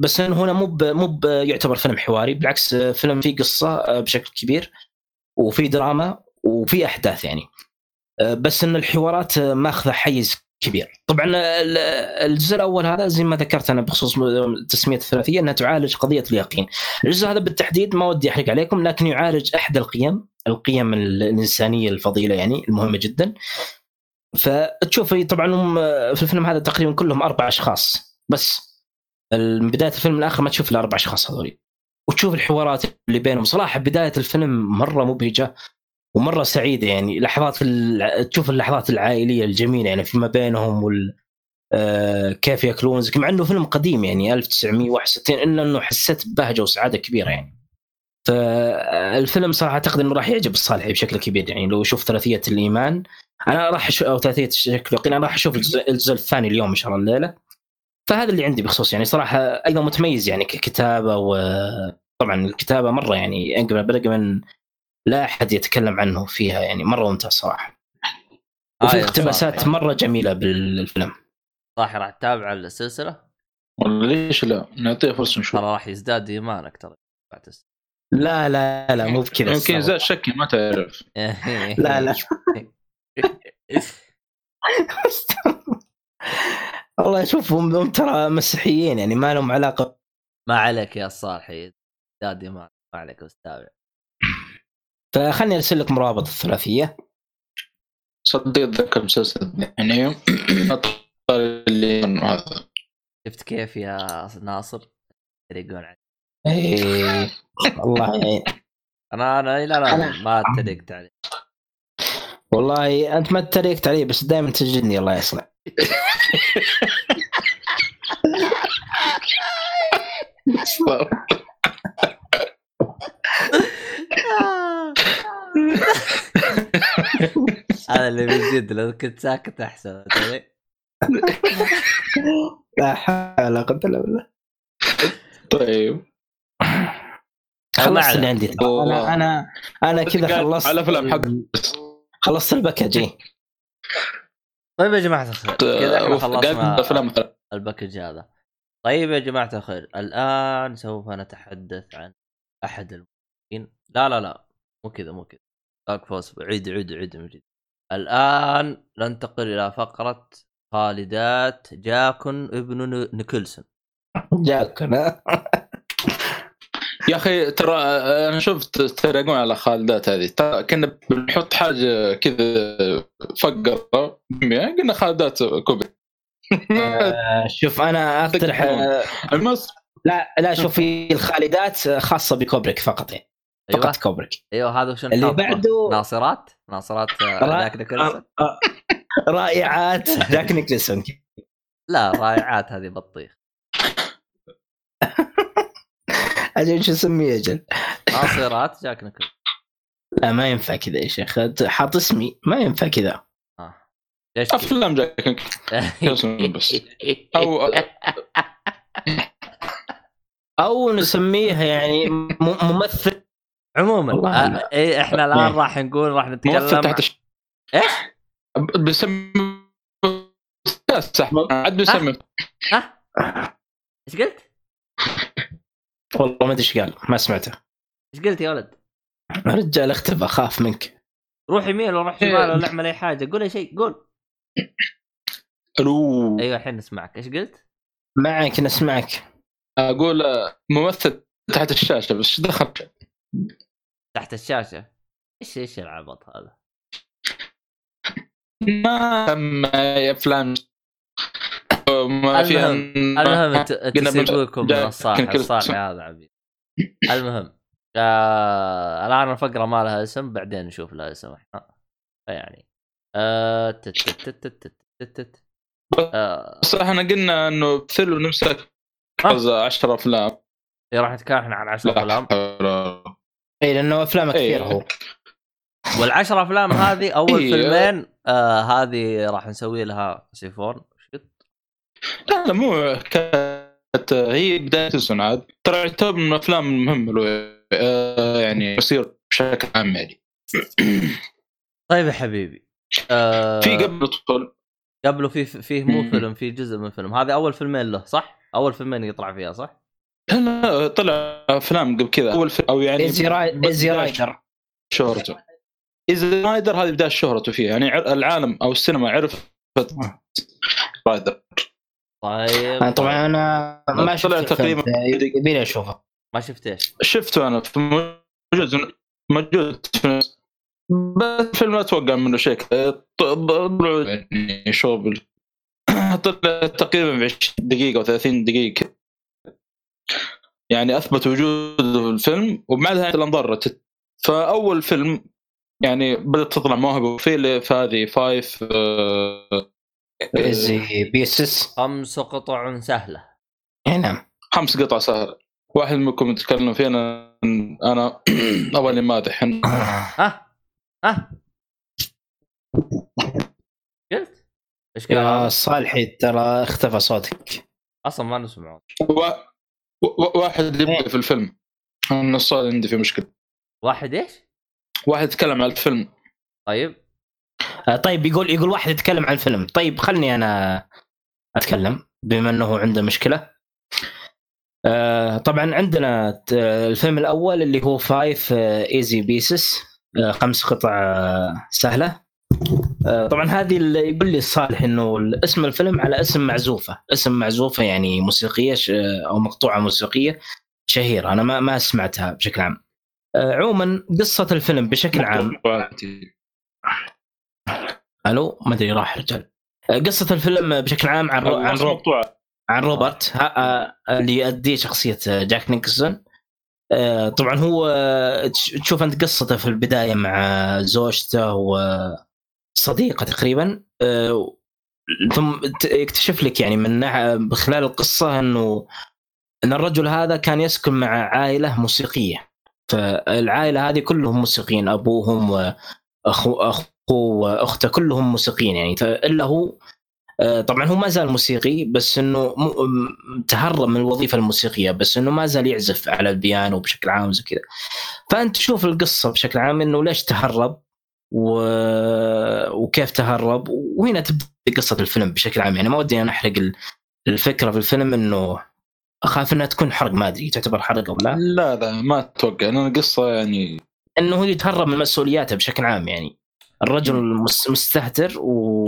بس هنا مو مو يعتبر فيلم حواري بالعكس فيلم فيه قصة آه، بشكل كبير وفي دراما وفي أحداث يعني. آه، بس إن الحوارات ماخذة حيز كبير. طبعا ال- الجزء الأول هذا زي ما ذكرت أنا بخصوص تسمية الثلاثية إنها تعالج قضية اليقين. الجزء هذا بالتحديد ما ودي أحرق عليكم لكن يعالج أحد القيم القيم الإنسانية الفضيلة يعني المهمة جدا. فتشوف طبعا هم في الفيلم هذا تقريبا كلهم أربع أشخاص بس من بداية الفيلم لآخر ما تشوف الاربع أشخاص هذول وتشوف الحوارات اللي بينهم. صراحة بداية الفيلم مرة مبهجة ومرة سعيدة يعني. لحظات ال... تشوف اللحظات العائلية الجميلة يعني فيما بينهم وال آه كيف يأكلون مع إنه فيلم قديم يعني 1961 إلا إنه حسيت ببهجه وسعادة كبيرة يعني. فالفيلم صراحة أعتقد إنه راح يعجب الصالحي بشكل كبير يعني لو يشوف ثلاثية الإيمان أنا راح أشوف أو ثلاثية الشكل اليقين أنا راح أشوف الجزء, الجزء الثاني اليوم إن شاء الله الليلة. فهذا اللي عندي بخصوص يعني صراحة أيضا متميز يعني ككتابه وطبعا الكتابة مرة يعني انقبل بلقمن لا أحد يتكلم عنه فيها يعني مرة ممتاز صراحة. وفي
آية
اقتباسات. مرة جميلة بالفيلم.
صح راح تتابع السلسلة؟
والله ليش لا؟ نعطيه فرصة نشوف.
ترى راح يزداد إيمانك ترى.
لا لا لا مو بكذا
يمكن زاد شكي ما تعرف.
لا لا. والله شوف هم ترى مسيحيين يعني ما لهم علاقة.
ما عليك يا صالحي
دادي ما ما عليك بس تابع
فخلني أرسل لك مرابط الثلاثية.
صدق اتذكر المسلسل يعني اللي هذا.
شفت كيف يا ناصر؟ يريقون علي
إيه الله يعين
أنا أنا لا لا ما اتريقت عليه.
والله أنت ما تريقت علي بس دائما تسجدني الله يصلح
هذا اللي من جد لو كنت ساكت أحسن؟
لا حول ولا قوة إلا بالله.
طيب.
خلصت اللي. عندي. أنا أنا أنا كذا خلصت
على فيلم حق
خلصت ال package إيه.
طيب يا جماعة الخير كذا إحنا خلصنا
افلام
ال package هذا. طيب يا جماعة الخير الآن سوف نتحدث عن أحد الممثلين. لا لا لا مو كذا مو كذا. لا فوز عيد عيد عيد من جديد الآن ننتقل إلى فقرة خالدات جاكن ابن نيكلسون.
جاك أنا
يا أخي ترى أنا شفت تريقون على خالدات هذه. ترى كنا بنحط حاجة كذا فقره قلنا خالدات كوبي.
آه، شوف أنا اقترح لا لا شوف في الخالدات خاصة بكوبريك فقط يعني.
أيوه.
فقط كوبريك.
أيوه هذا وش
اللي؟ بعده-
ناصرات؟ ناصرات آه، جاك نيكلسون
آه، رائعات. جاك نيكلسون.
لا رائعات هذه بطيخ.
أجل شو اسميه أجل
ناصرات جاك نيكلسون
لا ما ينفع كذا يا شيخ حاط اسمي ما ينفع كذا
آه.
أفلام جاك نيكلسون بس أو
أو نسميها يعني ممثل
عموما آه
لا.
إيه إحنا
الآن.
راح نقول راح
ممثل
نتكلم
تحت الش...
إيش؟
بسمي عاد بيسمي
ها؟ إيش قلت؟
والله ما أدري إيش قال ما سمعته.
إيش قلت يا ولد؟
رجال اختفى خاف منك.
روح يمين ولا روح شمال ولا اعمل أي حاجة. قول أي شيء قول.
ألو.
أيوه الحين نسمعك. إيش قلت؟
معك نسمعك
أقول آه، ممثل تحت الشاشة بس إيش دخل؟
تحت الشاشة؟ إيش إيش العبط هذا؟
ما ما أفلام. ما في
المهم تسيبوكم من الصاحي. الصاحي هذا عبيد المهم آه الآن الفقرة ما لها اسم بعدين نشوف لها اسم إحنا فيعني آه تت تت تت تت تت تت. آه
بس إحنا قلنا انه فيلم نمسك 10 أفلام
إيه، راح نتكلم إحنا عن 10
أفلام
اي لأنه أفلام
إيه.
كثير هو
والعشر أفلام هذه أول
إيه.
فيلمين آه هذه راح نسوي لها سيفون.
لا لا مو كانت هي بداية السنة. عاد ترى يعتبر من الأفلام المهمة له آه، يعني يصير بشكل عام يعني.
طيب يا حبيبي آه
في قبل طفل
قبله في فيه مو. فيلم في جزء من فيلم. هذه أول فيلمين له صح؟ أول فيلمين يطلع فيها صح؟
لا لا طلع أفلام قبل كذا. أول فيلم أو يعني
Easy Ri-
Easy
Rider
شهرته. Easy Rider هذه بداية شهرته فيه يعني ع- العالم أو السينما عرفت Rider
طيب
أنا طبعا أنا ما شفت
طلع تقريبا
يبيني أشوفه
ما شفت إيش؟
شفته أنا في موجود موجود بس الفيلم لا أتوقع منه شيء. طلعوا يعني شغل طلع تقريبا ب 20 دقيقة أو 30 دقيقة يعني أثبت وجوده في الفيلم وبعدها الأنظار تت- فأول فيلم يعني بدأت تطلع مواهب في اللي في هذه Five آه،
Easy Pieces.
خمس قطع سهلة.
اي نعم.
خمس قطع سهلة. واحد منكم يتكلم فيه أنا أنا اول مادح
ها ها. قلت؟ إيش
يا؟ صالحي ترى اختفى صوتك.
أصلا ما نسمعه.
و... و... واحد يبدأ في الفيلم. أنا الصوت عندي في مشكلة.
واحد إيش؟
واحد يتكلم عن الفيلم.
طيب.
آه، طيب يقول يقول واحد يتكلم عن فيلم. طيب خلني أنا أتكلم بما إنه عنده مشكلة. آه، طبعا عندنا الفيلم الأول اللي هو Five Easy Pieces خمس قطع آه، سهلة. آه، طبعا هذه اللي يقول لي صالح إنه اسم الفيلم على اسم معزوفة. اسم معزوفة يعني موسيقية أو مقطوعة موسيقية شهيرة. أنا ما ما سمعتها بشكل عام. آه، عموما قصة الفيلم بشكل عام. ألو؟ ما أدري راح رجال. آه، قصة الفيلم بشكل عام عن رو... عن رو... عن روبرت ها آه، اللي يؤدي شخصية آه، جاك نيكلسون. آه، طبعا هو تش- تشوف أنت قصته في البداية مع زوجته وصديقه تقريبا ثم يكتشف لك يعني من خلال القصة إنه إن الرجل هذا كان يسكن مع عائلة موسيقية. فالعائلة هذه كلهم موسيقيين أبوهم واخو اخوه وأخته كلهم موسيقيين يعني. الا هو آه، طبعا هو ما زال موسيقي بس إنه تهرب من الوظيفة الموسيقية بس إنه ما زال يعزف على البيانو بشكل عام زي كذا. فأنت تشوف القصة بشكل عام إنه ليش تهرب و... وكيف تهرب وهنا تبدأ قصة الفيلم بشكل عام. يعني ما ودي أنا أحرق ال- الفكرة في الفيلم إنه أخاف إنها تكون حرق ما أدري تعتبر حرق أو لا.
لا لا ما أتوقع لأن القصة يعني
إنه هو يتهرب من مسؤولياته بشكل عام يعني. الرجل مس- مستهتر و...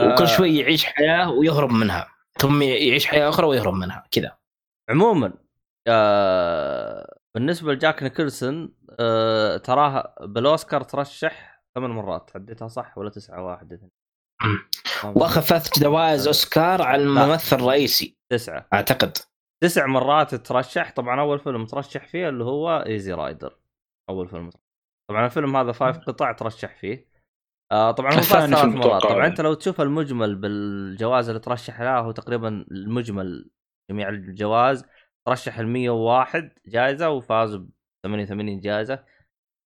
وكل
آه.
شوي يعيش حياة ويهرب منها ثم يعيش حياة أخرى ويهرب منها كذا.
عموما آه بالنسبة لجاك نيكلسون آه تراه بالأوسكار ترشح ثمان مرات عديتها صح ولا تسعة؟ واحد اثنين.
واخذ ثلاث جوائز أوسكار على الممثل الرئيسي.
تسعة.
أعتقد.
تسع مرات ترشح طبعا أول فيلم ترشح فيه اللي هو Easy Rider أول فيلم طبعا الفيلم هذا Five قطع ترشح فيه. آه طبعا هو فاز ثلاث مرات طبعا
يعني.
أنت لو تشوف المجمل بالجوائز اللي ترشح لها هو تقريبا المجمل جميع الجوائز ترشح ال 101 جائزه وفاز ب 88 جائزه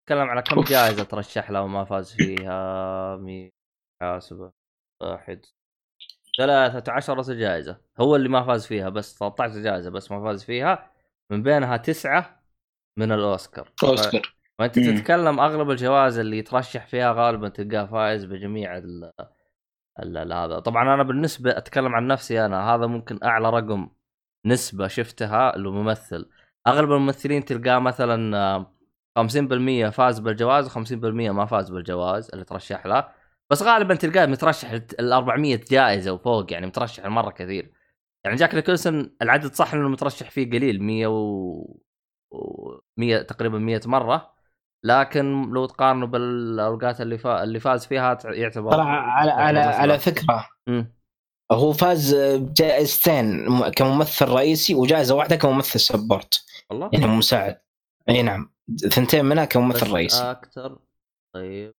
تكلم على كم. جائزه ترشح له وما فاز فيها؟ مي حاسبه واحد. ثلاثة عشرة جائزة هو اللي ما فاز فيها بس 13 جائزة بس ما فاز فيها. من بينها تسعة من الأوسكار.
أوسكار.
فانت
مم.
تتكلم أغلب الجوائز اللي يترشح فيها غالبا تلقاه فايز بجميع ال هذا. طبعا أنا بالنسبة أتكلم عن نفسي أنا هذا ممكن أعلى رقم نسبة شفتها لممثل. أغلب الممثلين تلقاه مثلا آه، 50% فاز بالجوائز و50% ما فاز بالجوائز اللي ترشح له. بس غالبا تلقاه مترشح ال 400 جائزة وفوق يعني مترشح مره كثير. يعني جاك نيكلسون العدد صح انه مترشح فيه قليل 100 و... و 100 تقريبا 100 مرة. لكن لو تقارنه بالأوقات اللي فا... اللي فاز فيها يعتبر
ترى على على على. فكرة.
مم.
هو فاز بجائزتين كممثل رئيسي وجائزة واحدة كممثل support
والله؟
يعني مساعد إي نعم. ثنتين منها كممثل رئيسي.
أكثر؟ طيب.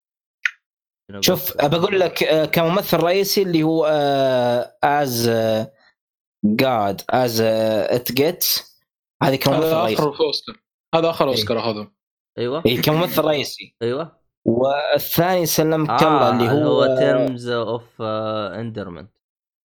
شوف بقول لك آه، كممثل رئيسي اللي هو As Good as It Gets هذه كممثل
هذا
رئيسي.
اخر اوسكار هذا
آخر.
أوسكار هذا.
أيوه.
اي كممثل رئيسي.
أيوه.
والثاني سلمك الله
آه
اللي هو,
هو Terms of
Endearment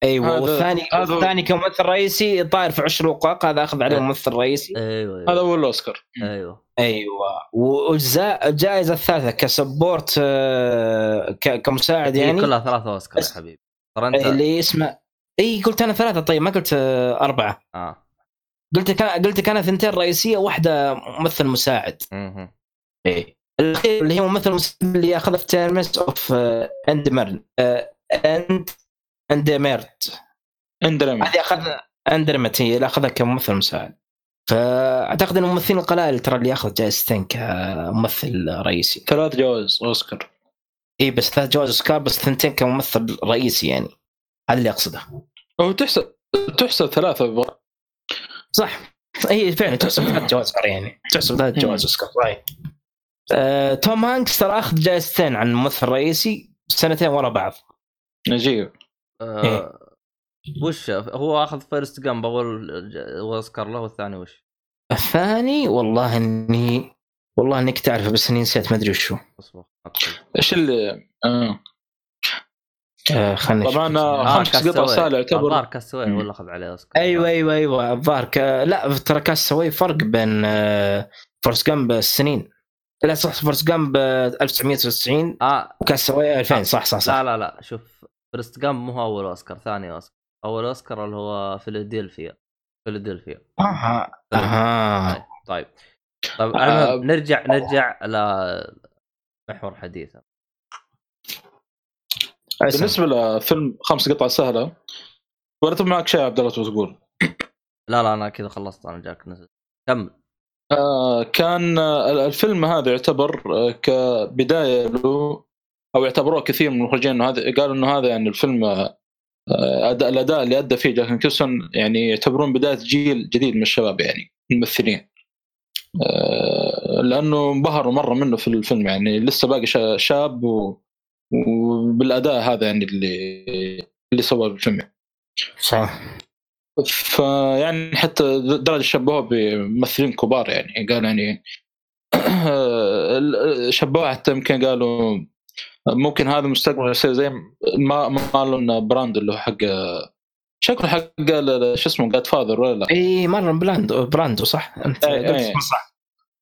أيوه
والثاني
هذا-
الثاني كممثل رئيسي طاير في عش الوقواق هذا أخذ عليه
إيه.
ممثل رئيسي.
أيوه
هذا
أيوه,
هو الأوسكار.
أيوة.
أيوه. والجزاء الجائزة الثالثة ك support آه، ك- كمساعد يعني.
كلها ثلاثة أوسكار يا حبيبي. ترى أنت
اللي اسمه إي قلت أنا ثلاثة طيب ما قلت آه، أربعة.
آه.
قلت كان قلت كان ثنتين رئيسية واحدة ممثل مساعد.
مهم.
اي الأخير اللي هي ممثل اللي اخذ في تيرمس اوف اندمرن اند اندمرت
Endearment
هذه أخذ Endearment هي اللي أخذها كممثل مساعد. فأعتقد إن الممثلين القلائل ترى اللي يأخذ جائزتين كممثل رئيسي.
ثلاث جوائز أوسكار.
اي بس ثلاث جوائز أوسكار بس ثنتين كممثل رئيسي يعني. هذا اللي أقصده.
هو تحسب تحسب ثلاثة ب-
صح. اي فعلا تحسب ثلاث جوائز يعني. تحسب ثلاث جوائز أوسكار آه، توم هانكس ترى أخذ جائزتين عن ممثل رئيسي سنتين ورا بعض
نجيب
آه
إيه.
وش هو أخذ Forrest Gump اول اوسكار له والثاني وش؟
الثاني والله إني والله إنك تعرفه بس إني نسيت ما أدري وشو
أصبر أكتب.
إيش اللي آه.
آه خلني
طبعا. آه،
آه،
خمس قطع. سهله يعتبر
الظاهر Cast Away هو اللي أخذ عليه أوسكار
أيوه أيوه أيوه الظاهر ك... لا ترى Cast Away فرق بين آه، Forrest Gump السنين لا صح Forrest Gump آه، 1999
آه.
و Cast Away 2000 صح صح صح.
لا لا لا. شوف Forrest Gump مو هو أول أوسكار ثاني أوسكار. أول أوسكار اللي هو فيلادلفيا. فيلادلفيا.
أها أها.
طيب طيب.
آه.
المهم نرجع نرجع لمحور حديثنا.
بالنسبة لفيلم خمس قطع سهلة ورتب معك شيء يا عبد الله تبغى تقول؟
لا لا أنا كذا خلصت. أنا جاك نزل. كمل.
آه كان آه، الفيلم هذا يعتبر آه، كبداية له أو يعتبروه كثير من المخرجين إنه هذا قالوا إنه هذا يعني الفيلم آه، أداء الأداء اللي أدى فيه جاك نيكلسون يعني يعتبرون بداية جيل جديد من الشباب يعني الممثلين. آه، لأنه انبهروا مرة منه في الفيلم يعني لسه باقي شا- شاب و... وبالاداء هذا يعني اللي اللي سواه الفيلم.
صح.
فيعني حتى درجة شبهوه بممثلين كبار يعني قالوا يعني شبهوه حتى يمكن قالوا ممكن هذا المستقبل يصير زي ما مارلون براند اللي هو حق شكله حق شو اسمه Godfather ولا لا؟
اي مره براندو براندو صح أنت
إيه، إيه.
اسمه صح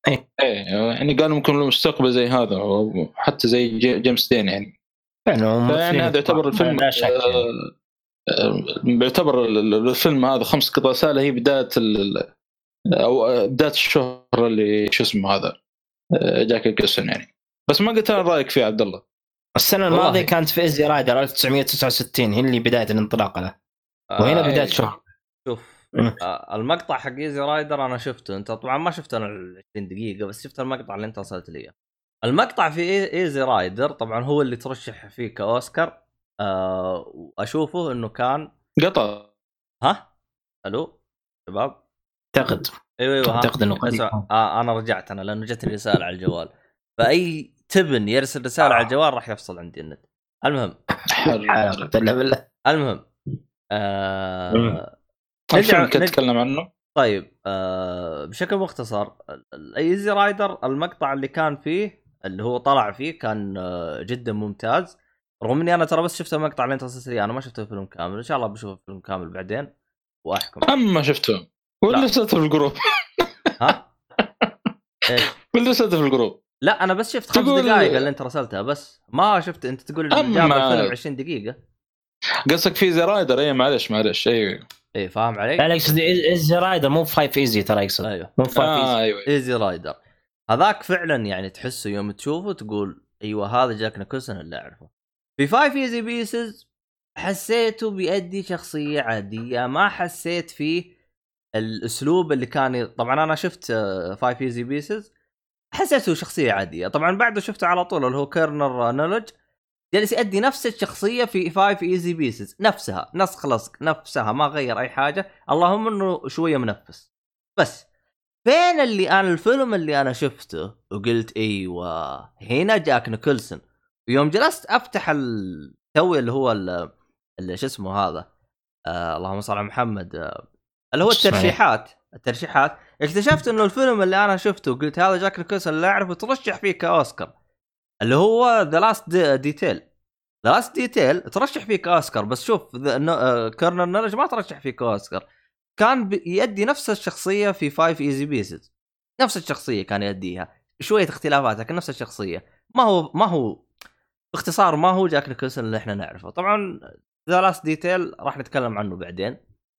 إيه يعني قالوا ممكن له مستقبل زي هذا وحتى زي جي- جيمس دين يعني
فعلا
فيعني هذا يعتبر الفيلم
لا شك يعني.
بيعتبر ال- ال- الفيلم هذا خمس قطع رسالة هي بداية ال- أو آه، بداية الشهرة اللي شو اسمه هذا آه، جاك نيكلسون يعني بس ما قلت أنا رأيك فيه عبد الله
السنة.
الماضية كانت في Easy Rider 1969 هي اللي بداية الانطلاق له وهنا
آه،
بداية
إيه.
شهر
شوف. آه، المقطع حق Easy Rider أنا شفته أنت طبعا ما شفت أنا ال 20 دقيقة بس شفت المقطع اللي أنت ارسلت لي. المقطع في Easy Rider طبعا هو اللي ترشح فيه كأوسكار آه واشوفه إنه كان
قطع.
ها؟ ألو؟ شباب؟
اعتقد. أيوه أيوه.
أعتقد
إنه.
آه أنا رجعت أنا لأنه جتني رسالة على الجوال. فأي تبن يرسل رسالة على الجوال راح يفصل عندي النت. المهم. المهم آه نرجع-
كنت اتكلم عنه؟
طيب آه بشكل مختصر الايزي رايدر المقطع اللي كان فيه اللي هو طلع فيه كان آه جدا ممتاز. رغم إني أنا ترى بس شفت المقطع اللي انت ارسلت لي أنا ما شفت الفيلم كامل. إن شاء الله بشوف الفيلم كامل بعدين وأحكم.
اما شفته. ولا
لا.
رسلته في ال group؟
ها؟ إيش؟
ولا رسلته في ال group؟
لا أنا بس شفت خمس
تقول-
دقائق اللي انت رسلتها بس ما شفت أنت تقول
أما-
جاب الفيلم 20 دقيقة.
قصدك في Easy Rider؟ اي معلش معلش أيوه
اي فاهم علي؟
لا يقصد Easy Rider مو Five Easy ترى يقصد
أيوه.
مو Five
آه
إيزي.
أيوه
Easy Rider. هذاك فعلا يعني تحسه يوم تشوفه تقول أيوه هذا جاك نيكلسون اللي أعرفه. في Five Easy Pieces حسيته بيأدي شخصية عادية ما حسيت فيه الأسلوب اللي كان طبعا أنا شفت Five Easy Pieces حسيته شخصية عادية. طبعا بعده شفته على طول اللي هو Carnal Knowledge جالس يأدي نفس الشخصية في Five Easy Pieces نفسها نسخ لصق نفسها ما غير أي حاجة. اللهم إنه شوية منفس. بس فين اللي أنا الفيلم اللي أنا شفته وقلت إيوه هنا جاك نيكلسون ويوم جلست أفتح ال- توي اللي هو ال- اللي شو اسمه هذا آه اللهم صل على محمد آه اللي هو؟ الترشيحات الترشيحات. اكتشفت إنه الفيلم اللي أنا شفته وقلت هذا جاك نيكلسون اللي أعرفه ترشح فيه كأوسكار اللي هو The Last Detail The Last Detail ترشح فيه كأوسكار بس شوف Carnal Knowledge ما ترشح فيه كأوسكار. كان يؤدي نفس الشخصية في Five Easy Pieces نفس الشخصية كان يؤديها شوية اختلافات لكن نفس الشخصية. ما هو ما هو باختصار ما هو جاك نيكلسون اللي إحنا نعرفه. طبعا The Last Detail راح نتكلم عنه بعدين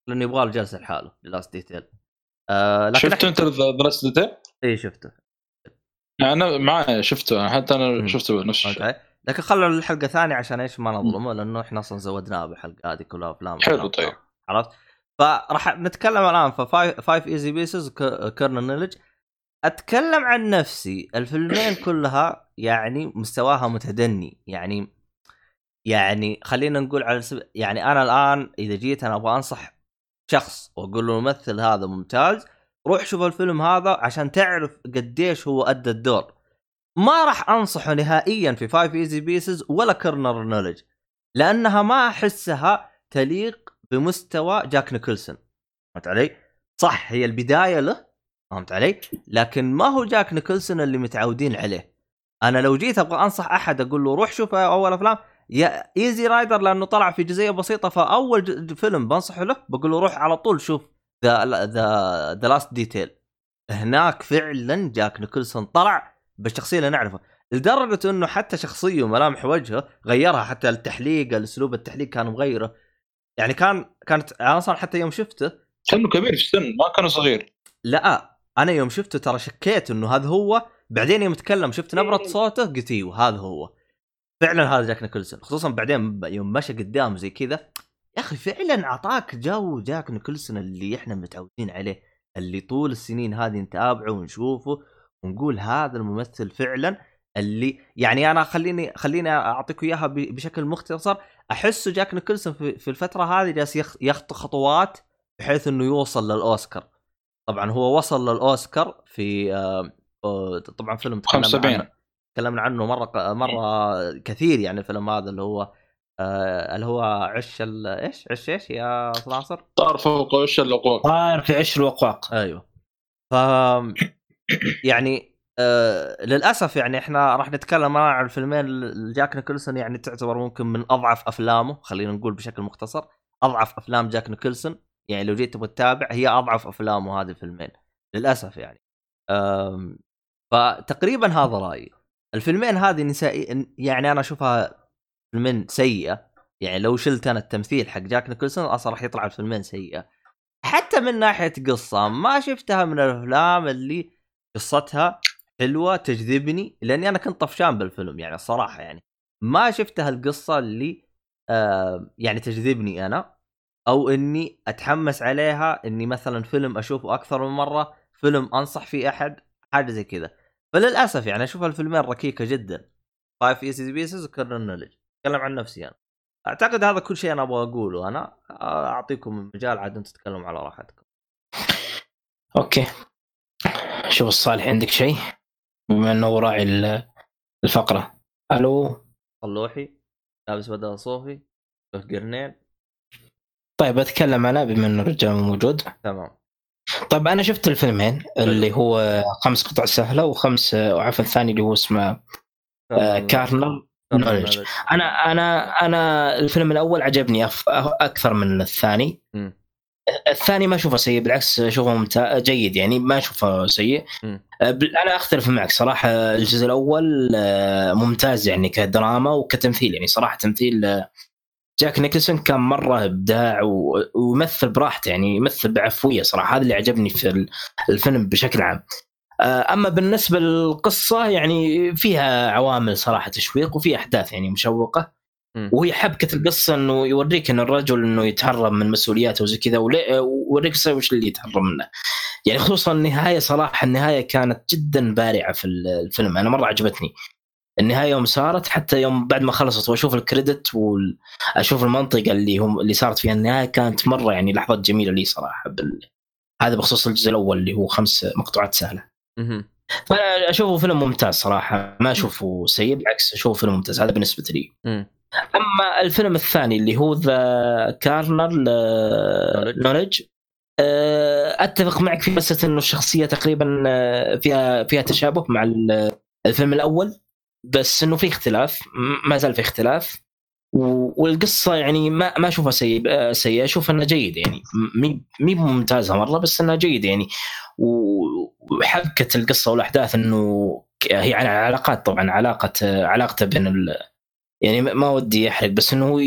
لأنه يبغى له جلسه لحاله Last Detail آه لكن
شفت أنت The Last Detail؟
اي شفته.
أنا معايا شفته حتى. أنا شفته نفس الشيء.
لكن خلوا الحلقة ثانية عشان إيش ما نظلمه لأنه إحنا أصلا زودناها بالحلقة هذه كلها أفلام
حلو طيب.
عرفت فراح نتكلم الآن Five Easy Pieces و Carnal Knowledge أتكلم عن نفسي الفيلمين كلها يعني مستواها متدني يعني يعني خلينا نقول على سب... يعني أنا الآن إذا جيت أنا أبغى أنصح شخص وأقول له الممثل هذا ممتاز روح شوف الفيلم هذا عشان تعرف قديش هو أدى الدور ما راح أنصحه نهائيا في Five Easy Pieces ولا Carnal Knowledge لأنها ما أحسها تليق بمستوى جاك نيكلسون فهمت علي؟ صح هي البداية له فهمت علي؟ لكن ما هو جاك نيكلسون اللي متعودين عليه أنا لو جيت أبغى أنصح أحد أقول له روح شوف أول أفلام يا Easy Rider لأنه طلع في جزئية بسيطة فأول فيلم بنصحه له بقول له روح على طول شوف the the The Last Detail. هناك فعلا جاك نيكلسون طلع بالشخصيه اللي نعرفها لدرجة إنه حتى شخصية وملامح وجهه غيرها حتى التحليق الأسلوب التحليق كان مغيره. يعني كان كانت أنا أصلا حتى يوم شفته
كانه كبير في السن ما كان صغير.
لا أنا يوم شفته ترى شكيت إنه هذا هو بعدين يوم تكلم شفت نبرة صوته قلت أيوه هذا هو. فعلا هذا جاك نيكلسون خصوصا بعدين يوم مشى قدام زي كذا يا أخي فعلا أعطاك جو جاك نيكلسون اللي إحنا متعودين عليه اللي طول السنين هذه نتابعه ونشوفه ونقول هذا الممثل فعلا اللي يعني أنا خليني خليني اعطيكم إياها بشكل مختصر أحسه جاك نيكلسون في, الفترة هذه جالس يخ- يخطو خطوات بحيث إنه يوصل للأوسكار. طبعا هو وصل للأوسكار في آه، طبعا فيلم تكلمنا
75.
عنه تكلمنا عنه مرة مرة كثير يعني الفيلم هذا اللي هو آه اللي هو عش ال- إيش؟ عش إيش يا ناصر؟
طار فوق وش الاقواق
طاير في عش الوقواق
أيوه. ف يعني آه للأسف يعني إحنا راح نتكلم عن الفيلمين جاك نيكلسون يعني تعتبر ممكن من أضعف أفلامه خلينا نقول بشكل مختصر أضعف أفلام جاك نيكلسون يعني لو جيت تبغى تتابع هي أضعف أفلامه هذه الفيلمين للأسف يعني. فتقريبا هذا رأيي. الفيلمين هذه نسائي يعني أنا أشوفها فيلمين سيئة. يعني لو شلت أنا التمثيل حق جاك نيكلسون أصلا راح يطلع الفيلمين سيئة. حتى من ناحية قصة ما شفتها من الأفلام اللي قصتها حلوة تجذبني لأني أنا كنت طفشان بالفيلم يعني الصراحة يعني. ما شفتها القصة اللي آه يعني تجذبني أنا أو إني أتحمس عليها إني مثلا فيلم أشوفه أكثر من مرة فيلم أنصح فيه أحد حاجة زي كذا. فللأسف يعني أشوف الفيلمين ركيكة جدا. Five Easy Pieces و Carnal Knowledge أتكلم عن نفسي أنا. أعتقد هذا كل شيء أنا أبغى أقوله أنا. أعطيكم المجال عاد أنتم تتكلموا على راحتكم.
أوكي. شوف الصالح عندك شيء؟ بما إنه راعي ال- الفقرة. ألو؟
صلوحي. لابس بدل صوفي. قرنين.
طيب أتكلم أنا بما إنه الرجال موجود.
تمام.
طيب أنا شفت الفيلمين اللي هو خمس قطع سهلة وخمس وعفوا الثاني اللي هو اسمه آه، Carnal Knowledge. أنا أنا أنا الفيلم الأول عجبني أكثر من الثاني. الثاني ما أشوفه سيء بالعكس أشوفه ممتاز جيد يعني ما أشوفه سيء. بل- أنا أختلف معك صراحة الجزء الأول أه، ممتاز يعني كدراما وكتمثيل يعني صراحة تمثيل جاك نيكلسون كان مرة إبداع ويمثل براحته يعني يمثل بعفوية صراحة هذا اللي عجبني في ال- الفيلم بشكل عام أه، أما بالنسبة للقصة يعني فيها عوامل صراحة تشويق وفي أحداث يعني
مشوقة.
وهي حبكة القصة إنه يوريك إن الرجل إنه يتهرب من مسؤولياته وزي كذا ويوريك وش اللي يتهرب منه. يعني خصوصا النهاية صراحة النهاية كانت جدا بارعة في الفيلم أنا مرة عجبتني. النهاية يوم صارت حتى يوم بعد ما خلصت وأشوف الكريدت واشوف المنطقة اللي هم اللي صارت فيها النهاية كانت مرة يعني لحظات جميلة لي صراحة بال... هذا بخصوص الجزء الأول اللي هو خمس مقطوعات
سهلة.
فانا اشوفه فيلم ممتاز صراحة ما أشوفه سيء بالعكس أشوفه فيلم ممتاز هذا بالنسبة لي. أما الفيلم الثاني اللي هو ذا كارنر نولج أتفق معك في مساله إنه الشخصية تقريبا آه، فيها فيها تشابه مع ال- الفيلم الأول. بس إنه في اختلاف ما زال في اختلاف. والقصة يعني ما ما أشوفها سيئة أشوف إنها جيدة يعني. مي ممتازة مرة بس إنها جيدة يعني. وحبكة القصة والأحداث إنه هي عن علاقات طبعا علاقة علاقته بين ال يعني ما- ودي أحرق بس إنه هو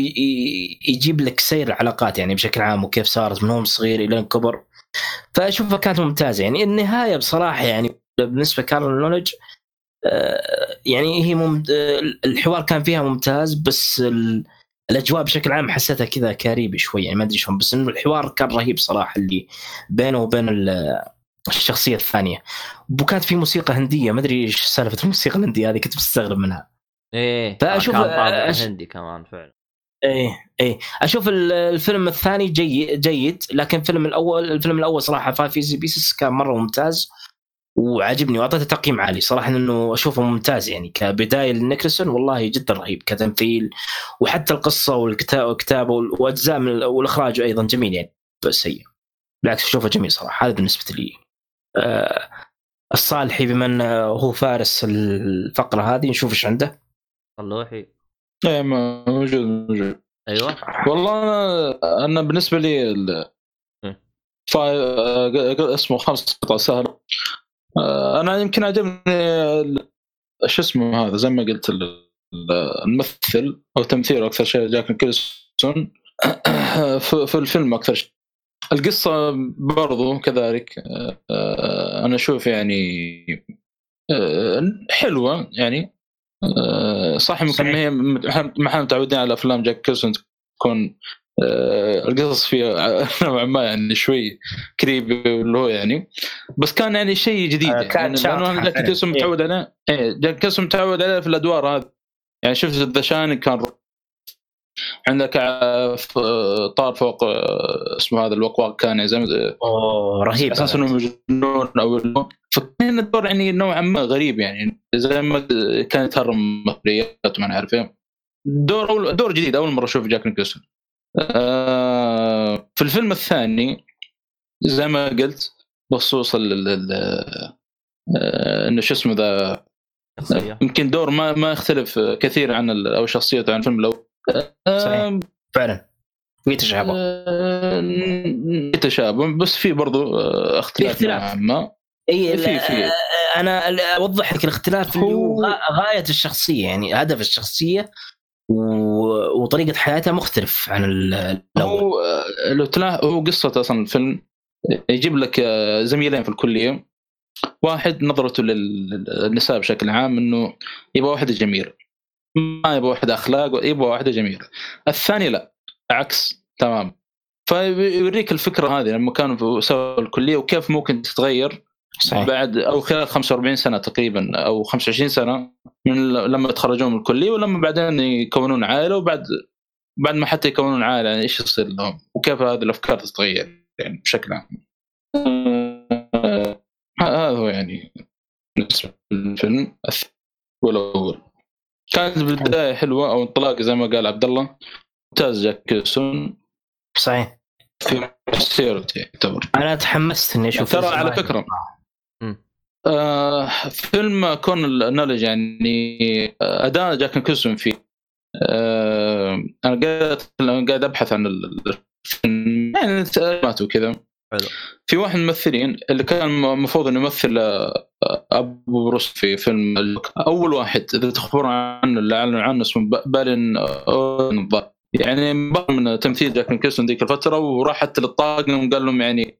يجيب لك سير العلاقات يعني بشكل عام وكيف صارت من هو صغير إلى كبر. فأشوفها كانت ممتازة يعني. النهاية بصراحة يعني بالنسبة لكارل نولج يعني هي مم... آه، الحوار كان فيها ممتاز بس ال... الأجواء بشكل عام حسيتها كذا creepy شوي يعني ما أدري شلون بس إنه الحوار كان رهيب صراحة اللي بينه وبين ال- الشخصية الثانية. وكانت في موسيقى هندية ما أدري إيش سالفة الموسيقى الهندية هذه كنت مستغرب منها.
إيه طابع
أش-
هندي كمان فعلا.
إيه إيه. أشوف ال- الفيلم الثاني جيد جيد لكن الفيلم الأول الفيلم الأول صراحة Five Easy Pieces كان مرة ممتاز. وعجبني وأعطيته تقييم عالي. صراحة إنه أشوفه ممتاز يعني. كبداية لنيكلسون والله جدا رهيب. كتمثيل وحتى القصة والكتابة وأجزاء من والإخراج أيضا جميل يعني. بس سيء. بالعكس أشوفه جميل صراحة. هذا بالنسبة لي. آه الصالحي بما انه هو فارس الفقرة هذه. نشوف إيش عنده.
صلوحي
إيه موجود موجود.
أيوه.
والله أنا أنا بالنسبة لي ال...
م.
فاي... آه، اسمه خمس قطع سهله آه، أنا يمكن عجبني شو اسمه هذا زي ما قلت ال- ال- الممثل أو تمثيله أكثر شيء جاك نيكلسون في في الفيلم أكثر شيء. القصة برضو كذلك آه، آه، أنا أشوف يعني آه، حلوة يعني. آه، صح ممكن هي ما إحنا متعودين على أفلام جاك نيكلسون تكون آه، القصص فيها نوعا ما يعني شوي creepy اللي هو يعني. بس كان يعني شيء جديد
آه،
يعني
كان لأنه
أنا جاك
فعلاً.
كيسون متعود عليه. إيه جاك كيسون متعود عليه في الأدوار هذه. يعني شفت ذا شاين كان عندك ف- طار فوق آه، اسمه هذا الوقواق كان زي ما
أوه رهيب
أساس إنه مجنون أو فكان الدور يعني نوعا ما غريب يعني. زي ما كان يتهرم مسؤوليات ما نعرف إيه. دور دور جديد أول مرة أشوف جاك نيكلسون. آه في الفيلم الثاني زي ما قلت بخصوص ال ال- ال- آه، إنه شو اسمه ذا يمكن دور ما ما يختلف كثير عن ال- أو شخصيته عن الفيلم الأول آه،
صحيح. فعلا في تشابه
آه، في تشابه بس في برضو آه، اختلاف
في اختلاف.
ما
إي
في- في.
أنا أوضح لك الاختلاف هو
هو-
غا- غاية الشخصية يعني هدف الشخصية. وطريقة حياتها مختلف عن ال- الأول.
هو آه، لو تلاحظ هو قصة أصلا الفيلم يجيب لك آه، زميلين في الكليه واحد نظرته لل- للنساء بشكل عام إنه يبغى واحدة جميلة. ما يبغى واحدة أخلاق يبغى واحدة جميلة. الثاني لا عكس تمام. فيوريك الفكرة هذه لما كانوا سوا الكلية وكيف ممكن تتغير.
صحيح
بعد أو خلال 45 سنة تقريبا أو 25 سنة من لما يتخرجون من الكلية ولما بعدين يكونون عائلة وبعد بعد ما حتى يكونون عائلة يعني إيش يصير لهم وكيف هذه الأفكار تتغير يعني بشكل عام. آه، هذا هو يعني بالنسبة للفيلم والاول. كانت البدايه حلوة أو انطلاق زي ما قال عبد الله ممتاز جاك كيرسون
صحيح
في مسيرته يعتبر.
أنا تحمست إني أشوف
ترى على.
فكرة.
آه فيلم كون النولج يعني آه، اداء جاك كيرسون فيه آه أنا قاعد قاعد أبحث عن يعني مات وكذا
حلو.
في واحد من الممثلين اللي كان المفروض إنه يمثل آه، أبو بروس في فيلم أول واحد إذا تخبرون عنه اللي أعلنوا عنه اسمه بالين. يعني من تمثيل جاك كيرسون ذيك الفترة وراح حتى للطاقم وقال لهم يعني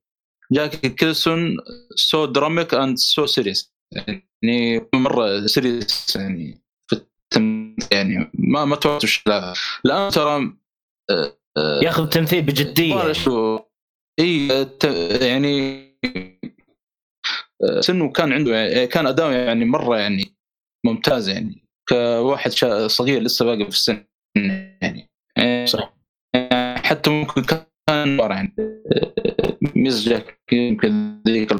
جاك كيرسون سو دراميك اند سو سيريس يعني مرة سيريس يعني في التم يعني ما ما توقعت الآن ترى آه، آه،
ياخذ التمثيل
بجدية. إي يعني آه، سنه كان عنده يعني كان أداؤه يعني مرة يعني ممتاز يعني. كواحد صغير لسه باقي في السن يعني.
صحيح.
يعني حتى ممكن كان يعني. ميز جاك يمكن ذيك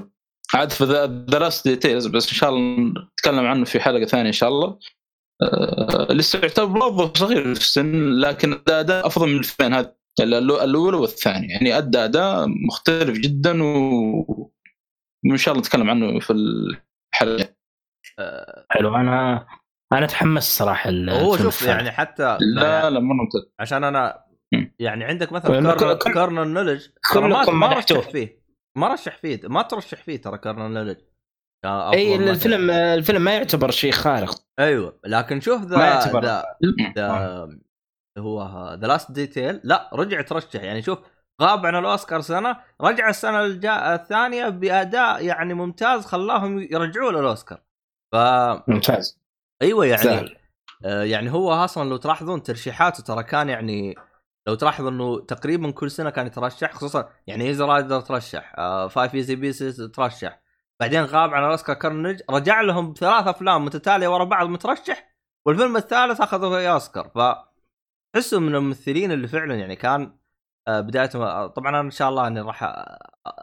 عاد في The Last Detail بس إن شاء الله نتكلم عنه في حلقة ثانية إن شاء الله لسه يعتبر موظف صغير في السن لكن اداء أفضل من الفيلمين هذا الأولى الاولى والثانيه يعني ادى أداء مختلف جدا و... وإن شاء الله نتكلم عنه في الحلقة
آه،
حلو أنا أنا تحمست صراحة ال-
هو شوف. يعني حتى
لا لا مره ممتاز
عشان
أنا.
يعني عندك مثلا Carnal Knowledge ترى ما
كلكم
ما. رشح فيه. ما رشح فيه ما ترشح فيه ترى Carnal Knowledge
إي الفيلم الفيلم ما يعتبر شيء خارق.
أيوه لكن شوف ذا
ما يعتبر.
ذا ذا هو The Last Detail لا رجع ترشح. يعني شوف غاب عن الأوسكار سنة رجع السنة الجا... الثانية بأداء يعني ممتاز خلاهم يرجعوه للأوسكار. ف
ممتاز.
أيوه يعني
سهل.
آه يعني هو أصلا لو تلاحظون ترشيحاته ترى كان يعني لو تلاحظ إنه تقريبا كل سنة كان يترشح خصوصا يعني Easy Rider ترشح آه Five Easy Pieces ترشح بعدين غاب عن الاوسكار Carnal رجع لهم ثلاث أفلام متتالية ورا بعض مترشح والفيلم الثالث فيه أوسكار. ف تحسوا من الممثلين اللي فعلا يعني كان آه، بدايته آه، طبعا أنا إن شاء الله إني راح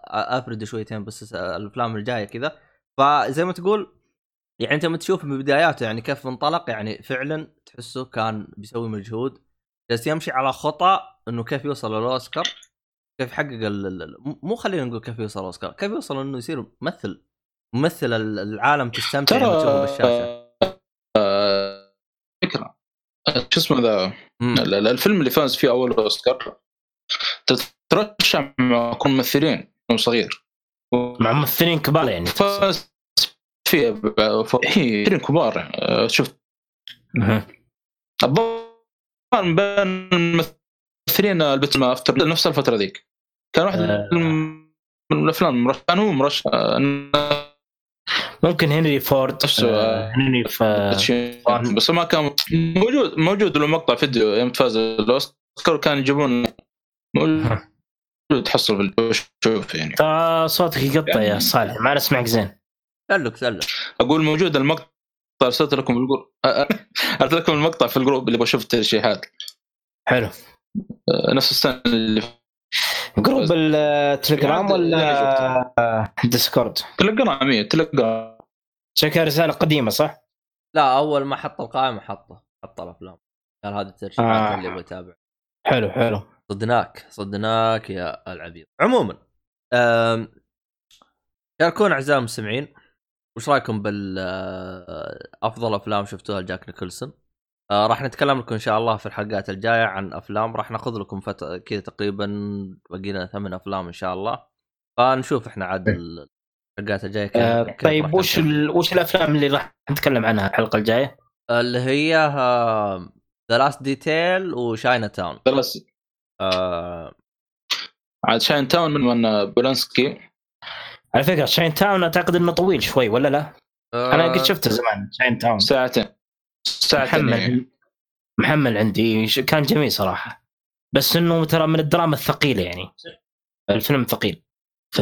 أفرد شويتين بس الأفلام الجاية كذا. فزي ما تقول يعني أنت لما تشوف من بداياته يعني كيف انطلق يعني فعلا تحسه كان بيسوي مجهود. جالس يمشي على خطى إنه كيف يوصل للأوسكار. كيف يحقق ال- ال- ال- مو خلينا نقول كيف يوصل الأوسكار كيف يوصل إنه يصير ممثل ممثل ال- العالم تستمتع
ترى
لما تشوفه بالشاشة.
آه، فكرة. شو اسمه ذا؟ الفيلم اللي فاز فيه أول أوسكار تترشح مع كل ممثلين وهو صغير.
مع ممثلين كبار يعني.
فاز فيه ممثلين كبار آه، شفت. الظاهر بين الممثلين البت ما افتر نفس الفترة ذيك. كان واحد
آه.
من الأفلام المرشح كان هو مرشح آه،
ممكن هنري فورد
نفسه،
آه، هنري ف
بس ما كان موجود موجود له مقطع فيديو يوم فاز الأوسكار كان يجيبون موجود تحصل في شوف يعني.
ترى صوتك يقطع يا صالح ما نسمعك زين.
سلك سلك
أقول موجود المقطع أرسلت لكم ال group. أرسلت لكم المقطع في ال group اللي بشوف الترشيحات
حلو.
آه، نفس السنة اللي
group التليجرام ولا Discord
تلقى إيه، تلقى
شكلها رسالة قديمة صح؟
لا أول ما حط القائمة حطه حط الافلام قال هذه الترشيحات
آه.
اللي بتابع
حلو حلو.
صدناك صدناك يا العبيط. عموما شاركونا أعزائي المستمعين وش رأيكم بال آه، أفضل أفلام شفتوها لجاك نيكلسون آه راح نتكلم لكم إن شاء الله في الحلقات الجاية عن أفلام. راح ناخذ لكم فت... كذا تقريبا بقينا ثمان أفلام إن شاء الله. فنشوف إحنا عاد ال- الحلقات الجاية كيف
آه
كيف
طيب وش. ال... وش الأفلام اللي راح نتكلم عنها الحلقة الجاية؟
اللي هي The Last Detail و Chinatown
درس
آه
عاد Chinatown من من بولانسكي
على فكرة Chinatown أعتقد إنه طويل شوي ولا لا؟ أنا قد شفته زمان Chinatown
ساعتين ساعتين يعني.
محمل محمل عندي كان جميل صراحة بس إنه ترى من الدراما الثقيلة يعني الفيلم ثقيل ف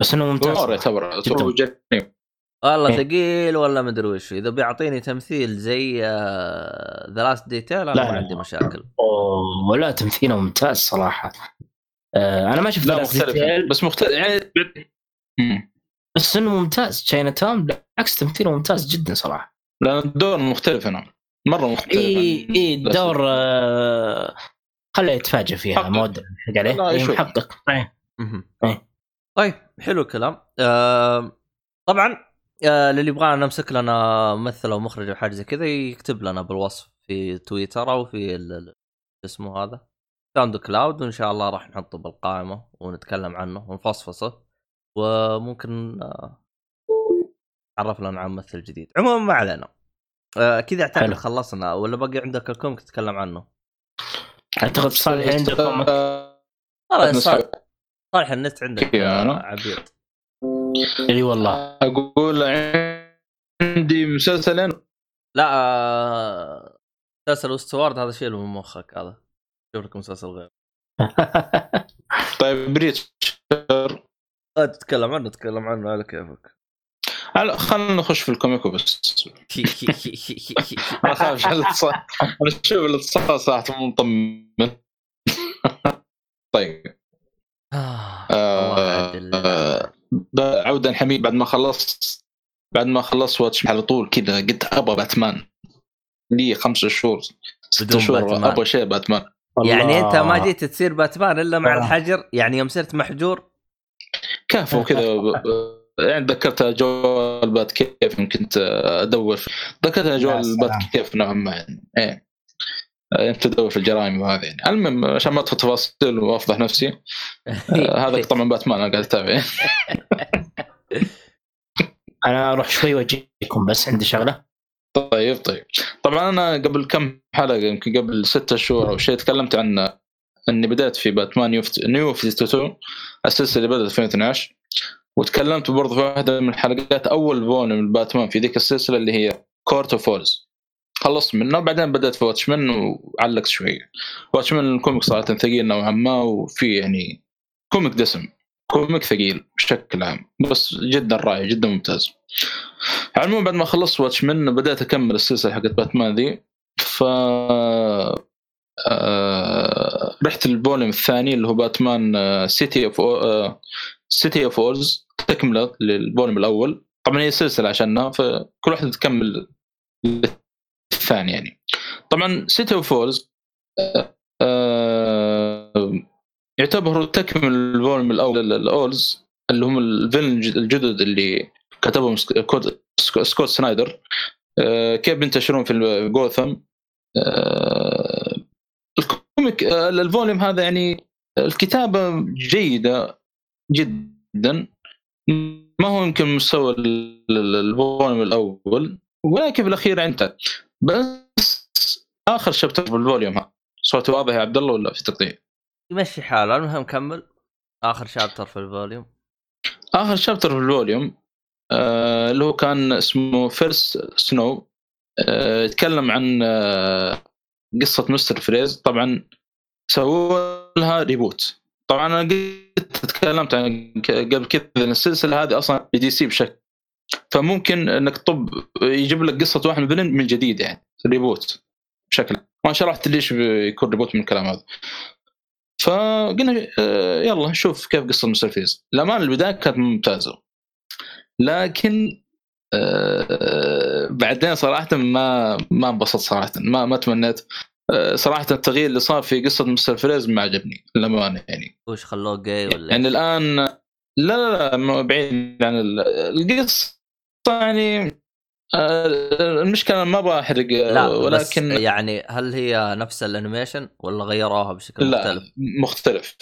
بس إنه ممتاز.
يعتبر.
والله
إيه.
ثقيل ولا مدري وش إذا بيعطيني تمثيل زي The Last Detail أنا
لا،
ما. عندي مشاكل
أوه، ولا تمثيله ممتاز صراحة آه أنا ما شفت
لا مختلف بس مختلف يعني.
بس انه ممتاز. Chinatown بالعكس تمثيله ممتاز جدا صراحة.
لأن الدور مختلف هنا. مرة مختلف
إي
عن- إي
الدور آه خليه يتفاجئ فيها. ما ودي عليه. محقق.
طيب حلو الكلام. آه طبعا آه للي يبغانا نمسك لنا ممثل أو مخرج أو حاجة زي كذا يكتب لنا بالوصف في تويتر أو في ال- ال- اسمه هذا SoundCloud وإن شاء الله راح نحطه بالقائمة ونتكلم عنه ونفصفصه. وممكن آه نتعرف لنا عن ممثل جديد. عموما ما علينا. آه كذا أعتقد
حلو.
خلصنا. ولا باقي عندك ال comic تتكلم عنه؟
أعتقد صالح عندكم
آه،
خلاص
نسحب.
صالح صالح النت عندك آه،. عبيط
إي والله.
أقول عندي مسلسلين.
لا آه، مسلسل Westworld هذا شيله من مخك هذا. شوف لك مسلسل غير.
طيب Preacher.
آه، تتكلم عنه تتكلم عنه على كيفك.
هلا خلينا نخش في ال comic بس. أنا الاتصال أنا أشوف الاتصال صراحة مطمن. طيب.
آه،
آه، آه، عودا حميد بعد ما خلصت بعد ما خلصت Watchmen على طول كذا قلت أبغى باتمان. لي خمسة شهور ست
بدون
شهور
باتمان.
أبغى شيء باتمان.
يعني أنت ما. جيت تصير باتمان إلا مع
آه.
الحجر؟ يعني يوم صرت محجور؟
كافو كذا. ب- ب- يعني ذكرت جوال بات كيف يمكن أدور. في- ذكرت
يا
جوال. بات كيف نوعا ما يعني. إيه. أنت تدور في الجرائم وهذا يعني. المهم عشان ما أدخل تفاصيل وأفضح نفسي آه، هذا طبعا باتمان أنا قاعد أتابع.
أنا أروح شوي وأجيكم بس عندي شغلة.
طيب طيب. طبعا أنا قبل كم حلقة يمكن قبل ستة شهور أو شيء تكلمت عن إني بدأت في باتمان New New 52 السلسلة اللي بدأت في 2012 وتكلمت برضه في واحدة من الحلقات أول فون من باتمان في ذيك السلسلة اللي هي Court of Owls خلصت منه. وبعدين بدأت في Watchmen وعلقت شوية. Watchmen ال comic صراحة ثقيل نوعا ما وفي يعني comic دسم. comic ثقيل بشكل عام. بس جدا رائع جدا ممتاز. على بعد ما خلصت Watchmen بدأت أكمل السلسلة حقت باتمان ذي. ف آه، رحت ال volume الثاني اللي هو باتمان City of City of Owls تكملة لل volume الأول. طبعا هي سلسلة عشانها فكل واحدة تكمل الثاني يعني. طبعا City of Owls يعتبر تكمل ال volume الأول ال Owls اللي هم ال villain الجدد اللي كتبهم سكوت سنايدر. آه، كيف بينتشرون في جوثم؟ آه، ال comic آه، ال volume هذا يعني الكتابة جيدة جدا. ما هو يمكن مستوى ال- ال- ال volume الأول ولكن في الاخير أنت. بس آخر chapter في ال volume هذا. صوتي واضح يا عبد الله ولا في تقطيع؟
يمشي حاله. المهم كمل. آخر chapter في ال
volume. آخر شابتر في ال volume آه اللي هو كان اسمه First Snow آه يتكلم عن آه قصة Mr. Freeze طبعا سووا لها reboot طبعا أنا قلت تكلمت عن قبل كذا إن السلسلة هذه أصلا DC بشكل فممكن إنك طب يجيب لك قصة واحد من villain من جديد يعني reboot بشكل. ما شرحت ليش بيكون reboot من الكلام هذا. فقلنا آه، يلا نشوف كيف قصة Mr. Freeze للأمانة البداية كانت ممتازة. لكن آه، بعدين صراحة ما ما انبسطت صراحة ما ما تمنيت. آه، صراحة التغيير اللي صار في قصة Mr. Freeze ما عجبني للأمانة يعني.
وش خلوه جاي ولا
يعني الآن لا لا لا بعيد عن ال- القصة يعني آه، المشكلة ما أبغى
أحرق
ولكن
بس يعني هل هي نفس ال animation ولا غيروها بشكل
لا
مختلف؟
مختلف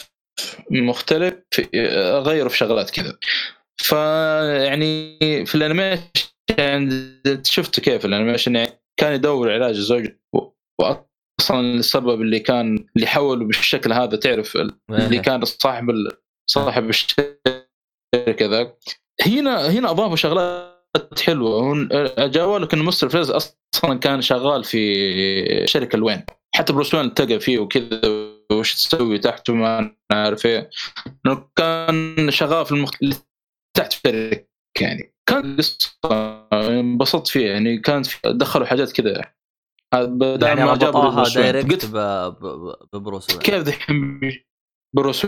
مختلف غيروا في شغلات كذا. فيعني في ال animation يعني شفت كيف ال animation؟ يعني كان يدور علاج زوجته واصلا السبب اللي كان اللي حوله بالشكل هذا تعرف اللي كان صاحب. صاحب الشركة ذاك. هنا هنا أضافوا شغلات حلوة جابوا لك إنه Mr. Freeze أصلا كان شغال في شركة ال Wayne. حتى Bruce Wayne التقى فيه وكذا وش تسوي تحت وما أنا عارف إيه. كان شغال في المخ... تحت الشركة يعني كان انبسطت فيه يعني كانت. دخلوا حاجات كذا بدل
يعني
ما جابوا. direct
ب Bruce.
كيف دحين Bruce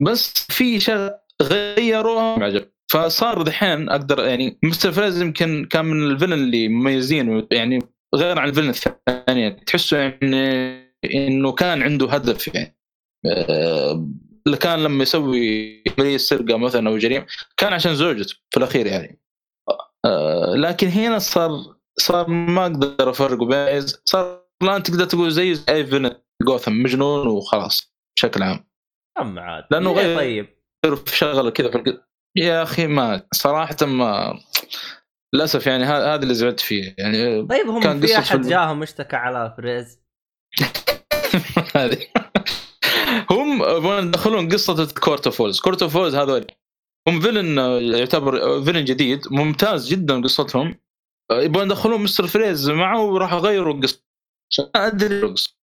بس في شغلة غيروها ما عجب فصار دحين أقدر يعني Mr. Freeze يمكن كان من ال villain اللي مميزين يعني غير عن الفيلن الثاني تحسه يعني إنه كان عنده هدف يعني آه، اللي كان لما يسوي عمليه سرقه مثلا أو جريمة كان عشان زوجته في الأخير يعني. آه، لكن هنا صار صار ما أقدر أفرق بين صار الان تقدر تقول زي اي فيلن جوثم مجنون وخلاص بشكل عام.
أم عاد.
لأنه
ليه
غير-
طيب.
في شغله كذا في. يا أخي ما صراحة ما للأسف يعني هذا اللي زعلت فيه يعني.
طيب هم
كان
في
أحد.
جاهم اشتكى على
Freeze؟ هم يبغون يدخلون قصة Court of Owls Court of Owls هذول هم villain يعتبر villain جديد ممتاز جدا قصتهم. يبغون يدخلون Mr. Freeze معه وراح يغيروا القصة. ما أدري القصة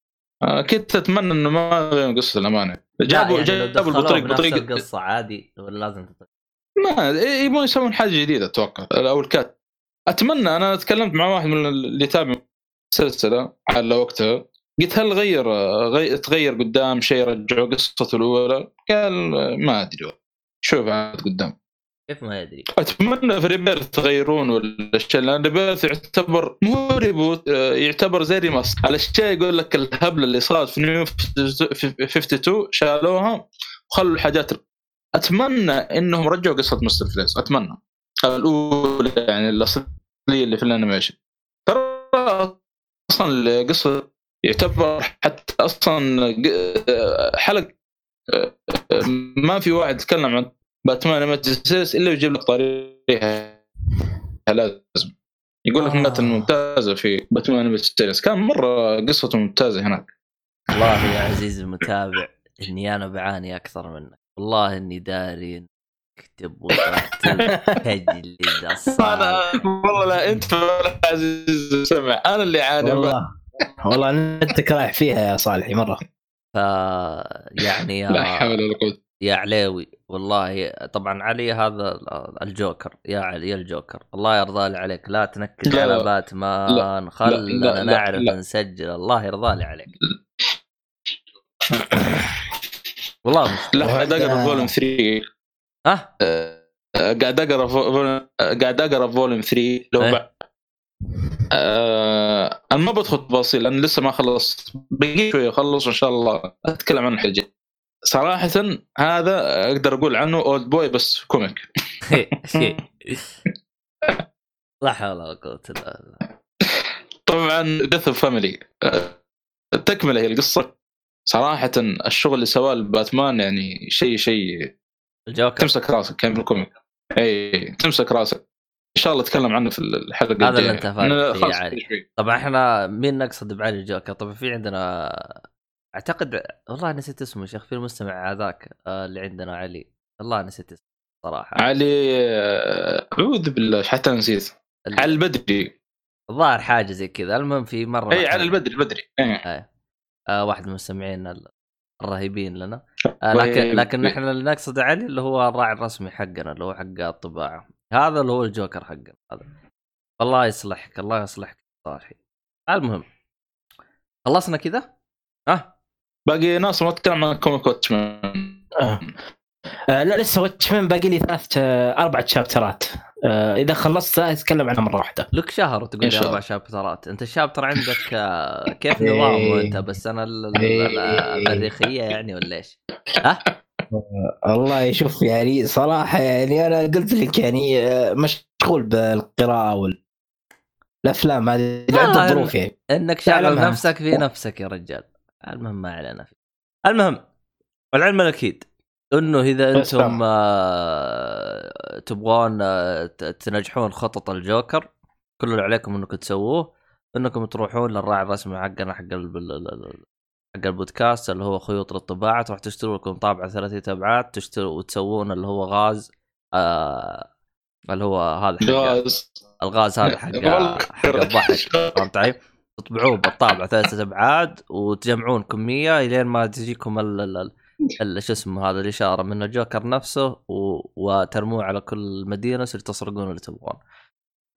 كنت أتمنى إنه ما يغيروا قصة الامانه جابوا
يعني
جابوا بطريقه بطريقه
القصة عادي ولا لازم تطلع
ما يبغون يسوون حاجة جديدة أتوقع. أو الكات. أتمنى أنا تكلمت مع واحد من اللي يتابع السلسله على وقتها قلت هل غير غير تغير قدام شيء رجعوا قصته الأولى؟ قال ما أدري. شوف عاد قدام.
كيف ما يدري؟
أتمنى في ريبيرث تغيرون ولا الشيء لأن ريبيرث يعتبر مو ريبوت آه، يعتبر زي ريماس. على الشيء يقول لك الهبلة اللي صارت في نيو 52 شالوها وخلوا الحاجات أتمنى إنهم رجعوا قصة Mr. Freeze أتمنى. الأولى يعني الأصلية اللي في ال animation. ترى أصلا القصة يعتبر حتى أصلا حلقه ما في واحد يتكلم عن باتمان Animated إلا يجيب لك طريقة. لازم. يقول لك
آه.
ممتازه في باتمان Animated كان مرة قصته ممتازة هناك.
والله يا عزيزي المتابع إني أنا بعاني أكثر منك. والله إني داري اكتب وترتب تجلد الصالح
والله لا أنت ولا عزيز سمع. أنا اللي عاني.
والله. والله انت رايح فيها يا صالحي مرة.
ف يعني
لا
يا
حول ولا قوة.
يا عليوي والله طبعا علي هذا الجوكر يا علي يا الجوكر. الله يرضى لي عليك لا تنكد على. باتمان خلنا نعرف. نسجل. الله يرضى لي عليك. والله
لا قاعد
أقرأ
volume 3
ها؟
آه، قاعد أقرأ فو- قاعد أقرأ volume 3 لو
إيه.
آه أنا ما بدخل تفاصيل لأن لسه ما خلصت. بقي شوية أخلص وإن شاء الله أتكلم عن الحلقة صراحة هذا أقدر أقول عنه Oldboy بس comic
لا حول ولا قوة إلا بالله.
طبعا Death of Family تكمله هي القصة. صراحة الشغل اللي سواه باتمان يعني شيء شيء
الجوكر.
تمسك راسك كان بالكوميك اي تمسك راسك. شاء الله أتكلم عنه في الحلقة
هذا اللي. أنت فاهم يعني. طبعا إحنا مين نقصد بعلي الجوكر طبعا في عندنا أعتقد والله نسيت اسمه شيخ في المستمع هذاك آه، اللي عندنا علي والله نسيت اسمه صراحة
علي آه، أعوذ بالله حتى نسيت
ال-
علي البدري
الظاهر حاجة زي كذا المهم في مرة
اي علي البدري البدري إيه.
آه. آه واحد من المستمعين ال- الرهيبين لنا آه، لكن
طيب.
لكن نحن اللي نقصد علي اللي هو الراعي الرسمي حقنا اللي هو حق الطباعة هذا اللي هو الجوكر حقنا هذا الله يصلحك الله يصلحك صالحي المهم خلصنا كذا ها
باقي ناصر ما تكلم عن كوميك واتشمان
آه. آه لا لسه واتشمان باقي لي ثلاث آه أربع شابترات آه إذا خلصت أتكلم عنها مرة واحدة
لك شهر وتقول لي أربع
الله.
شابترات أنت الشابتر عندك آه، كيف
إيه.
نظامه أنت بس أنا ال- ال- ال-
إيه.
المريخيه يعني ولا إيش؟ ها؟
الله يشوف يعني صراحة يعني أنا قلت لك يعني آه، مشغول بالقراءة والافلام هذه
والله
لعده ظروف يعني
إنك شغل
تعلمها.
نفسك في نفسك يا رجال المهم ما علينا فيه المهم العلم الأكيد إنه إذا
بس أنتم.
آه تبغون آه تنجحون خطط الجوكر كل اللي عليكم إنكم تسووه إنكم تروحون للراعي الرسمي حقنا حق حق البودكاست اللي هو خيوط للطباعة تروح تشتروا لكم طابعة ثلاثية ابعاد تشتروا وتسوون اللي هو غاز آه اللي هو هذا حق
غاز
الغاز هذا حق حق الضحك فهمت علي؟ تطبعوه بالطابعة ثلاثة ابعاد وتجمعون كمية إلين ما تجيكم ال ال- ال- ال- شو اسمه هذا الإشارة من الجوكر نفسه و... وترموه على كل مدينه يصير تسرقون اللي تبغون.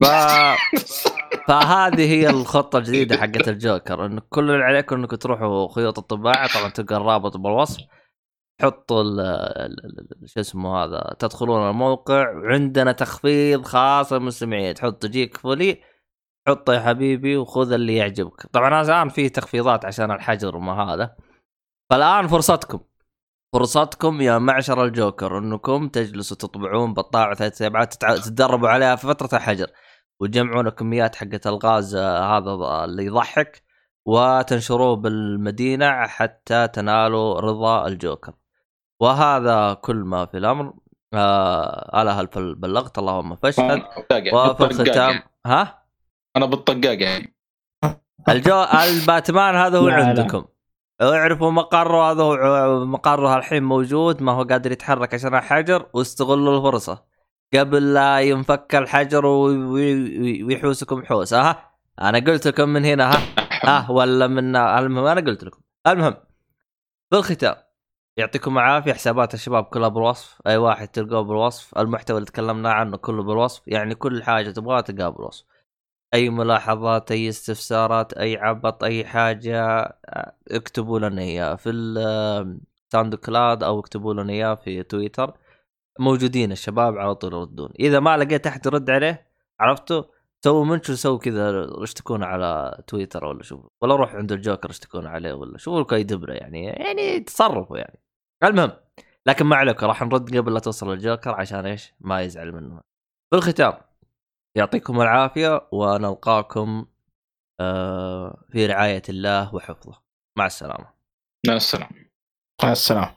ف... فهذه هي الخطة الجديدة حقت الجوكر انه كل اللي عليكم انكم تروحوا خيوط الطباعة طبعا تلقى الرابط بالوصف حطوا شو اسمه هذا تدخلون الموقع وعندنا تخفيض خاص للمستمعين تحط تجيك فولي حطه يا حبيبي وخذ اللي يعجبك. طبعا الآن في تخفيضات عشان الحجر وما هذا. فالآن فرصتكم فرصتكم يا معشر الجوكر إنكم تجلسوا تطبعون بطاعة ثلاث ابعاد تتع- تتدربوا عليها في فترة الحجر. وتجمعون كميات حقت الغاز آه، هذا اللي يضحك وتنشروه بالمدينة حتى تنالوا رضا الجوكر. وهذا كل ما في الأمر. آه ألا هل بلغت؟ اللهم فاشهد. وفي الختام ها؟
أنا بالطقاق يعني.
الجو الباتمان هذا هو. عندكم. اعرفوا مقره هذا هو مقره الحين موجود ما هو قادر يتحرك عشان الحجر واستغلوا الفرصة. قبل لا ينفك الحجر وي- وي- ويحوسكم حوس. ها. أنا قلت لكم من هنا ها. ها ولا من المهم أنا قلت لكم. المهم في الختام يعطيكم العافية. حسابات الشباب كلها بالوصف. أي واحد تلقوه بالوصف. المحتوى اللي تكلمنا عنه كله بالوصف. يعني كل حاجة تبغاها تلقاها بالوصف. أي ملاحظات أي استفسارات أي عبط أي حاجة آه، اكتبوا لنا اياها في ال SoundCloud أو اكتبوا لنا إياه في تويتر. موجودين الشباب على طول يردون. إذا ما لقيت أحد يرد عليه عرفتوا سووا منشور سووا كذا اشتكونا على تويتر ولا شوفوا ولا روح عند الجوكر اشتكونا عليه ولا شوفوا لكم اي دبرة يعني. يعني تصرفوا يعني. المهم لكن ما عليكم راح نرد قبل لا توصل الجوكر عشان إيش؟ ما يزعل منه. في الختام يعطيكم العافية ونلقاكم آه، في رعاية الله وحفظه. مع السلامة.
مع السلامة.
مع السلامة.